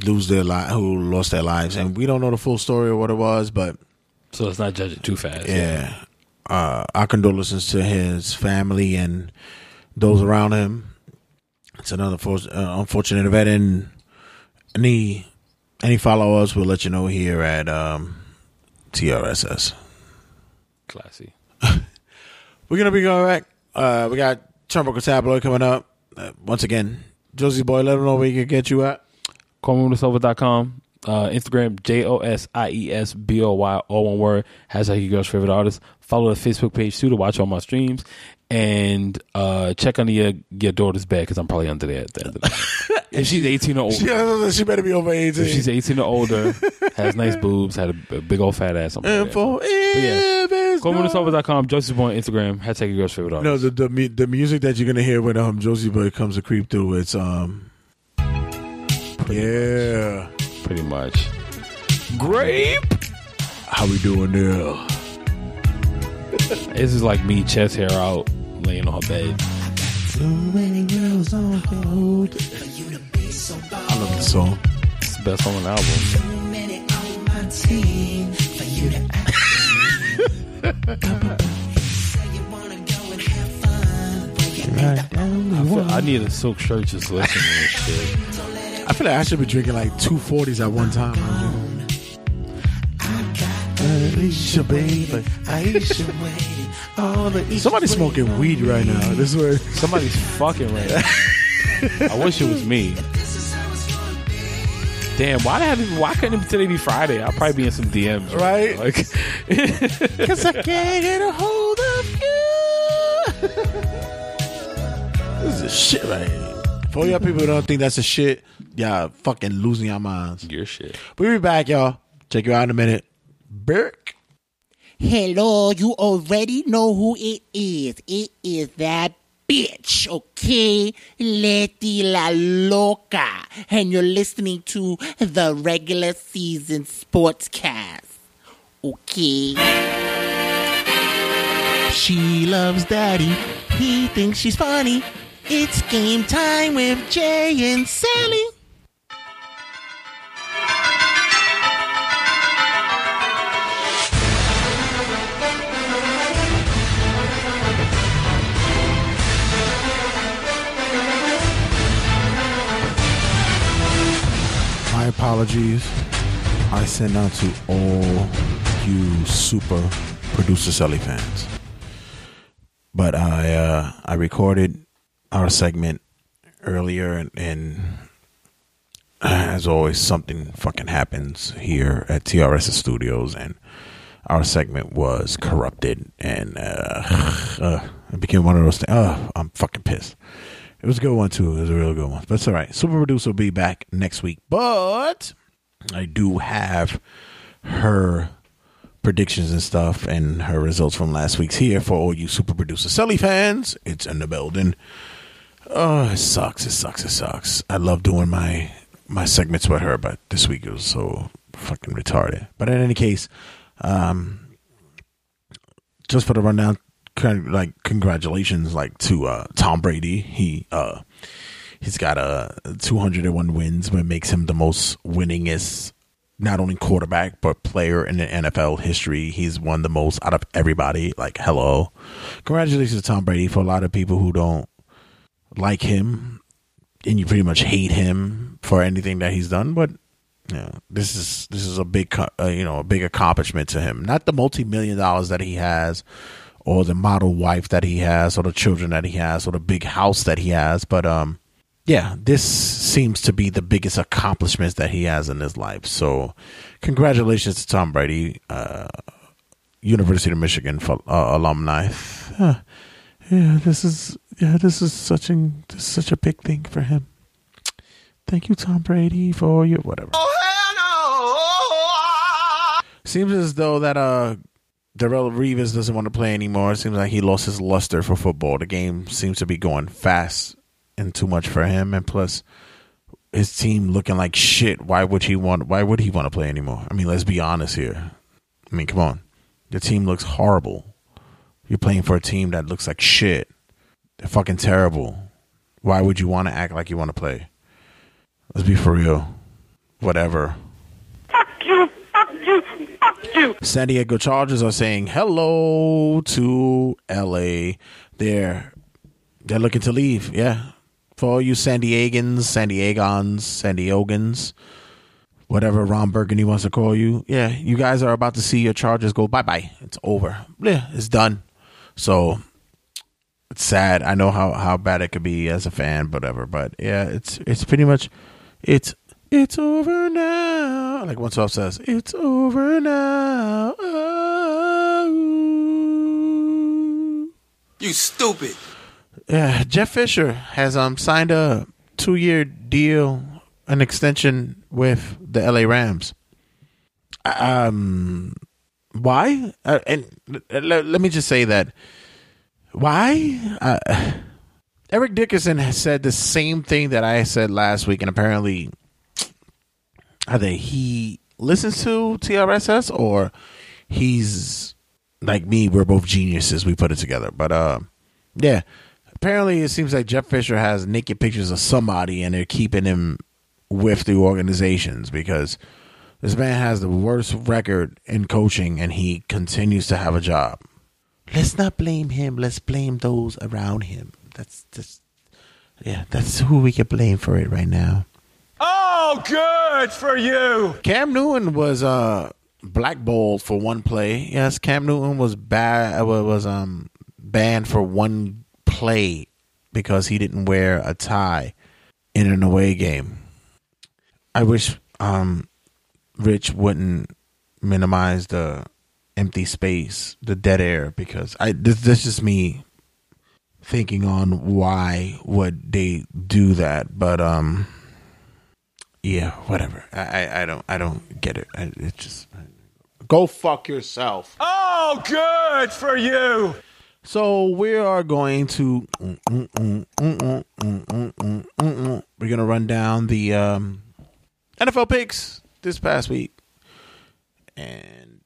lose their li- who lost their lives, and we don't know the full story or what it was, but
so let's not judge it too fast
yeah. Uh, our condolences to his family and those around him. It's another for- uh, unfortunate event, and any any followers will let you know here at um, TRSS.
Classy.
We're gonna be going back. Uh, we got Turnbuckle Tabloid coming up. Uh, once again, Josie Boy, let them know where we can get you at.
CallMeWhenIt'sOver.com. Uh, Instagram, J O S I E S B O Y, all one word. Hashtag your girl's favorite artist. Follow the Facebook page too to watch all my streams. And uh, check under your, your daughter's bed because I'm probably under there at the end of the night. if she's 18 or older.
She, she better be over 18.
If she's 18 or older, has nice boobs, had a, a big old fat ass.
Info
But yeah. CallMeWhenIt'sOver.com, Josie Boy on Instagram. Hashtag your girl's favorite artist.
No, the the the music that you're gonna hear when um Josie Boy comes to creep through, it's um, yeah,
pretty much. Grape.
How we doing there?
This is like me, chest hair out, laying on her bed.
So many girls on hold. I love the song.
It's the best song on the album. I, feel, I need a silk shirt just listening to this shit.
I feel like I should be drinking like two forties at one time. Aisha, baby, Aisha, Somebody's smoking weed right now. This is where
somebody's fucking right now. I wish it was me. Damn, why did I have, why couldn't it today be Friday? I'll probably be in some DMs,
Right.
Like,
Cause I can't get a hold of you. this is a shit right here. For y'all people who don't think that's a shit, y'all fucking losing your minds.
Your shit.
We'll be back, y'all. Check you out in a minute. Burke.
Hello, you already know who it is. It is that bitch, okay? Letty La Loca. And you're listening to the regular season sportscast. Okay? She loves daddy. He thinks she's funny. It's game time with Jay and Sally.
Apologies. I send out to all you super producer Sully fans. But I uh, I recorded our segment earlier, and, and as always, something fucking happens here at TRS Studios, and our segment was corrupted, and uh, uh, it became one of those things. Oh, I'm fucking pissed. It was a good one too. It was a real good one. But it's all right. Super producer will be back next week. But I do have her predictions and stuff and her results from last week's here for all you super producer Sully fans. It's in the building. Oh, it sucks. It sucks. It sucks. I love doing my my segments with her, but this week it was so fucking retarded. But in any case, um, just for the rundown, of like congratulations, like to uh, Tom Brady. He uh, he's got a uh, 201 wins, but makes him the most winningest, not only quarterback but player in the NFL history. He's won the most out of everybody. Like, hello, congratulations to Tom Brady. For a lot of people who don't like him, and you pretty much hate him for anything that he's done, but yeah, this is this is a big uh, you know a big accomplishment to him. Not the multi million dollars that he has, or the model wife that he has, or the children that he has, or the big house that he has, but um, yeah, this seems to be the biggest accomplishments that he has in his life. So, congratulations to Tom Brady, uh, University of Michigan uh, alumni. Yeah, this is yeah, this is such a this is such a big thing for him. Thank you, Tom Brady, for your whatever. oh, no. Seems as though that uh Darrelle Revis doesn't want to play anymore. It seems like he lost his luster for football. The game seems to be going fast and too much for him, and plus his team looking like shit. Why would he want? Why would he want to play anymore? I mean, let's be honest here. I mean, come on, the team looks horrible. You're playing for a team that looks like shit. They're fucking terrible. Why would you want to act like you want to play? Let's be for real. Whatever.
Fuck you, fuck you, fuck
San Diego Chargers are saying hello to LA. They're they're looking to leave. Yeah, for all you San Diegans, San Diegans, San Diegans, whatever Ron Burgundy wants to call you. Yeah, you guys are about to see your Chargers go bye bye. It's over. Yeah, it's done. So it's sad. I know how how bad it could be as a fan, whatever. But yeah, it's it's pretty much it's it's over now. Like one song says, it's over now. Oh.
You stupid.
Yeah, Jeff Fisher has um signed a two year deal, an extension with the LA Rams. Um, why? Uh, and let, let me just say that why? Uh, Eric Dickerson has said the same thing that I said last week, and apparently, either he listens to TRSS or he's like me. We're both geniuses. We put it together, but uh, yeah. Apparently, it seems like Jeff Fisher has naked pictures of somebody, and they're keeping him with the organizations because this man has the worst record in coaching, and he continues to have a job. Let's not blame him. Let's blame those around him. That's just, yeah, that's who we can blame for it right now.
Oh, good for you.
Cam Newton was uh blackballed for one play. Yes, Cam Newton was bad. Was um banned for one play because he didn't wear a tie in an away game. I wish um Rich wouldn't minimize the empty space, the dead air, because I this, this is me thinking on why would they do that, but um, yeah, whatever. I I, I don't I don't get it. I, it just go fuck yourself.
Oh, good for you.
So we are going to we're gonna run down the um, NFL picks this past week and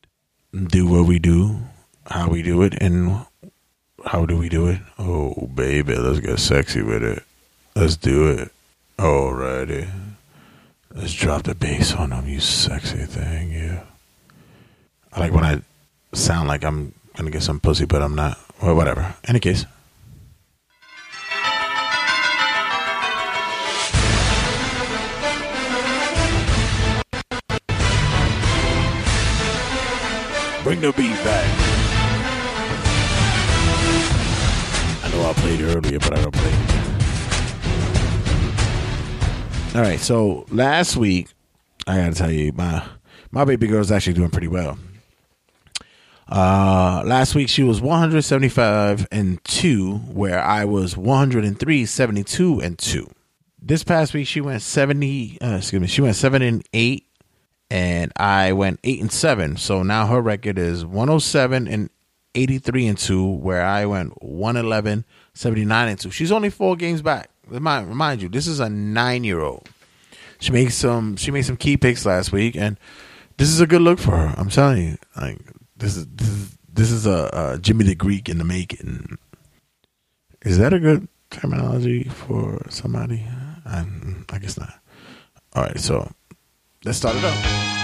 do what we do, how we do it, and how do we do it? Oh baby, let's get sexy with it. Let's do it. Alrighty. Let's drop the bass on them, you sexy thing, yeah. I like when I sound like I'm gonna get some pussy, but I'm not. Well, whatever. Any case. Bring the beat back. I know I played earlier, but I don't play All right, so last week, I gotta tell you, my my baby girl is actually doing pretty well. Uh, last week she was 175 and 2, where I was 103, 72 and 2. This past week she went 70, uh, excuse me, she went 7 and 8, and I went 8 and 7. So now her record is 107 and 83 and 2, where I went 111, 79 and 2. She's only four games back. Remind, remind you, this is a nine year old. She makes some she made some key picks last week, and this is a good look for her. I'm telling you, like this is this is this is a, a Jimmy the Greek in the making. Is that a good terminology for somebody? I, I guess not. All right, so let's start it up.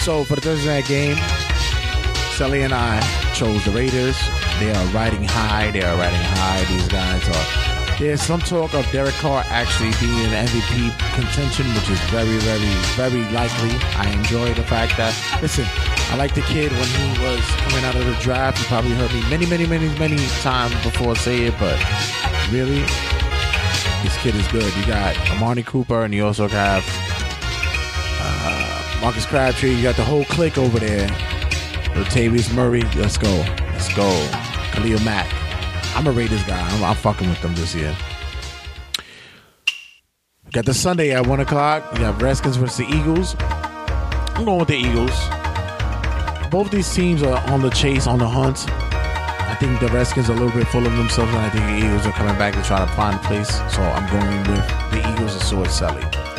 So for the Thursday night game, Sully and I chose the Raiders. They are riding high. They are riding high. These guys are. There's some talk of Derek Carr actually being an MVP contention, which is very, very, very likely. I enjoy the fact that, listen, I like the kid when he was coming out of the draft. You probably heard me many, many, many, many times before say it, but really, this kid is good. You got Amari Cooper, and you also have Marcus Crabtree. You got the whole clique over there. Latavius Murray. Let's go. Let's go. Khalil Mack. I'm a Raiders guy. I'm, I'm fucking with them this year. Got the Sunday at 1 o'clock. You have Redskins versus the Eagles. I'm going with the Eagles. Both these teams are on the chase, on the hunt. I think the Redskins are a little bit full of themselves, and I think the Eagles are coming back to try to find a place. So I'm going with the Eagles and is Sally.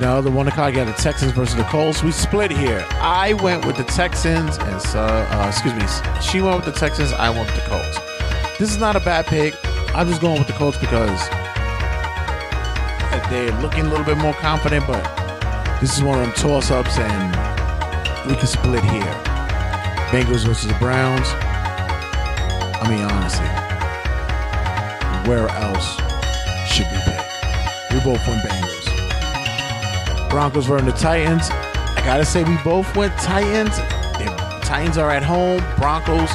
Now the one o'clock, got the Texans versus the Colts. We split here. I went with the Texans, and so uh, excuse me, she went with the Texans. I went with the Colts. This is not a bad pick. I'm just going with the Colts because they're looking a little bit more confident, but this is one of them toss ups, and we can split here. Bengals versus the Browns. I mean, honestly, where else should we pick? We both went Bengals. Broncos versus the Titans. I gotta say, we both went Titans. The Titans are at home. Broncos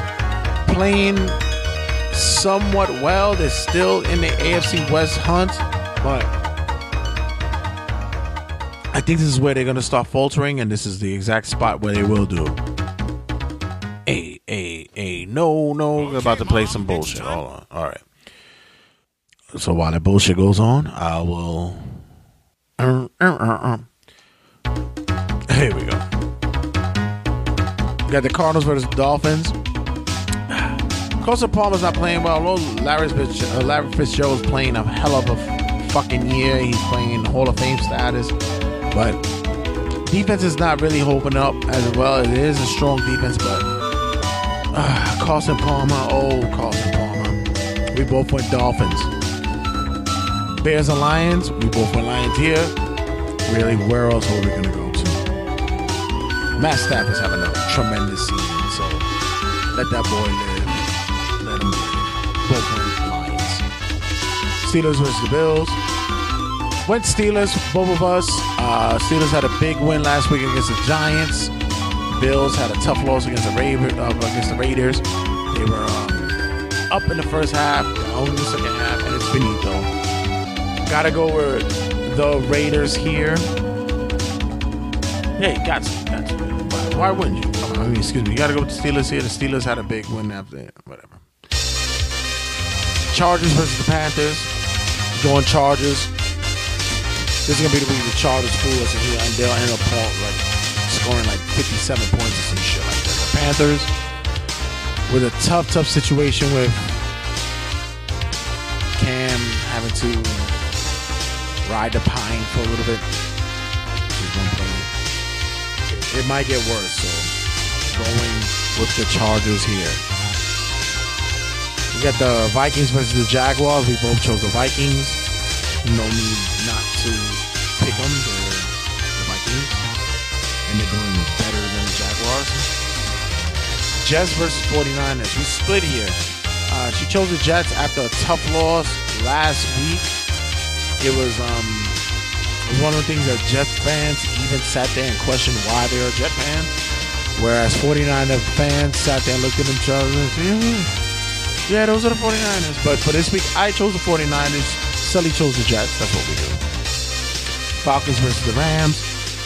playing somewhat well. They're still in the AFC West hunt, but I think this is where they're to start faltering, and this is the exact spot where they will do. Hey, hey, hey, no, no, we're about to play some bullshit. Hold on. All right. So while that bullshit goes on, I will. Here we go. We got the Cardinals versus Dolphins. Carson Palmer's not playing well. Larry, Fitz, uh, Larry Fitzgerald's playing a hell of a fucking year. He's playing Hall of Fame status. But defense is not really holding up as well. It is a strong defense, but uh, Carson Palmer, oh, Carson Palmer. We both went Dolphins. Bears and Lions, we both went Lions here. Really, where else are we going to go to? Matt Stafford's having a tremendous season, so let that boy live. Let him live. Both went Lions. Steelers versus the Bills. Went Steelers, both of us. Uh, Steelers had a big win last week against the Giants. Bills had a tough loss against the Raver, uh, against the Raiders. They were um, up in the first half, down in the second half, and it's finito. Gotta go with the Raiders here. Hey, got to, got to. Why, wouldn't you? Uh, I mean, excuse me. You gotta go with the Steelers here. The Steelers had a big win after. Whatever. Chargers versus the Panthers. Going Chargers. This is gonna be the week the Chargers fool us in here, and they'll end up like scoring like 57 points or some shit like that. The Panthers with a tough, tough situation with Cam having to ride the pine for a little bit. It might get worse, so going with the Chargers here. We got the Vikings versus the Jaguars. We both chose the Vikings. No need not to pick them. They're the Vikings. And they're doing better than the Jaguars. Jets versus 49ers. We split here. Uh, she chose the Jets after a tough loss last week. It was um it was one of the things that Jets fans even sat there and questioned why they are Jet fans. Whereas 49er fans sat there and looked at themselves and said, "Yeah, yeah, those are the 49ers. But for this week, I chose the 49ers. Sully chose the Jets. That's what we do. Falcons versus the Rams.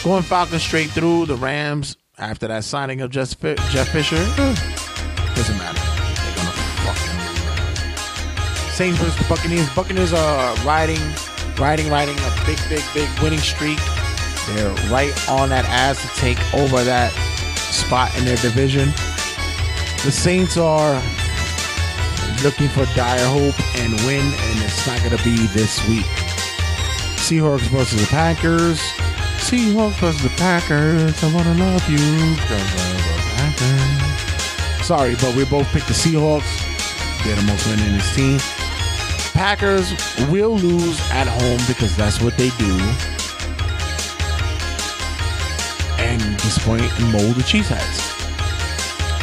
Going Falcons straight through. The Rams, after that signing of Jeff, Jeff Fisher, doesn't matter. They're going to fuck Saints versus the Buccaneers. Buccaneers are riding, riding, riding a big, big, big winning streak. They're right on that ass to take over that spot in their division. The Saints are looking for dire hope and win, and it's not going to be this week. Seahawks versus the Packers. Seahawks versus the Packers. I want to love you. Sorry, but we both picked the Seahawks. They're the most winningest team. Packers will lose at home because that's what they do. And disappoint and mold the Cheeseheads.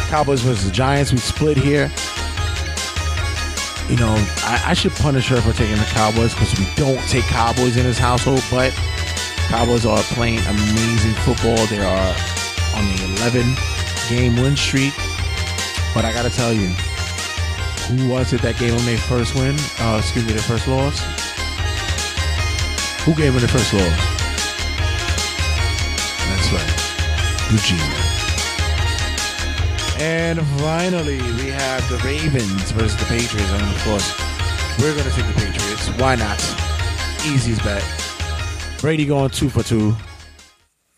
Cowboys versus the Giants. We split here. You know, I, I should punish her for taking the Cowboys because we don't take Cowboys in this household, but Cowboys are playing amazing football. They are on the 11 game win streak. But I got to tell you, who was it that gave them their first win? Uh, excuse me, their first loss? Who gave them the first loss? That's right. Eugene. And finally, we have the Ravens versus the Patriots. And of course, we're going to take the Patriots. Why not? Easiest bet. Brady going two for two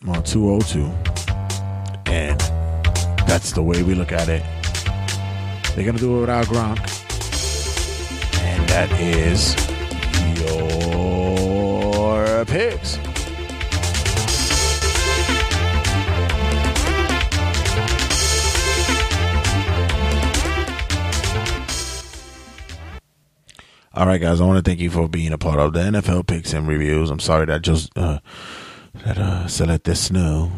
on 202. And that's the way we look at it. They're going to do it without Gronk. And that is your picks. All right, guys. I want to thank you for being a part of the NFL picks and reviews. I'm sorry that just uh, that uh, this snow,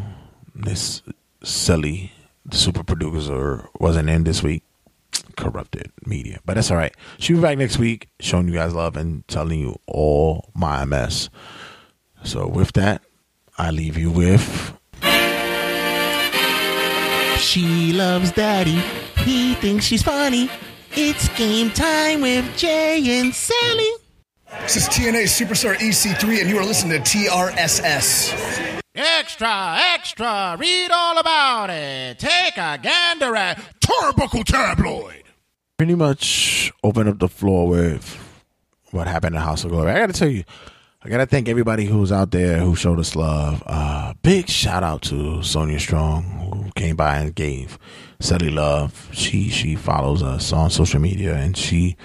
this silly the super producer wasn't in this week. Corrupted media, but that's all right. She'll be back next week, showing you guys love and telling you all my mess. So with that, I leave you with.
She loves daddy. He thinks she's funny. It's game time with Jay and Sally.
This is TNA Superstar EC3, and you are listening to TRSS.
Extra, extra, read all about it. Take a gander at Turnbuckle Tabloid. Pretty much open up the floor with what happened in House of Glory. I gotta tell you, I gotta thank everybody who's out there who showed us love. Uh, big shout out to Sonia Strong who came by and gave Sally love. She she follows us on social media and she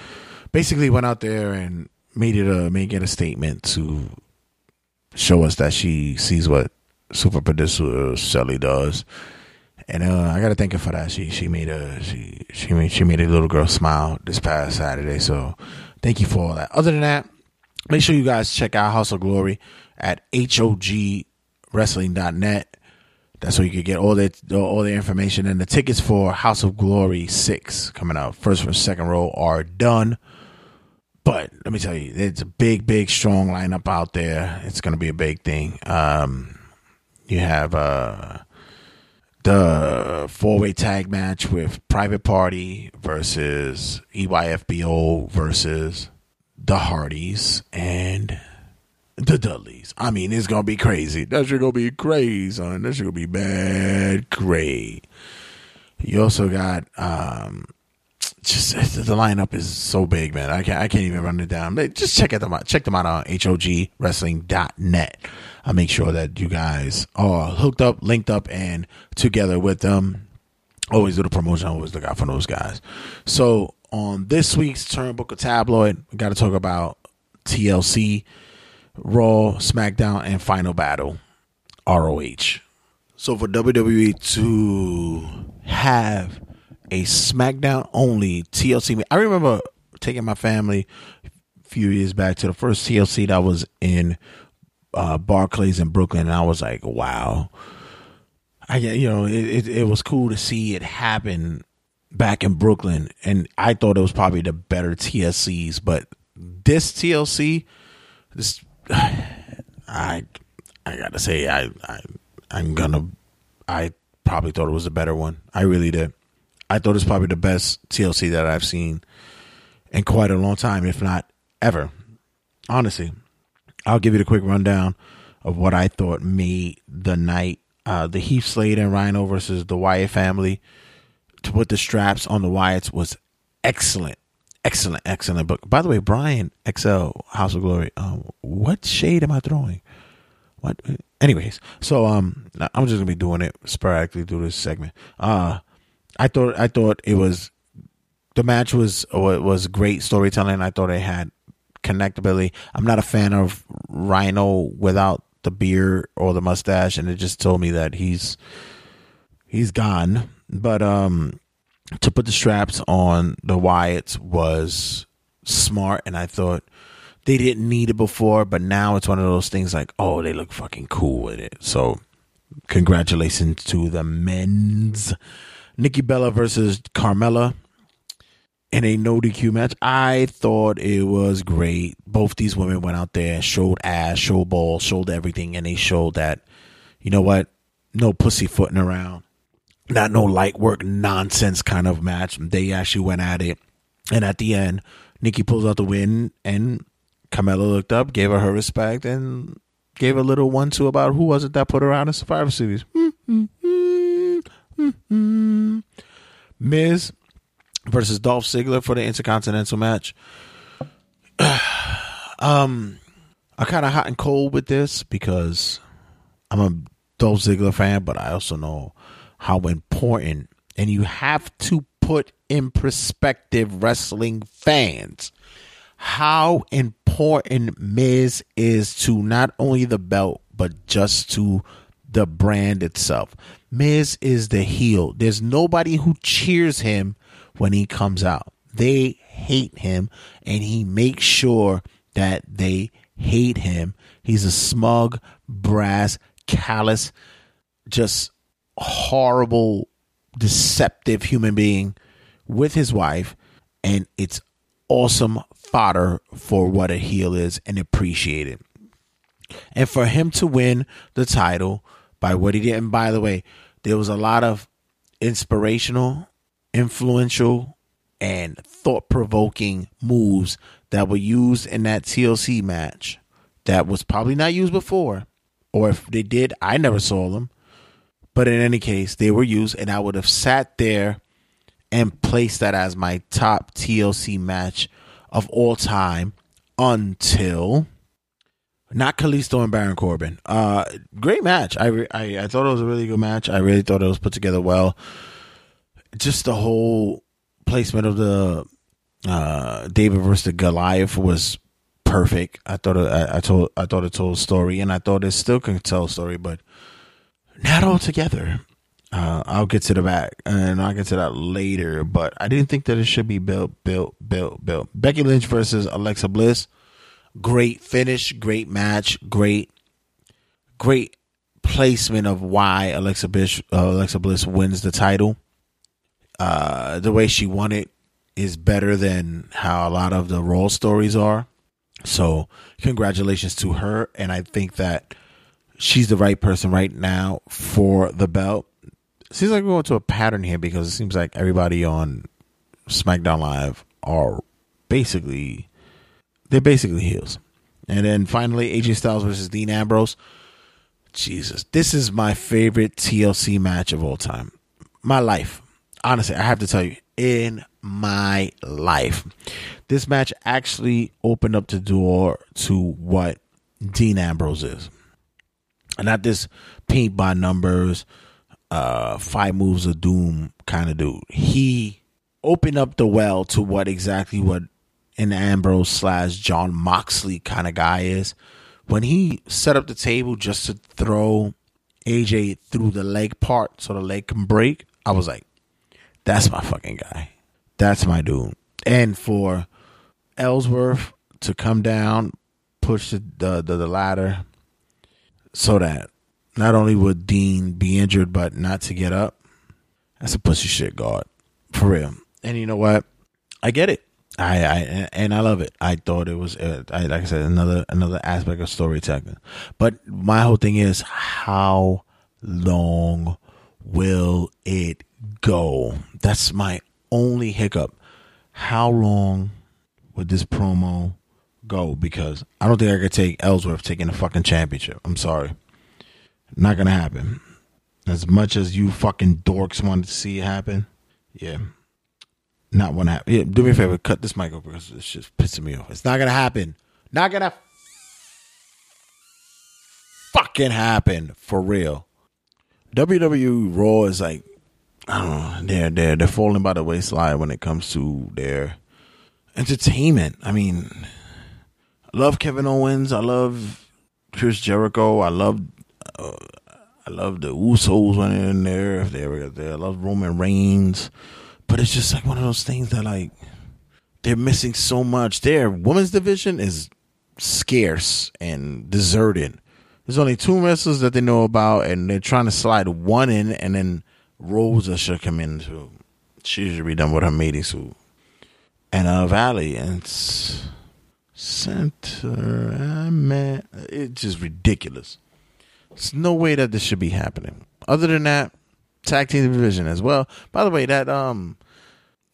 basically went out there and made it a make it a statement to show us that she sees what super producer Shelly does. And uh, I gotta thank her for that. She she made a she she made she made a little girl smile this past Saturday. So thank you for all that. Other than that, make sure you guys check out House of Glory at hogwrestling.net. That's where you can get all the all the information and the tickets for House of Glory six coming out. First and second row are done. But let me tell you, it's a big, big, strong lineup out there. It's to be a big thing. Um, you have uh, the four way tag match with Private Party versus EYFBO versus the Hardys and the Dudleys. I mean, it's gonna be crazy. That shit gonna be crazy, son. That shit gonna be bad, great. You also got um, just the lineup is so big, man. I can't I can't even run it down. Just check them out. Check them out on hogwrestling.net. I'll make sure that you guys are hooked up, linked up, and together with them. Always do the promotion. Always look out for those guys. So on this week's Turnbuckle Tabloid, we got to talk about TLC, Raw, SmackDown, and Final Battle, ROH. So for WWE to have a SmackDown only TLC, I remember taking my family a few years back to the first TLC that was in uh, Barclays in Brooklyn, and I was like, wow. I you know it, it, it was cool to see it happen back in Brooklyn, and I thought it was probably the better TLCs, but this TLC, this I I gotta say I I I'm gonna I probably thought it was a better one. I really did. I thought it's probably the best TLC that I've seen in quite a long time, if not ever. Honestly, I'll give you the quick rundown of what I thought made the night. Uh, the Heath Slater and Rhino versus the Wyatt family to put the straps on the Wyatts was excellent. Excellent, excellent book. By the way, Brian XL House of Glory. Um, what shade am I throwing? What? Anyways, so um, I'm just gonna be doing it sporadically through this segment. Uh, I thought I thought it was the match was was great storytelling. I thought it had connectability. I'm not a fan of Rhino without the beard or the mustache, and it just told me that he's he's gone. But um, to put the straps on the Wyatts was smart, and I thought they didn't need it before, but now it's one of those things like, oh, they look fucking cool with it. So, congratulations to the men's Nikki Bella versus Carmella in a no DQ match. I thought it was great. Both these women went out there, showed ass, showed balls, showed everything, and they showed that, you know what, no pussyfooting around, not no light work nonsense kind of match. They actually went at it, and at the end, Nikki pulls out the win, and Carmella looked up, gave her her respect, and gave a little one two about who was it that put her out in Survivor Series. Mm-hmm. Mm-hmm. Miz versus Dolph Ziggler for the Intercontinental match. um, I'm kind of hot and cold with this because I'm a Dolph Ziggler fan, but I also know how important, and you have to put in perspective, wrestling fans, how important Miz is to not only the belt, but just to the brand itself. Miz is the heel. There's nobody who cheers him when he comes out. They hate him, and he makes sure that they hate him. He's a smug, brass, callous, just horrible, deceptive human being with his wife, and it's awesome fodder for what a heel is and appreciate it. And for him to win the title by what he did, and by the way, there was a lot of inspirational, influential, and thought provoking moves that were used in that TLC match that was probably not used before. Or if they did, I never saw them. But in any case, they were used, and I would have sat there and placed that as my top TLC match of all time until not Kalisto and Baron Corbin. Uh, great match. I, re- I I thought it was a really good match. I really thought it was put together well. Just the whole placement of the uh, David versus Goliath was perfect. I thought it, I, I told I thought it told a story, and I thought it still can tell a story, but not all together. Uh, I'll get to the back, and I'll get to that later. But I didn't think that it should be built, built, built, built. Becky Lynch versus Alexa Bliss. Great finish, great match, great, great placement of why Alexa Bliss, uh, Alexa Bliss wins the title. Uh, the way she won it is better than how a lot of the Raw stories are. So, congratulations to her, and I think that she's the right person right now for the belt. Seems like we're going to a pattern here because it seems like everybody on SmackDown Live are basically they're basically heels. And then finally, AJ Styles versus Dean Ambrose. Jesus, this is my favorite TLC match of all time. My life, honestly, I have to tell you, in my life, this match actually opened up the door to what Dean Ambrose is. And not this paint by numbers, uh, five moves of doom kind of dude. He opened up the well to what exactly what an Ambrose slash Jon Moxley kind of guy is. When he set up the table just to throw AJ through the leg part so the leg can break, I was like, that's my fucking guy. That's my dude. And for Ellsworth to come down, push the, the, the, the ladder so that not only would Dean be injured, but not to get up, that's a pussy shit, guard, For real. And you know what? I get it. I, I and I love it. I thought it was, uh, I, like I said, another another aspect of storytelling. But my whole thing is, how long will it go? That's my only hiccup. How long would this promo go? Because I don't think I could take Ellsworth taking the fucking championship. I'm sorry, not gonna happen. As much as you fucking dorks wanted to see it happen, yeah, not to happen. Yeah, do me a favor, cut this mic off because it's just pissing me off. It's not gonna happen. Not gonna fucking happen for real. WWE Raw is like I don't know. They're they're they're falling by the wayside when it comes to their entertainment. I mean, I love Kevin Owens. I love Chris Jericho. I love uh, I love the Usos when they're in there. If they there, I love Roman Reigns. But it's just like one of those things that like they're missing so much. Their women's division is scarce and deserted. There's only two wrestlers that they know about, and they're trying to slide one in, and then Rosa should come in too. She should be done with her mating suit. And uh, Valley and Center, uh, man, it's just ridiculous. There's no way that this should be happening. Other than that, tag team division as well. By the way, that um,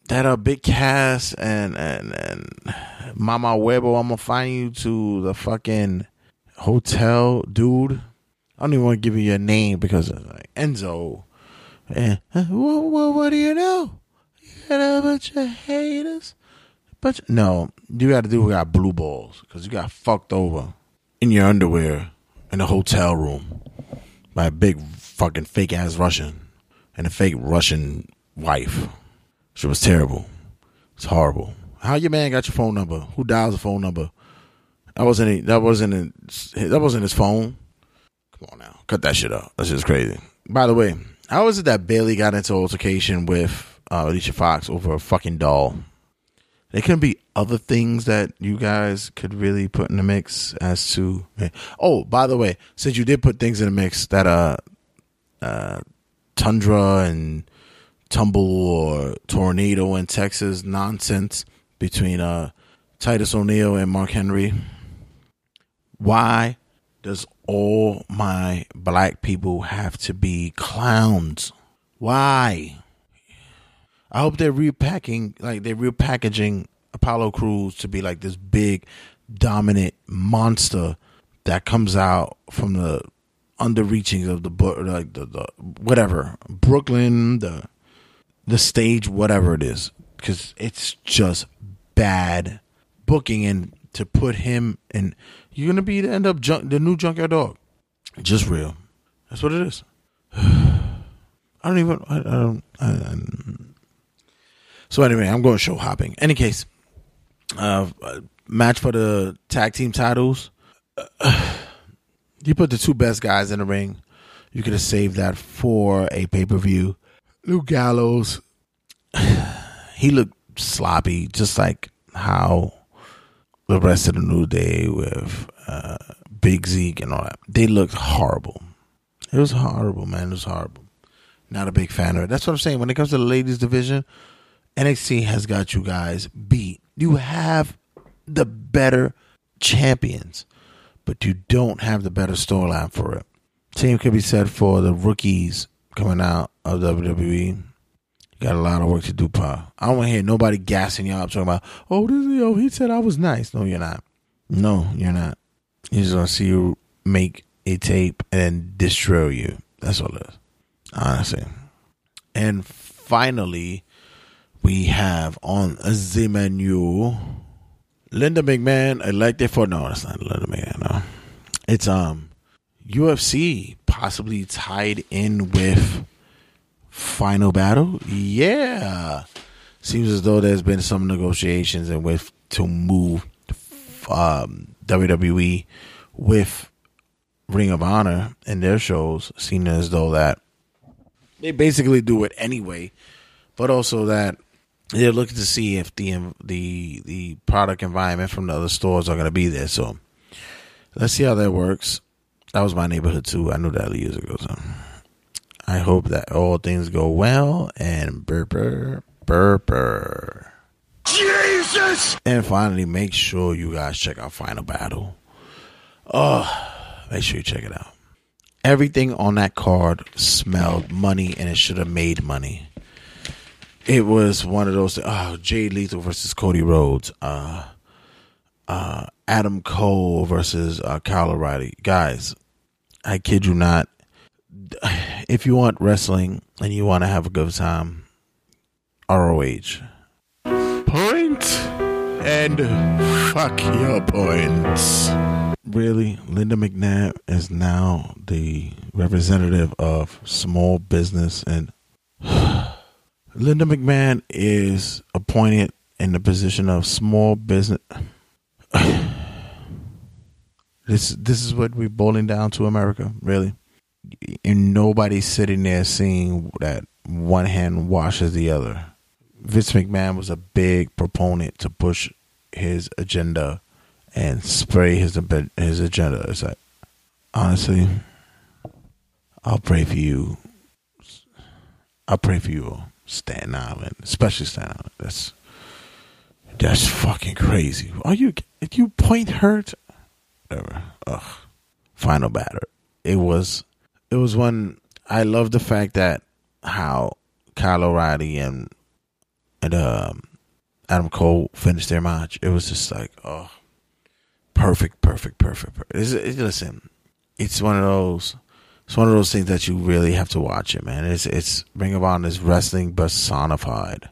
that uh, Big Cass and and and Mama Huevo, I'm gonna find you to the fucking hotel, dude. I don't even want to give you your name because like Enzo. And what, do you know? You got a bunch of haters. But no, you got to do. We got blue balls because you got fucked over in your underwear in a hotel room by a big fucking fake ass Russian and a fake Russian wife. She was terrible. It's horrible. How your man got your phone number? Who dials the phone number? That wasn't that wasn't that wasn't his phone. Come on now, cut that shit out. That's just crazy. By the way, how is it that Bayley got into altercation with uh, Alicia Fox over a fucking doll? there can be other things that you guys could really put in the mix as to. Oh, by the way, since you did put things in the mix that uh, uh, tundra and tumble or tornado in Texas nonsense between uh Titus O'Neil and Mark Henry. Why does all my black people have to be clowns? Why? I hope they're repacking, like they're repackaging Apollo Crews to be like this big, dominant monster that comes out from the underreachings of the book, like the, the whatever Brooklyn, the the stage, whatever it is, because it's just bad booking and to put him in. You're gonna be the end up junk, the new junkyard dog. Just real. That's what it is. I don't even. I, I don't. I, I, so anyway, I'm going show hopping. Any case, uh, match for the tag team titles. Uh, you put the two best guys in the ring. You could have saved that for a pay per view. Luke Gallows, he looked sloppy, just like how the rest of the New Day with uh, Big Zeke and all that. They looked horrible. It was horrible, man. It was horrible. Not a big fan of it. That's what I'm saying. When it comes to the ladies division, NXT has got you guys beat. You have the better champions, but you don't have the better storyline for it. Same could be said for the rookies coming out of WWE. Got a lot of work to do, Pa. I don't want to hear nobody gassing y'all up talking about, oh, this is, oh, he said I was nice. No, you're not. No, you're not. You're just gonna see you make a tape and destroy you. That's all it is. Honestly. And finally, we have on the menu Linda McMahon elected for no, it's not Linda McMahon. No, it's um UFC possibly tied in with Final Battle. Yeah, seems as though there's been some negotiations and with to move um, WWE with Ring of Honor in their shows, seeing as though that they basically do it anyway, but also that they're looking to see if the the the product environment from the other stores are going to be there. So let's see how that works. That was my neighborhood too. I knew that years ago. So I hope that all things go well and burper burper. Jesus! And finally, make sure you guys check out Final Battle. Oh, make sure you check it out. Everything on that card smelled money and it should have made money. It was one of those. Oh, Jay Lethal versus Cody Rhodes. Uh, uh, Adam Cole versus uh, Kyle O'Reilly. Guys, I kid you not. If you want wrestling and you want to have a good time, ROH. Point and fuck your points. Really, Linda McNabb is now the representative of small business and Linda McMahon is appointed in the position of small business. this this is what we're boiling down to America, really. And nobody's sitting there seeing that one hand washes the other. Vince McMahon was a big proponent to push his agenda and spray his his agenda. It's like honestly, I'll pray for you. I'll pray for you all. Staten Island, especially Staten Island. That's that's fucking crazy. Are you? You point hurt, whatever. Ugh. Final Battle. It was. It was one. I love the fact that how Kyle O'Reilly and and um, Adam Cole finished their match. It was just like, oh, perfect, perfect, perfect. perfect. It's, listen, it's one of those it's one of those things that you really have to watch it, man. It's it's Ring of Honor is wrestling personified.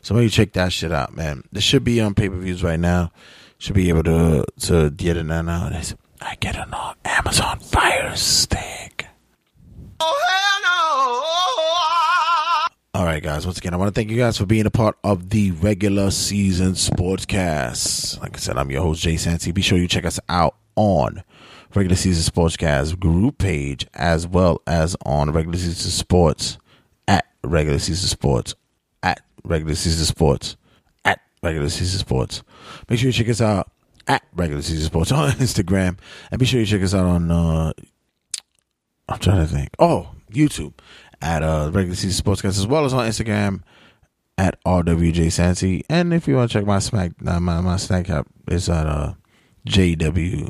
So maybe check that shit out, man. This should be on pay per views right now. Should be able to to get it now. I get it on Amazon Fire Stick. All right, guys. Once again, I want to thank you guys for being a part of the regular season sportscast. Like I said, I'm your host Jay Santy. Be sure you check us out on regular season sportscast group page as well as on regular season sports at regular season sports at regular season sports at Regular Season Sports. Make sure you check us out at Regular Season Sports on Instagram, and be sure you check us out on. Uh, I'm trying to think. Oh, YouTube at uh, Regular Season Sportscast, as well as on Instagram at RWJ Santy. And if you want to check my smack, uh, my my snack app is at uh, JW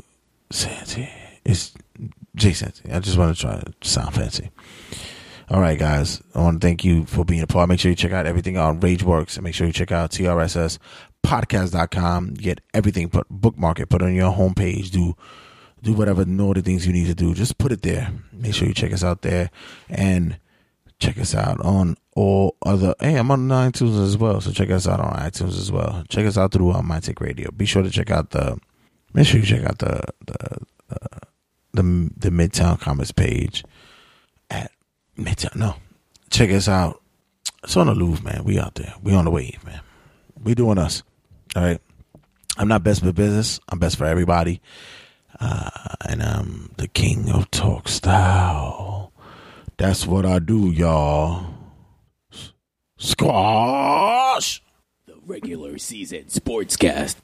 Santy. It's J Santy. I just want to try to sound fancy. All right, guys. I want to thank you for being a part. Make sure you check out everything on RageWorks and make sure you check out TRSSpodcast.com. Get everything, put bookmark it, put it on your homepage. Do do whatever naughty things you need to do. Just put it there. Make sure you check us out there and check us out on all other. Hey, I'm on iTunes as well, so check us out on iTunes as well. Check us out through uh, My Take Radio. Be sure to check out the. Make sure you check out the the the the, the Midtown Comics page at Midtown. No, check us out. It's on the Louvre, man. We out there. We on the wave, man. We doing us. All right. I'm not best for business. I'm best for everybody. Uh, and I'm the king of talk style. That's what I do, y'all. Squash.
The regular season sportscast.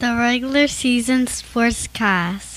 The regular season sportscast.